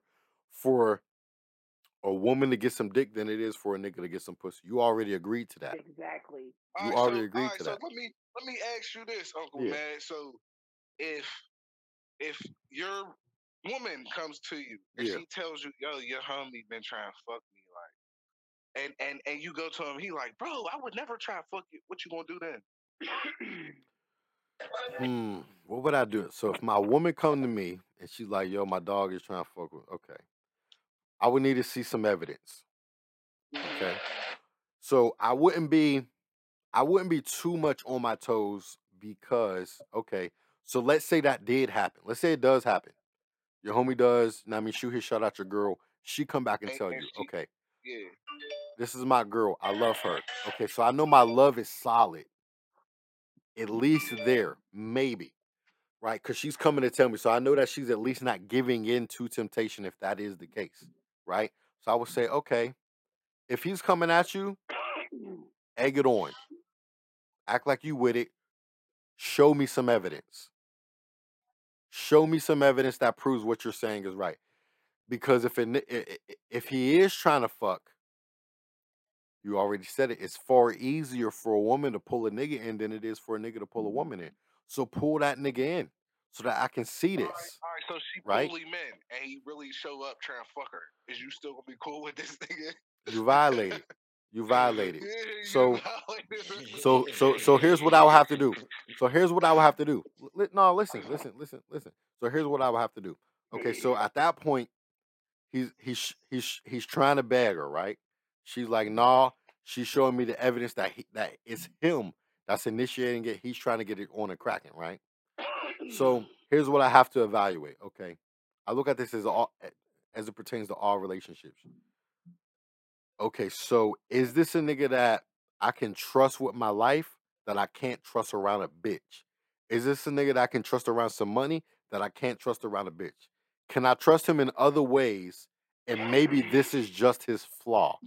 for a woman to get some dick than it is for a nigga to get some pussy. You already agreed to that. exactly. All You right, already all agreed right, to so that. let me let me ask you this, Uncle Yeah. Man. So if if your woman comes to you and Yeah. she tells you, "Yo, your homie been trying to fuck me," like, and and and you go to him, he like, "Bro, I would never try to fuck you." What you gonna do then? Hmm. What would I do? So if my woman come to me and she's like, "Yo, my dog is trying to fuck with," okay, I would need to see some evidence. Okay. So I wouldn't be I wouldn't be too much on my toes because okay, so let's say that did happen. Let's say it does happen. Your homie does, and I mean shoot his shot at your girl. She come back and And, tell and you, she, okay, yeah, this is my girl. I love her. Okay, so I know my love is solid. At least there, maybe. Right? Because she's coming to tell me. So I know that she's at least not giving in to temptation if that is the case. Right? So I would say, okay, if he's coming at you, egg it on. Act like you with it. Show me some evidence. Show me some evidence that proves what you're saying is right. Because if it, if he is trying to fuck, you already said it. It's far easier for a woman to pull a nigga in than it is for a nigga to pull a woman in. So pull that nigga in so that I can see this. all right. So she Right? pull him in, and he really show up trying to fuck her. Is you still gonna be cool with this nigga? You violated. You violated. You So violated. so so so here's what I would have to do. So here's what I would have to do. Li- No, listen, listen, listen, listen. So here's what I would have to do. Okay, so at that point, he's he's he's he's trying to bag her, right? She's like, nah. She's showing me the evidence that he, that it's him that's initiating it. He's trying to get it on and cracking, right? So here's what I have to evaluate. Okay, I look at this as all as it pertains to all relationships. Okay, so is this a nigga that I can trust with my life that I can't trust around a bitch? Is this a nigga that I can trust around some money that I can't trust around a bitch? Can I trust him in other ways? And maybe this is just his flaw.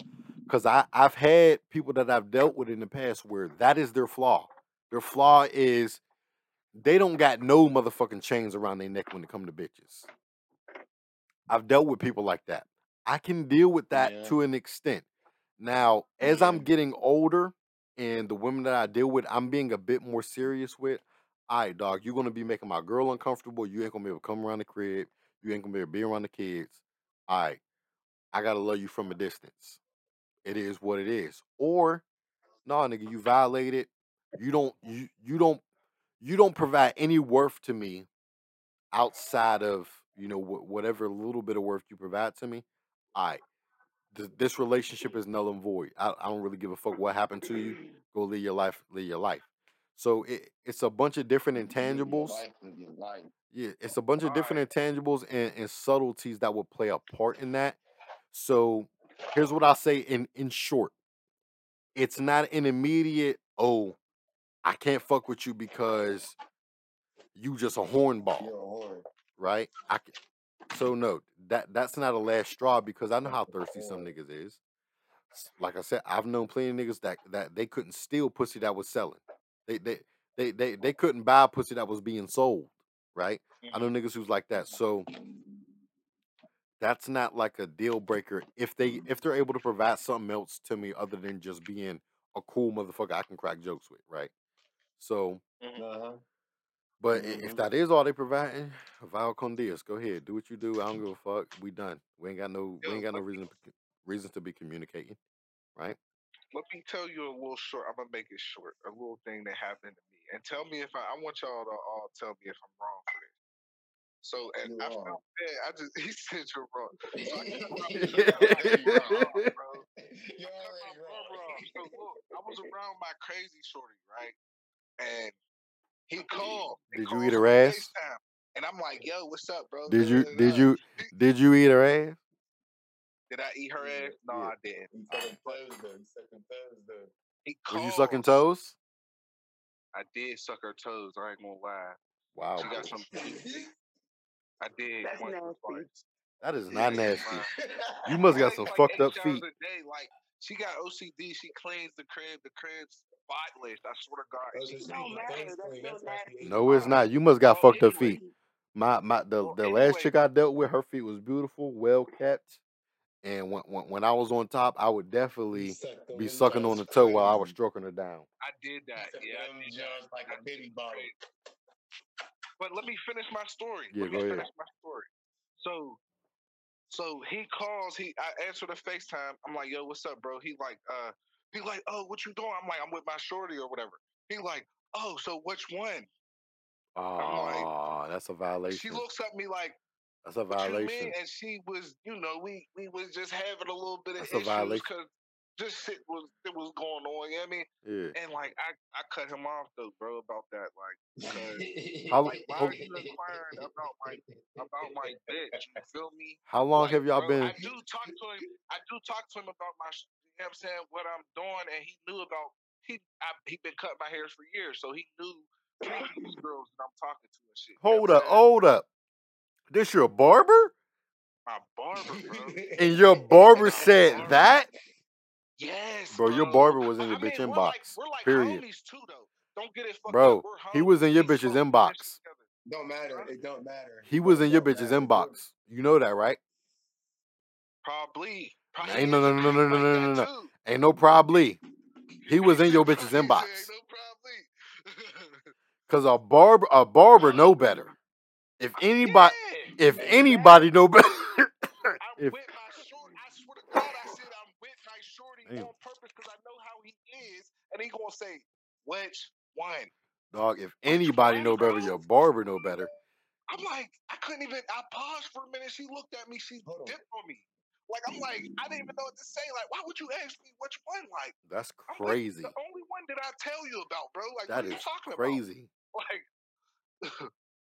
Because I've had people that I've dealt with in the past where that is their flaw. Their flaw is they don't got no motherfucking chains around their neck when it come to bitches. I've dealt with people like that. I can deal with that Yeah. to an extent. Now, as I'm getting older and the women that I deal with, I'm being a bit more serious with. All right, dog, you're gonna be making my girl uncomfortable. You ain't gonna be able to come around the crib. You ain't gonna be able to be around the kids. All right, I gotta love you from a distance. It is what it is. Or, no, nigga, you violated. You don't. You you don't. You don't provide any worth to me outside of you know wh- whatever little bit of worth you provide to me. All right, th- this relationship is null and void. I, I don't really give a fuck what happened to you. Go live your life. Live your life. So it, it's a bunch of different intangibles. life, live your life. Yeah, it's a bunch of different intangibles and, and subtleties that will play a part in that. So here's what I say in in short. It's not an immediate, oh, I can't fuck with you because you just a hornball, You're a whore. right? I so no, that that's not a last straw because I know how thirsty some oh. niggas is. Like I said, I've known plenty of niggas that that they couldn't steal pussy that was selling. They they they they, they couldn't buy pussy that was being sold, right? I know mm-hmm. niggas who's like that. Mm-hmm. So that's not like a deal breaker if they if they're able to provide something else to me other than just being a cool motherfucker I can crack jokes with, right? So, mm-hmm. Uh-huh. But i- if mm-hmm. that is all they providing, Val con go ahead, do what you do. I don't give a fuck. We done. We ain't got no we ain't got no reason reasons to be communicating, right? let me tell you a little short. I'm gonna make it short. A little thing that happened to me, and tell me if I. I want y'all to all tell me if I'm wrong for this. So, and I felt bad. I just he said you're wrong. So I cut my, You're I cut my already brother wrong. off, bro. You're I cut my already brother off. So wrong. look, I was around my crazy shorty, right? And he called. He Did you eat on her ass? FaceTime, and I'm like, "Yo, what's up, bro?" Did you da, da, did you did you eat her ass? Did I eat her ass? No, Yeah. I didn't. You Uh, sucking but toes though. You sucking toes though. he Was you sucking toes? I did suck her toes. I ain't gonna lie. Wow, She got boy. some. I did That's once nasty. That is not nasty. You must I got some like fucked up feet. day. Like she got OCD. She cleans the crib. The crib's spotless. I swear to God. Oh, And It don't eat matter. That's still That's why she nasty. No, it's not. You must got Well, fucked up anyway, feet. My my the well, the last chick I dealt with, her feet was beautiful, well kept, and when when, when I was on top, I would definitely be sucking on the toe while I was stroking her down. I did that. Yeah, I on them did that. like a baby bottle. But let me finish my story. Yeah, Let me go ahead. finish my story. So, so he calls. He I answer the FaceTime. I'm like, "Yo, what's up, bro?" He like, uh, he like, "Oh, what you doing?" I'm like, "I'm with my shorty or whatever." He like, "Oh, so which one?" I'm like, Oh, that's a violation. she looks at me like, That's a "What you mean?" violation. And she was, you know, we we was just having a little bit of That's a issues violation. because just shit was it was going on. You know what I mean? Yeah. And like I I cut him off though, bro, about that. Like, How like why are you inquiring about my about my bitch? You feel me? how long Like, have y'all bro, been? I do talk to him. I do talk to him about my, know what I'm saying, what I'm doing, and he knew about. He I, he been cutting my hairs for years, so he knew these girls that I'm talking to and shit. Hold up, hold up. This your barber? My barber, bro. And your barber My said barber. that? Yes, Bro, bro. your barber was in your I bitch mean, we're like inbox. we're like Period. homies too, though. Don't get it fucked up. Bro, he was in your We bitch's inbox. Don't matter. It don't matter. He was in your bitch's matter. Inbox. You know that, right? Probably. Ain't no no no no no no no no. Ain't no probably. He was in your bitch's inbox. ain't no probably. Cause a barber a barber know better. If anybody if anybody know better I'm if with my short. I swear to God, I said I'm with my shorty Damn. on purpose because I know how he is, and he gonna say which one, dog, if anybody know better, your barber know better. I'm like, I couldn't even. I paused for a minute. She looked at me. She Hold on. dipped on me. Like I'm like, I didn't even know what to say. Like, why would you ask me which one? Like, That's I'm like, crazy. the only one did I tell you about, bro? Like, That what are you is talking crazy. about? Like,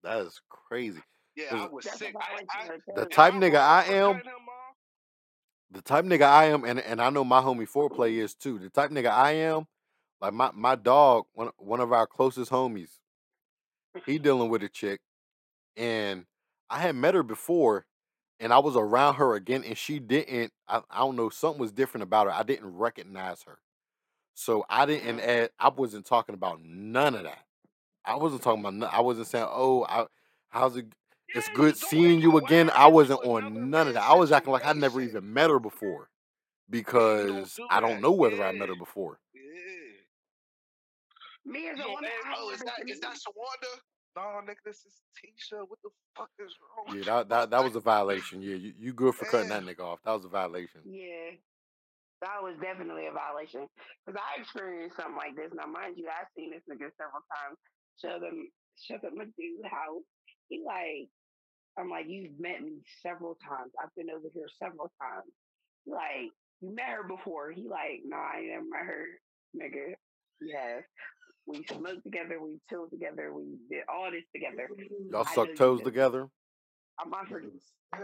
That is crazy. yeah, I was sick. I, I, the type I nigga I am, cutting him off? the type nigga I am, and and I know my homie foreplay is too. The type nigga I am, like my my dog, one one of our closest homies, he dealing with a chick, and I had met her before, and I was around her again, and she didn't. I, I don't know, something was different about her. I didn't recognize her. So I didn't mm. add. I wasn't talking about none of that. I wasn't talking about. no- I wasn't saying, "Oh, I, how's it? It's Yeah, good seeing you again." I wasn't on none of that. I was acting like I'd never even met her before Yeah, you don't because do I don't know whether I met her before. yeah. Me as You a oh, don't woman, oh, is that is that seen. Shawanda? No, nigga, this is Tisha. What the fuck is wrong Yeah, that that that was a violation. Yeah, you, you good for cutting that nigga off. That was a violation. Yeah, that was definitely a violation. Because I experienced something like this. Now, mind you, I've seen this nigga several times. Show them, show them a dude house. He like, I'm like, you've met me several times. I've been over here several times. He Like, you met her before. He like, nah, I ain't never met her, nigga. Yes. We smoked together. We chilled together. We did all this together. Y'all I suck toes together. I'm not for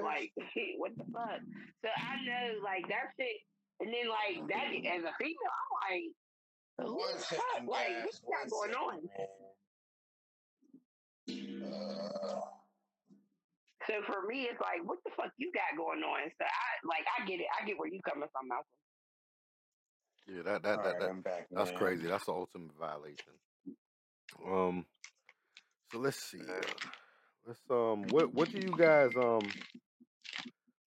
like what the fuck. So I know like that shit, and then like that as a female, I'm like, who the fuck? Like guys. what's One got going on? man. Uh, So for me, it's like, what the fuck you got going on? So I like I get it. I get where you coming from, Malcolm. Yeah, that that all that, right, that I'm back, that's man. crazy. That's the ultimate violation. Um, so let's see. Uh, let's um, what what do you guys um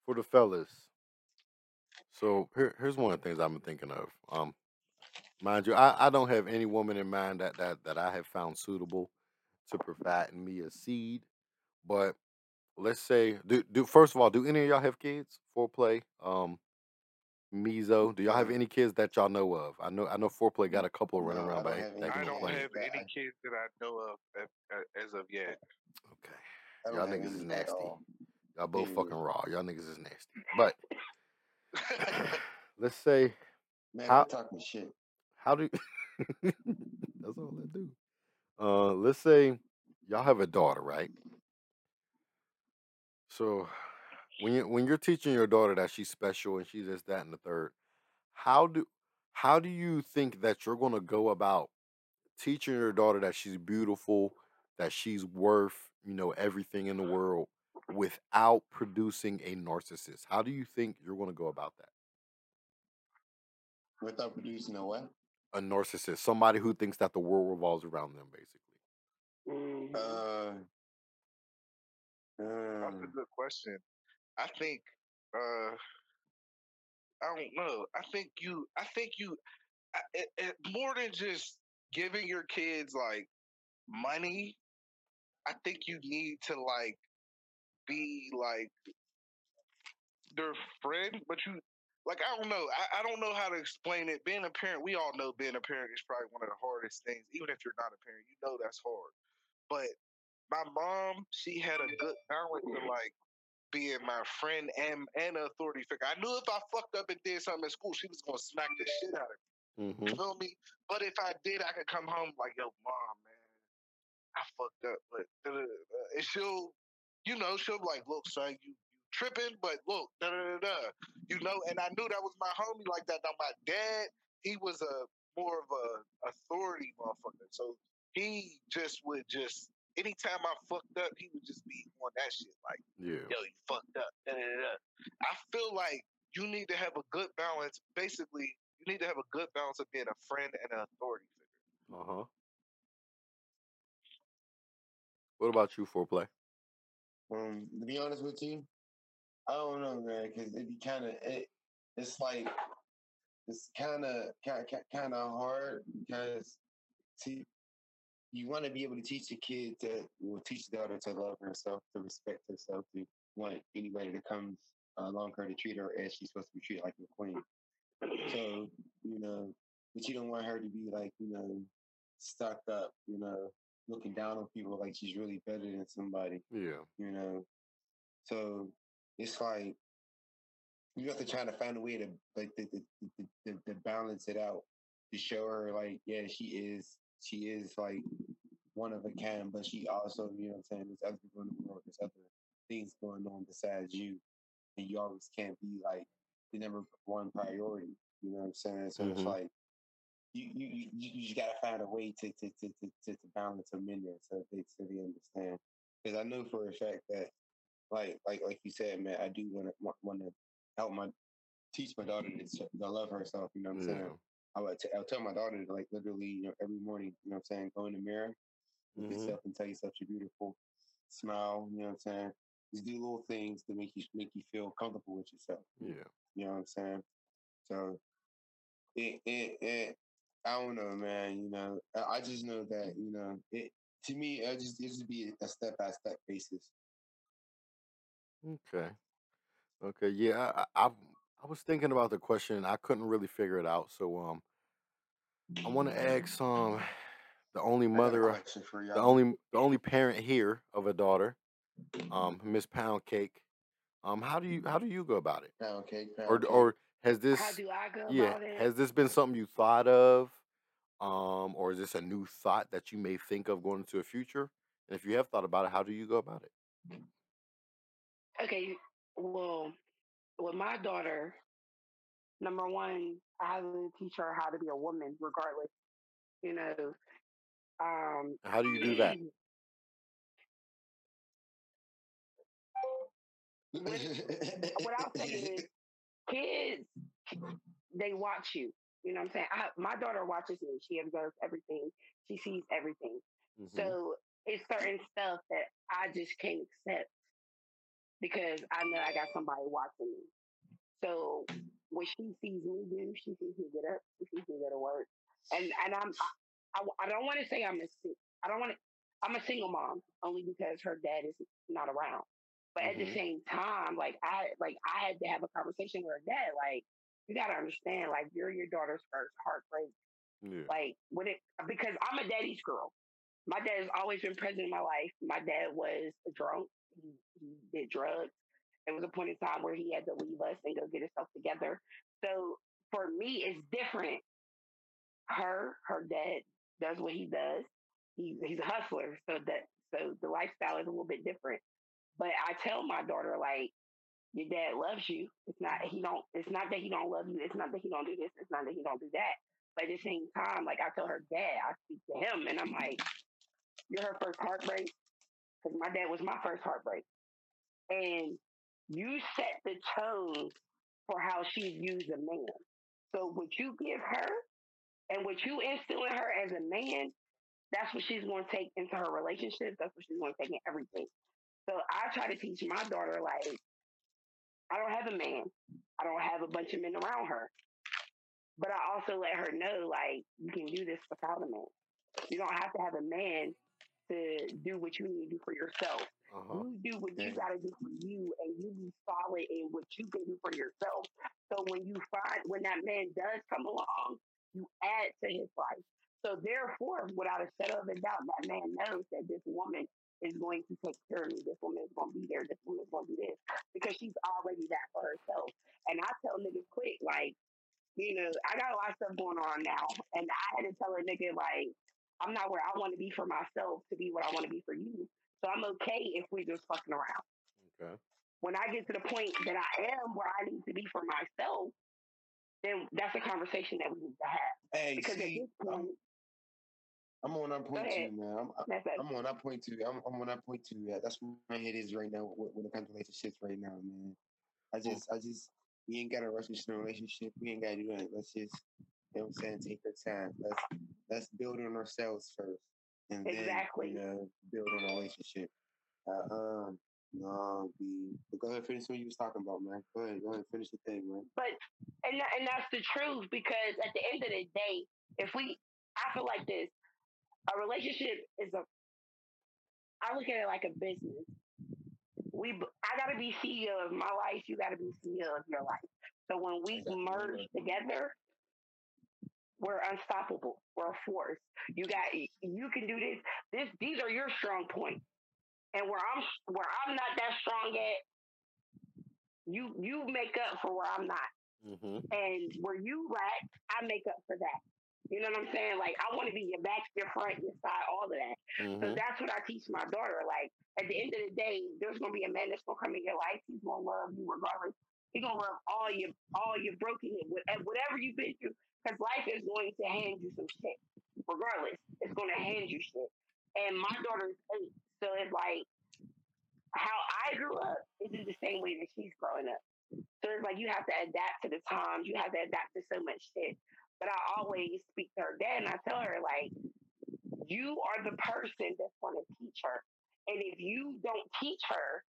for the fellas? So here, here's one of the things I've been thinking of. Um, mind you, I, I don't have any woman in mind that that that I have found suitable to provide me a seed. But let's say, do do first of all, do any of y'all have kids? Foreplay, um, Mizo, do y'all have any kids that y'all know of? I know I know Foreplay got a couple running no, around, but don't I have any I don't have any kids that I know of at, at, as of yet. Okay, I y'all niggas is nasty. Y'all both fucking raw. Y'all niggas is nasty. But let's say Man, how quit talking shit. how do that's all I do. Uh, let's say y'all have a daughter, right? So when you when you're teaching your daughter that she's special and she's this, that, and the third, how do how do you think that you're gonna go about teaching your daughter that she's beautiful, that she's worth, you know, everything in the world without producing a narcissist? How do you think you're gonna go about that? Without producing a what? A narcissist, somebody who thinks that the world revolves around them, basically. Mhm. Uh, That's a uh, good question. I think uh I don't know. I think you I think you I, it, it, more than just giving your kids like money, I think you need to like be like their friend, but you like I don't know. I, I don't know how to explain it. Being a parent, we all know being a parent is probably one of the hardest things. Even if you're not a parent, you know that's hard. But my mom, she had a good balance to like being my friend and and an authority figure. I knew if I fucked up and did something in school, she was gonna smack the shit out of me. Mm-hmm. feel me? But if I did, I could come home like, yo, mom, man, I fucked up. But and she'll, you know, she'll be like, look, son, you, you tripping, but look, da da da da. You know, and I knew that was my homie like that. Now my dad, he was a more of a authority motherfucker. So he just would just anytime I fucked up, he would just be on that shit like, Yeah. yo, you fucked up. Da, da, da, da. I feel like you need to have a good balance. Basically, you need to have a good balance of being a friend and an authority figure. Uh huh. What about you, foreplay? um, to be honest with you, I don't know, man, because it be kind of it. It's like it's kind of kind of hard because see, you want to be able to teach the kid to, well, teach the daughter to love herself, to respect herself, to want anybody that comes along uh, her to treat her as she's supposed to be treated like a queen. So, you know, but you don't want her to be like, you know, stuck up, you know, looking down on people like she's really better than somebody, Yeah. you know. So it's like you have to try to find a way to like to, to, to, to, to balance it out to show her like, yeah, she is she is like one of a kind, but she also, you know what I'm saying, there's other people in the world, there's other things going on besides you. And you always can't be like the number one priority. You know what I'm saying? So it's Mhm. like you you you, you you just gotta find a way to to to to, to, to balance them in there so they so they understand. Because I know for a fact that like like like you said, man, I do want to want to help my teach my daughter to, to love herself. You know what I'm Yeah. saying? I would t- I'll tell my daughter to like literally, you know, every morning, you know what I'm saying, go in the mirror, look Mhm. yourself and tell yourself you're beautiful, smile, you know what I'm saying? Just do little things to make you make you feel comfortable with yourself. Yeah. You know what I'm saying? So it it, it I don't know, man. You know, I, I just know that you know it. To me, it just it just be a step by step basis. Okay. Okay. Yeah. I, I I was thinking about the question and I couldn't really figure it out. So um, I want to ask um, the only I got a mother, the only the only parent here of a daughter, um, Miss Pound Cake. Um, how do you how do you go about it? Pound cake, Or pound cake. or has this? How do I go yeah about it? has this been something you thought of? Um, or is this a new thought that you may think of going into the future? And if you have thought about it, how do you go about it? Okay, well, with my daughter, number one, I have to teach her how to be a woman, regardless. You know, um, How do you do that? what I'll say is, kids, they watch you. You know what I'm saying? I, my daughter watches me. She observes everything. She sees everything. Mhm. So it's certain stuff that I just can't accept because I know I got somebody watching me. So when she sees me do, she sees me get up, she sees me go to work, and and I'm I, I, I don't want to say I'm a I don't want to I'm a single mom only because her dad is not around. But at the Mhm. same time, like I like I had to have a conversation with her dad. Like you got to understand, like you're your daughter's first heartbreak. Yeah. Like when it because I'm a daddy's girl. My dad has always been present in my life. My dad was a drunk. He, did drugs. There was a point in time where he had to leave us and go get himself together. So for me, it's different. Her, her dad does what he does. He, he's a hustler, so that so the lifestyle is a little bit different. But I tell my daughter like, your dad loves you. It's not he don't. It's not that he don't love you. It's not that he don't do this. It's not that he don't do that. But at the same time, like I tell her dad, I speak to him, and I'm like, you're her first heartbreak because my dad was my first heartbreak, and you set the tone for how she views a man. So what you give her and what you instill in her as a man, that's what she's going to take into her relationships. That's what she's going to take in everything. So I try to teach my daughter like, I don't have a man. I don't have a bunch of men around her. But I also let her know like you can do this without a man. You don't have to have a man to do what you need to do for yourself. Uh-huh. You do what you got to do for you, and you be solid in what you can do for yourself. So when you find when that man does come along, you add to his life. So therefore, without a shadow of a doubt, that man knows that this woman is going to take care of me. This woman is going to be there. This woman is going to do this because she's already that for herself. And I tell niggas quick, like, you know, I got a lot of stuff going on now, and I had to tell a nigga like, I'm not where I want to be for myself to be what I want to be for you. So I'm okay if we're just fucking around. Okay. When I get to the point that I am where I need to be for myself, then that's a conversation that we need to have. Hey, Because at see, this point, I'm on that point too, man. I'm, it. I'm on that point too. I'm, I'm on that point too. Yeah, that's where my head is right now when when it comes to relationships right now, man. I hmm. just, I just, we ain't got to rush into a relationship. We ain't got to do that. Let's just, you know what I'm saying, take our time. Let's, let's build on ourselves first, and Exactly. then you know, build on a relationship. Uh, um, no, be. But go ahead, finish what you was talking about, man. Go ahead, go ahead, finish the thing, man. But and and that's the truth because at the end of the day, if we, I feel like this, a relationship is a. I look at it like a business. We, I got to be CEO of my life. You got to be CEO of your life. So when we Exactly. merge together, we're unstoppable. We're a force. You got, you can do this. This, these are your strong points. And where I'm, where I'm not that strong at, you, you make up for where I'm not Mm-hmm. and where you lack, I make up for that. You know what I'm saying? Like I want to be your back, your front, your side, all of that. So Mm-hmm. that's what I teach my daughter. Like at the end of the day, there's gonna be a man that's gonna come in your life. He's gonna love you regardless. He's gonna love all your all your broken whatever you've been through. Because life is going to hand you some shit. Regardless, it's gonna hand you shit. And my daughter's eight, so it's like how I grew up isn't the same way that she's growing up. So it's like you have to adapt to the times. You have to adapt to so much shit. but I always speak to her dad and I tell her like, you are the person that's to teach her, and if you don't teach her,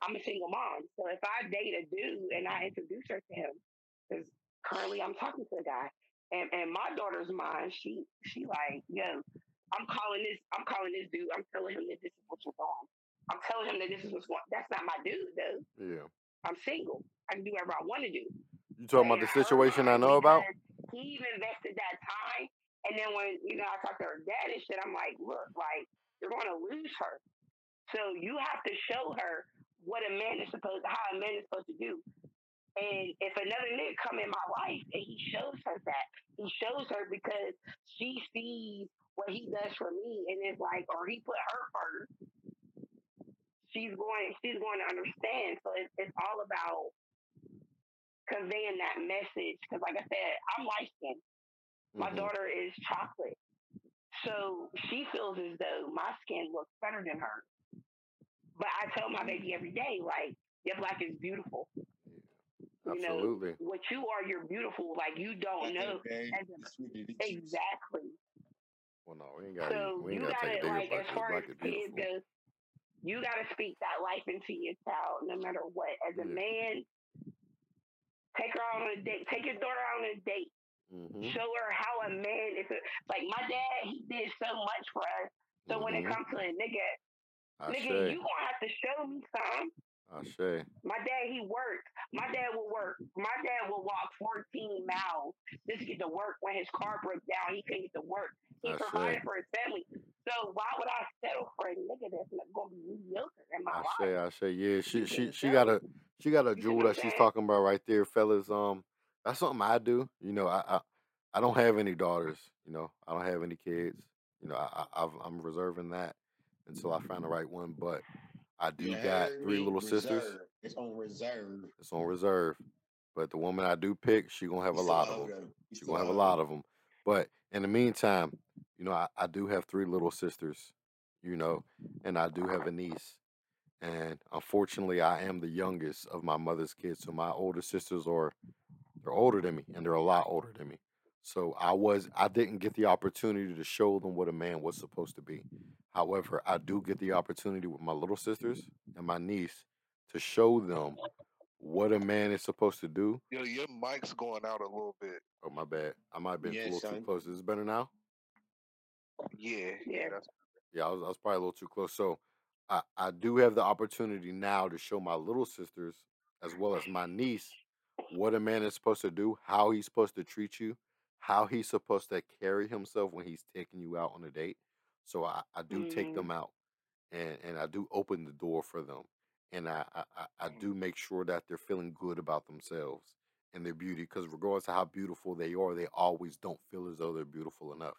I'm a single mom. So if I date a dude and I mm-hmm. introduce her to him, because currently I'm talking to a guy, and and my daughter's mine, she she like, yo, I'm calling this, I'm calling this dude, I'm telling him that this is what's on. I'm telling him that this is what's going. That's not my dude though. Yeah. I'm single. I can do whatever I want to do. You talking about the situation I know about? He even invested that time, and then when you know I talked to her dad and shit, I'm like, look, like you're going to lose her. So you have to show her what a man is supposed, how a man is supposed to do. And if another nigga come in my life and he shows her that, he shows her because she sees what he does for me, and it's like, or he put her first. She's going, she's going to understand. So it's, it's all about conveying that message. Because, like I said, I'm light skinned. My Mhm. daughter is chocolate. So she feels as though my skin looks better than hers. But I tell my baby every day, like, your black is beautiful. You know, Absolutely. what you are, you're beautiful. Like, you don't know. Very a- sweet to the cheeks. Exactly. Well, no, we ain't got So we you ain't got to gotta, like, at as far as is kids beautiful. goes, you gotta speak that life into your child, no matter what. As a Yeah. man, take her out on a date. Take your daughter out on a date. hmm show her how a man is like my dad he did so much for us so when it Mhm. comes to a nigga nigga Ashe. you gonna have to show me some say. my dad he worked my dad will work my dad will walk 14 miles just to get to work when his car broke down he couldn't get to work he That's provided it. for his family so why would i settle for a nigga that's not gonna be mediocre in my Ashe. life say. Yeah, she she she got a she got a jewel that she's talking about right there, fellas. Um, that's something I do. You know, I I, I don't have any daughters. You know, I don't have any kids. You know, I, I I'm reserving that until I find the mm-hmm. right one. But I do You got three little sisters. It's on reserve. It's on reserve. But the woman I do pick, she gonna have You a lot of them. them. She gonna have a lot of them. But in the meantime, you know, I, I do have three little sisters. You know, and I do have a niece. And unfortunately, I am the youngest of my mother's kids. So my older sisters are they're older than me, and they're a lot older than me. So I was I didn't get the opportunity to show them what a man was supposed to be. However, I do get the opportunity with my little sisters and my niece to show them what a man is supposed to do. Yo, your mic's going out a little bit. Oh my bad, I might have been Yeah, a little too close. Is this better now? Yeah, yeah, yeah that's Yeah, I was, I was probably a little too close. So I, I do have the opportunity now to show my little sisters as well as my niece what a man is supposed to do, how he's supposed to treat you, how he's supposed to carry himself when he's taking you out on a date. So I, I do take hmm them out and, and I do open the door for them. And I, I, I mm, do make sure that they're feeling good about themselves and their beauty because regardless of how beautiful they are, they always don't feel as though they're beautiful enough.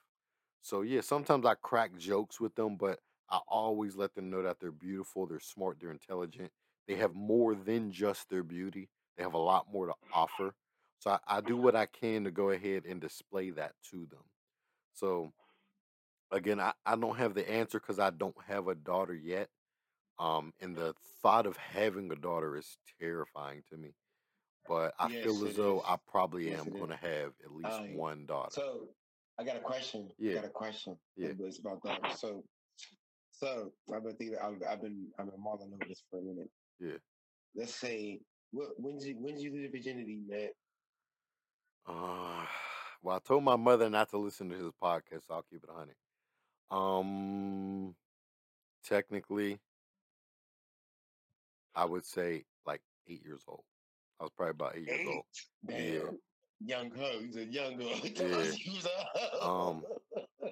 So yeah, sometimes I crack jokes with them, but I always let them know that they're beautiful, they're smart, they're intelligent. They have more than just their beauty. They have a lot more to offer. So I, I do what I can to go ahead and display that to them. So again, I, I don't have the answer because I don't have a daughter yet. Um, and the thought of having a daughter is terrifying to me. But I Yes, feel as though is. I probably Yes, am going to have at least Um, one daughter. so I got a question. I Yeah, got a question. yeah, it's about that. So, so I've been thinking. I've, I've been I've been mulling over this for a minute. yeah. Let's say, what when did you when did you lose your virginity, man? Uh, well, I told my mother not to listen to his podcast, so I'll keep it a hundred. Um, technically, I would say like eight years old. I was probably about eight years old. eight. Yeah, young ho. He's a young girl. Yeah, us he was a hoe. um,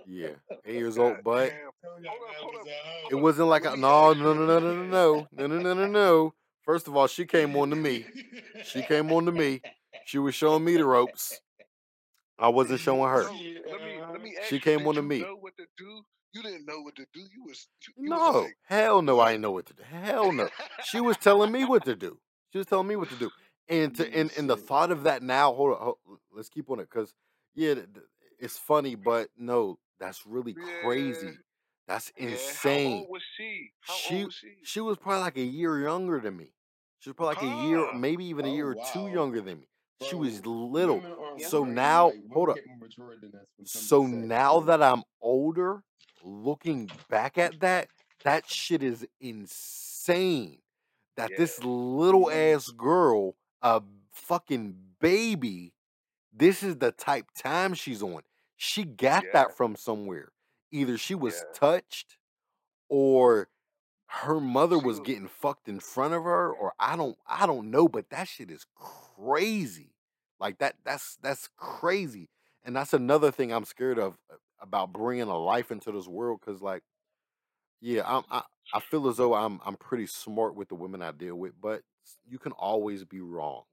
yeah, eight years old. But Hold y'all up, man hold was up, a it hold hoe. up. wasn't like a no, no, no, no, no, no, no, no, no, no, no. First of all, she came on to me. She came on to me. She was showing me the ropes. I wasn't showing her. Let me let uh, me She you. came Did on to me. know what to do? You didn't know what to do. You was you, you was No, like hell no. I didn't know what to do. Hell no. She was telling me what to do. She was telling me what to do. And to and, and the thought of that now, hold on, hold, let's keep on it because yeah, th- th- it's funny, but no, that's really yeah, crazy. That's yeah. How insane. old was she? How She old was she? she was probably like a year younger than me. She was probably like a year, oh, maybe even a Oh year or two younger than me. She was little. So now, hold up. get more mature than us when it comes to So now that I'm older, looking back at that, that shit is insane. That Yeah. this little ass girl, a fucking baby, this is the type time she's on. She got Yeah. that from somewhere. Either she was Yeah. touched or her mother was was getting fucked in front of her or I don't I don't know, but that shit is crazy. Like that that's that's crazy. And that's another thing I'm scared of uh, about bringing a life into this world cuz like yeah, I'm I, I feel as though I'm I'm pretty smart with the women I deal with, but you can always be wrong.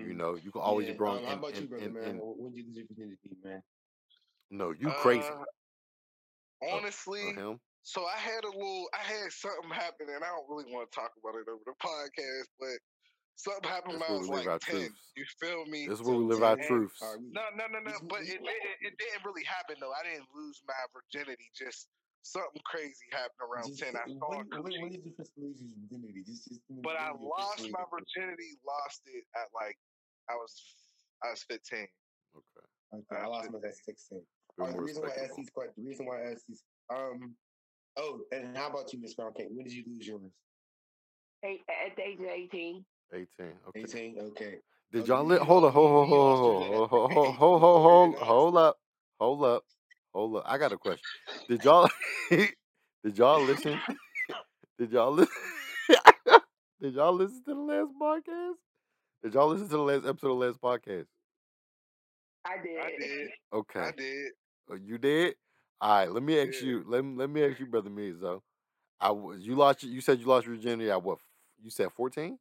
You Mhm. know, you can always Yeah. be wrong Um, how and you, brother, and, man? and When did you your virginity, man? no, you crazy. uh Uh, uh, honestly, so I had a little I had something happen and I don't really want to talk about it over the podcast, but something happened That's when I we was live like our 10. truths. You feel me? This is where we live our ten, And truths. no, no, no, no. But it, it it didn't really happen though. I didn't lose my virginity. Just something crazy happened around just ten. I saw when, a when, when coochie, did you first lose your virginity? Just, just but I when did you lost officially my virginity. Lost it at like I was I was fifteen. Okay. Okay, I I was lost mine at 16. Bit All right, the reason why I asked these questions, the reason why I asked these, um, oh, and how about you, Miss Brown Cake? When did you lose yours? Eight, at the age of 18. 18. Okay. 18. Okay. Did Oh, y'all li- hold up, hold, hold, you lost yours hold, hold, hold, hold, hold, hold, hold up, hold up, hold up. I got a question. Did y'all, did y'all listen? Did y'all listen? Did y'all listen to the last podcast? Did y'all listen to the last episode of the last podcast? I I did. did. I Okay, did. Uh, you did. All right, let me ask Yeah. you. Let me let me ask you, brother Mizo. I was you lost. your- You said you lost your virginity at what? You said 14?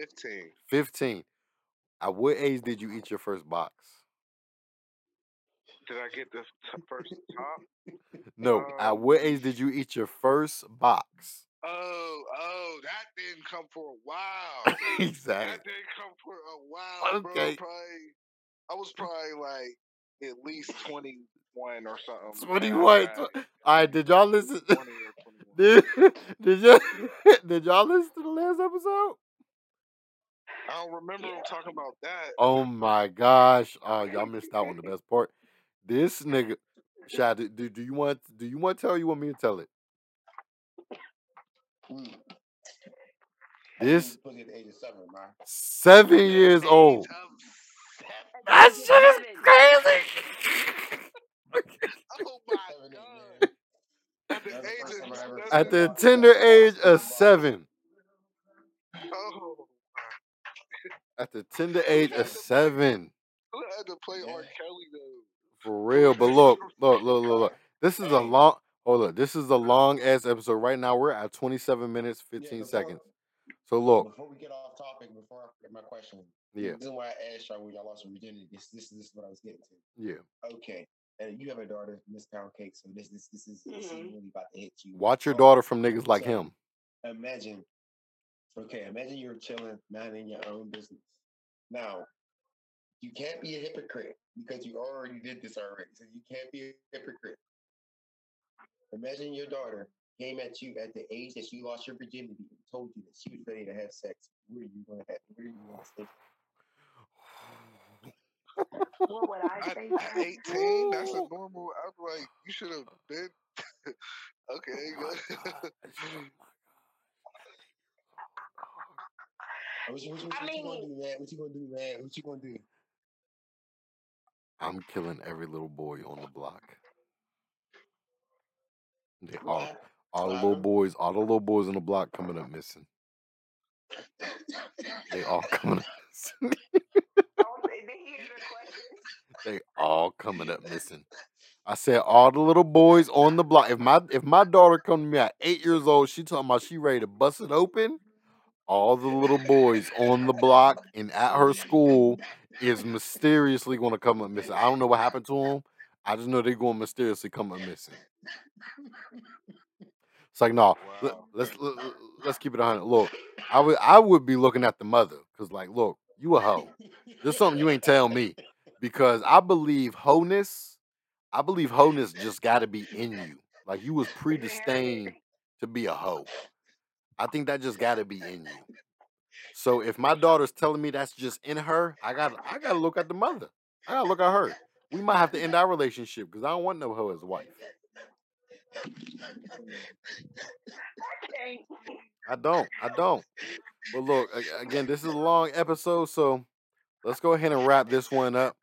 Fifteen. 15. At what age did you eat your first box? Did I get the t- first top? No. At Um. what age did you eat your first box? Oh, oh, that didn't come for a while. exactly. That didn't come for a while, bro. Okay. Probably, I was probably like at least twenty one or something. Twenty And I All right. Did y'all listen? twenty or twenty one. Did did y'all did y'all listen to the last episode? I don't remember him talking about that. Oh my gosh! Oh, y'all missed out on the best part. This nigga, Shad, do, do, do you want do you want to tell? Or you want me to tell it? Mm. This Pussy at the age of seven, man. seven years old. of seven. That the age of shit is crazy. Oh my god. At the That was the age first of time I ever that's At the tender age of seven. oh. At the tender age of seven. Who had to play Yeah. R. Kelly though? For real. But look, look, look, look, look. This is a long. Hold up. This is a long ass episode. Right now we're at twenty seven minutes Yeah, fifteen before seconds. So look, before we get off topic, before I forget my question, yeah, the reason why I asked y'all when y'all lost virginity, this this, this is what I was getting to. yeah. Okay. And you have a daughter, Miss Pound Cake, so this this this is this is Mhm. really about to hit you. Watch your daughter from niggas like So him. imagine, okay, imagine you're chilling, minding your own business. Now, you can't be a hypocrite because you already did this already. So you can't be a hypocrite. Imagine your daughter came at you at the age that she lost your virginity and told you that she was ready to have sex. Where are you gonna have where are you gonna stay? What would I say? at 18, that's a normal. I'm like, you should have been. okay, Oh my good. gosh. My What you, what you, I what you gonna do, man? What you gonna do, man? What you gonna do? I'm killing every little boy on the block. They all, all the little boys, all the little boys on the block coming up missing. They all coming up missing. Oh, did he hear the question? They all coming up missing. I said all the little boys on the block. If my if my daughter come to me at eight years old, she talking about she ready to bust it open. All the little boys on the block and at her school is mysteriously going to come up missing. I don't know what happened to them. I just know they're going to mysteriously come up missing. It's like no, let, Wow. let's let, let's keep it a hundred. Look, I would I would be looking at the mother because like, look, you a hoe. There's something you ain't tell me because I believe wholeness. I believe wholeness just got to be in you. Like you was predestined to be a hoe. I think that just got to be in you. So if my daughter's telling me that's just in her, I got I gotta look at the mother. I gotta look at her. We might have to end our relationship because I don't want no hoe as wife. I don't. I don't. But look, again, this is a long episode, so let's go ahead and wrap this one up.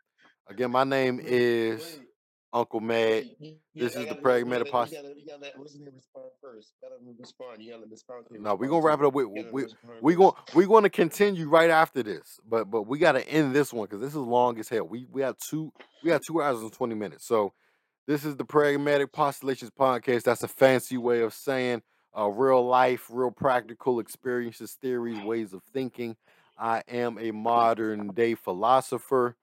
Again, my name is. Uncle Mad. Wait, you, you, This is the gotta, Pragmatic gotta, you Posse. gotta, you gotta let what's his respond first. You gotta let respond. You gotta let Fountain No, we're gonna wrap it up. We You gotta let we respond we first. going we're gonna continue right after this, but but we gotta end this one because this is long as hell. We we have two we have two hours and twenty minutes. So this is the Pragmatic Postulations Podcast. That's a fancy way of saying uh, real life, real practical experiences, theories, ways of thinking. I am a modern day philosopher.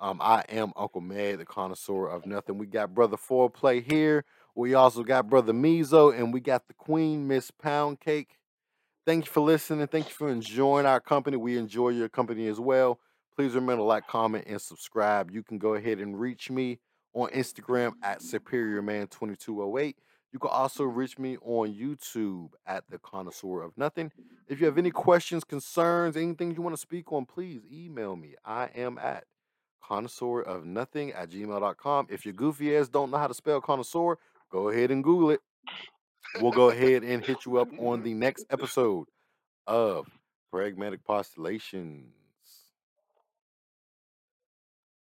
Um, I am Uncle Mad, the connoisseur of nothing. We got Brother Foreplay here. We also got Brother Mizo, and we got the Queen, Miss Pound Cake. Thank you for listening. Thank you for enjoying our company. We enjoy your company as well. Please remember to like, comment, and subscribe. You can go ahead and reach me on Instagram at SuperiorMan2208. You can also reach me on YouTube at The Connoisseur of Nothing. If you have any questions, concerns, anything you want to speak on, please email me. I am at connoisseur of nothing at gmail.com. If your goofy ass don't know how to spell connoisseur, go ahead and Google it. We'll go ahead and hit you up on the next episode of Pragmatic Postulation.